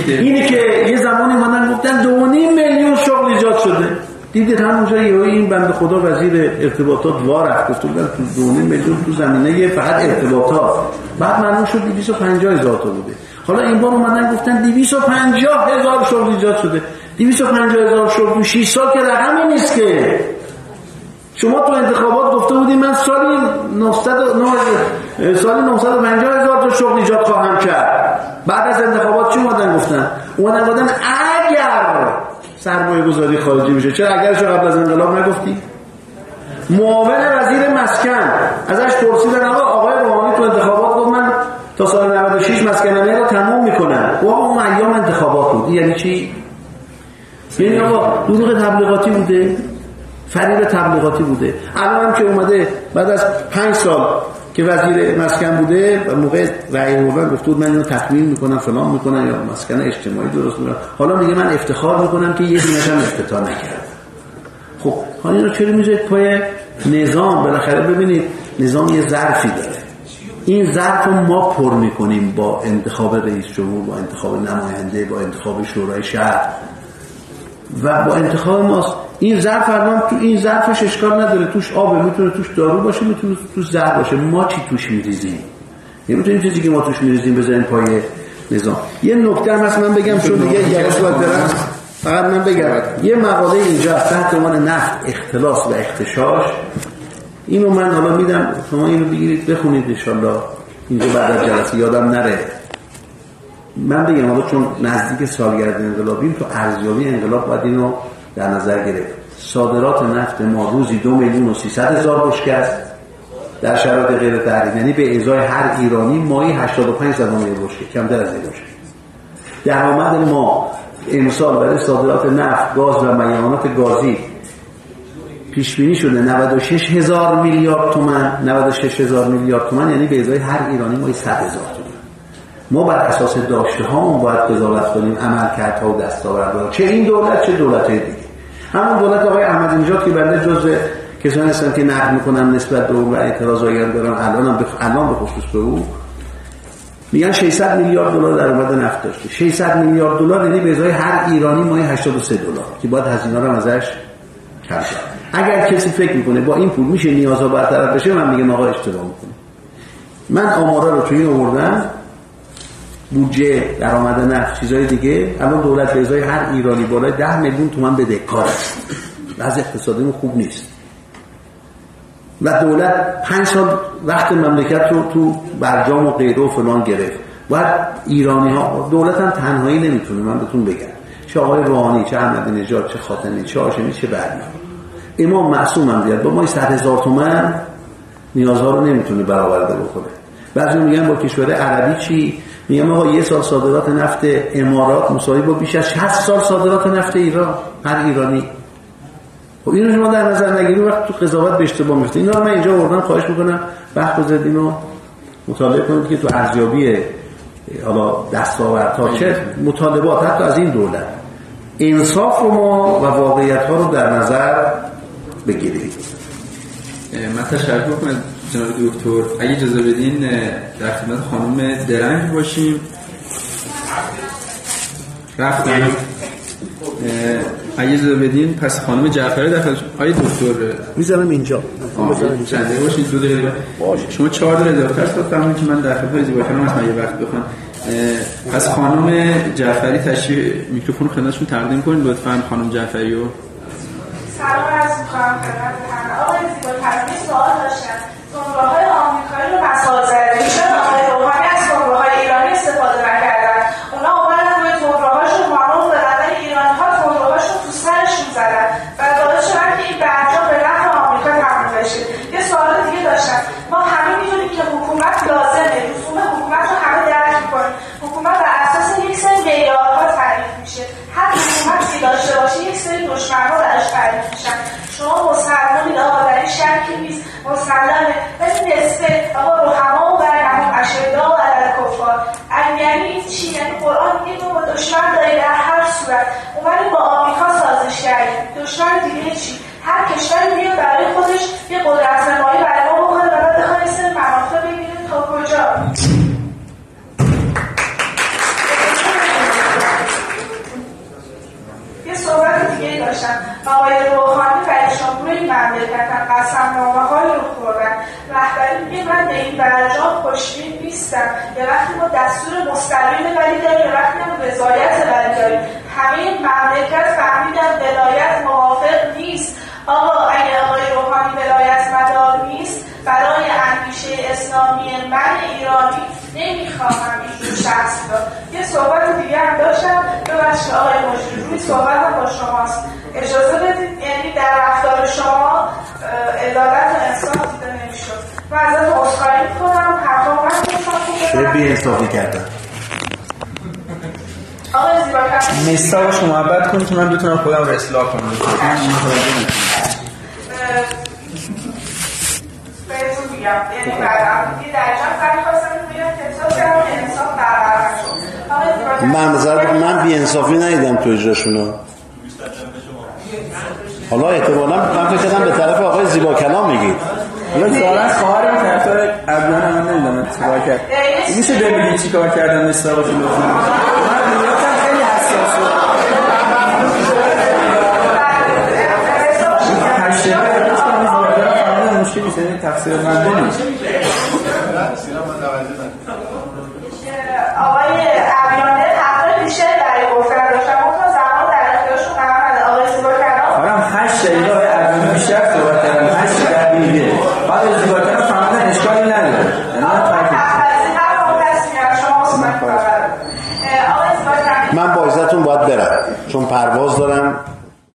اینی که یه زمانی مانن گفتن دو میلیون شغل ایجاد شده. دیدید همونجا یه این بند خدا وزیر ارتباطات وا رفت. گفت بودن تو دونه میلیون تو زمینه فقط ارتباطات. بعد معلوم شد 250 هزار تا بوده. حالا این بار اومدن گفتن 250 هزار شغل ایجاد شده. 250 هزار شغل تو 6 سال که رقمی نیست که. شما تو انتخابات گفته بودی من سالی 900 سالی 950 هزار تا شغل ایجاد خواهم کرد. بعد از انتخابات چی اومدن گفتن؟ اومدن گفتن اگر سرمایه گذاری خارجی میشه چرا اگرشو قبل از انقلاب نگفتی؟ معاون وزیر مسکن. ازش پرسیدن آقا آقای روحانی تو انتخابات گفت من تا سال 96 مسکنانه رو تموم می‌کنم. و اون ایام انتخابات بود. یعنی چی؟ یعنی آقا دروغ تبلیغاتی بوده. فریب تبلیغاتی بوده. الان هم که اومده بعد از پنج سال که وزیر مسکن بوده و موقع رأی آوردن گفت من اینو تکمیل می‌کنم فلان می‌کنم یا مسکن اجتماعی درست می‌کنم. حالا میگه من افتخار می‌کنم که یه دونش هم افتتاح نکردم. خب حالا اینو چرا می‌ذارید پای نظام؟ بالاخره ببینید نظام یه ظرفی داره. این ظرف رو ما پر می‌کنیم با انتخاب رئیس جمهور با انتخاب نماینده با انتخاب شورای شهر. و با انتخاب ماست این ظرف الان تو این ظرفش اشکال نداره. توش آبه می‌تونه توش دارو باشه می‌تونه توش زهر باشه. ما چی توش میریزیم؟ نمی‌تونیم چیزی که ما توش میریزیم بذاریم پای نظام. یه نکته هم هست من بگم چون دیگه یک برم فقط من بگم. یه مقاله اینجا تحت عنوان نفت اختلاس و اختشاش. اینو من حالا میدم شما اینو بگیرید بخونید انشالله اینجا بعد از جلسه یادم نره. من بگم حالا چون نزدیک سالگرد انقلابیم تو ارزیابی انقلاب باید اینو در نظر گرفت. صادرات نفت ما روزی دو میلیون و سیصد هزار بشکه است. در شرایط غیر تحریم یعنی به ازای هر ایرانی مایی 85 زمان یه بشکه کمتر از یه بشکه درآمد ما امسال برای صادرات نفت گاز و میانات گازی پیش بینی شده 96 هزار میلیارد تومن 96 هزار میلیارد تومن یعنی به ازای هر ایرانی مایی 100 هزار تومن ما بر اساس داشته هامون باید قضاوت کنیم عملکردها و دستاوردها چه این دولت چه دولت دیگه. همون دولت آقای احمد نژاد که بنده جزء کسانی هستن که نقد می‌کنن نسبت به اون و اعتراض آیم دارن الان هم بخ... الان به خصوص به او میگن 600 میلیارد دلار درآمد نفت داشته. 600 میلیارد دلار یعنی به ازای هر ایرانی ماهی 83 دلار که باید هزینه رو ازش کم اگر کسی فکر می‌کنه با این پول میشه نیازها برطرف بشه من میگم آقا اشتباه می‌کنه. من آمارا رو توی این آوردم. بودجه درآمد نفت چیزای دیگه. الان دولت به هر ایرانی بالای 10 میلیون تومان بدهکار است. وضع اقتصادی خوب نیست. و دولت پنج سال وقت مملکت رو تو برجام و غیره و فلان گرفت. باید ایرانی ها دولت هم تنهایی نمی‌تونه من بهتون بگم. چه آقای روحانی چه احمد نژاد چه خاتمی چه هاشمی چه بعدی امام معصوم هم بیاد. با ما 100 هزار تومن نیازها رو نمی‌تونه برآورده بکنه. بعضی میگن با کشور عربی چی؟ میگم آقا یه سال صادرات نفت امارات مساوی با بیش از 60 سال صادرات نفت ایران هر ایرانی. خب اینو شما در نظر نگیرید وقت تو قضاوت به اشتباه میفته اینا من اینجا آوردم خواهش می‌کنم. وقت بذارید اینو مطالعه کنید که تو ارزیابی حالا دستاوردها چه مطالبات حتی از این دولت. انصاف رو ما و واقعیت ها رو در نظر بگیرید. من تشکر کنم جناب دکتر اگه اجازه بدین در خدمت خانم درنگ باشیم. رفتن اگه اجازه بدین پس خانم جعفری در خدمت آیه دکتر. می‌ذارم اینجا. چنده باشید دو دقیقه. شما چهار دقیقه اضافه است بفرمایید که من در خدمت زیبا کنم از یه وقت بخوام پس خانم جعفری تشریح میکروفون خدمتشون تقدیم کنید لطفا خانم جعفری رو. سلام عرض می‌کنم خدمت همه. آقای زیبا کنم سوال داشتم. نمره‌های آمریکایی رو مسائل چرا آقای روحانی از نمره‌های ایرانی استفاده نکردن اونا اومدن روی نمره‌هاشون قانون دادن ولی ایرانی‌ها نمره‌هاشون تو سرشون زدن و باعث شدن که این برجام به نفع آمریکا تموم بشه یه سوال دیگه داشتم ما همه می‌دونیم که حکومت لازمه رسوم حکومت رو همه درک می‌کنیم حکومت بر اساس یک سری معیارها تعریف میشه هر حکومتی داشته باشه یک سری دشمن‌ها درش تعریف میشن شما مسلمانید آقا در این شکی نیست مسلمه ولی نصفه آقا رحما و برنمون اشدا و علل کفار یعنی این چی یعنی قرآن میگه تو با دشمن داری در هر صورت. اومدی با آمریکا سازش کردی دشمن دیگه چی؟ هر کشوری میاد برای خودش یه قدرت نمایی برای ما بکنه و بعد بخواد سری منافع بگیره تا کجا؟ یه صحبت دیگه داشتم. آقای روحانی جمهور این مملکتن. قسم نامه های رو خوردن. رهبری میگه من به این برجام خوشبین نیستم. یه وقتی ما دستور مستقیم ولی داریم یه وقتی هم رضایت ولی داریم. همه این مملکت فهمیدن ولایت موافق نیست. آقا اگه آقای روحانی ولایت مدار نیست برای اندیشه اسلامی من ایرانی نمی‌خواهم اینجور شخص را یه صحبت دیگه هم داشتم. ببخشید آقای مجری روی صحبت با شماست. اجازه بدید یعنی در رفتار شما عدالت و انصاف دیده نمی‌شد. من ازت عذرخواهی می‌کنم. حرفا من چه بی انصافی کردن آقای باش محبت کنید که من بتونم خودم رو اصلاح کنم. یعنی بعد یه در جمع خیلی خواستم بگم که احساس کردم که انصاف برقرار شد آقای زیبا من نظر من بی انصافی ندیدم تو اجراشونو. حالا احتمالا من فکر کردم به طرف آقای زیبا کلام میگید. حالا ظاهرا خواهرم طرفدار ابیان من نمی‌دونم چیکار کرد. میشه ببینید چیکار کردن لطفا من نیاتم فهمیدن مشکلی نیست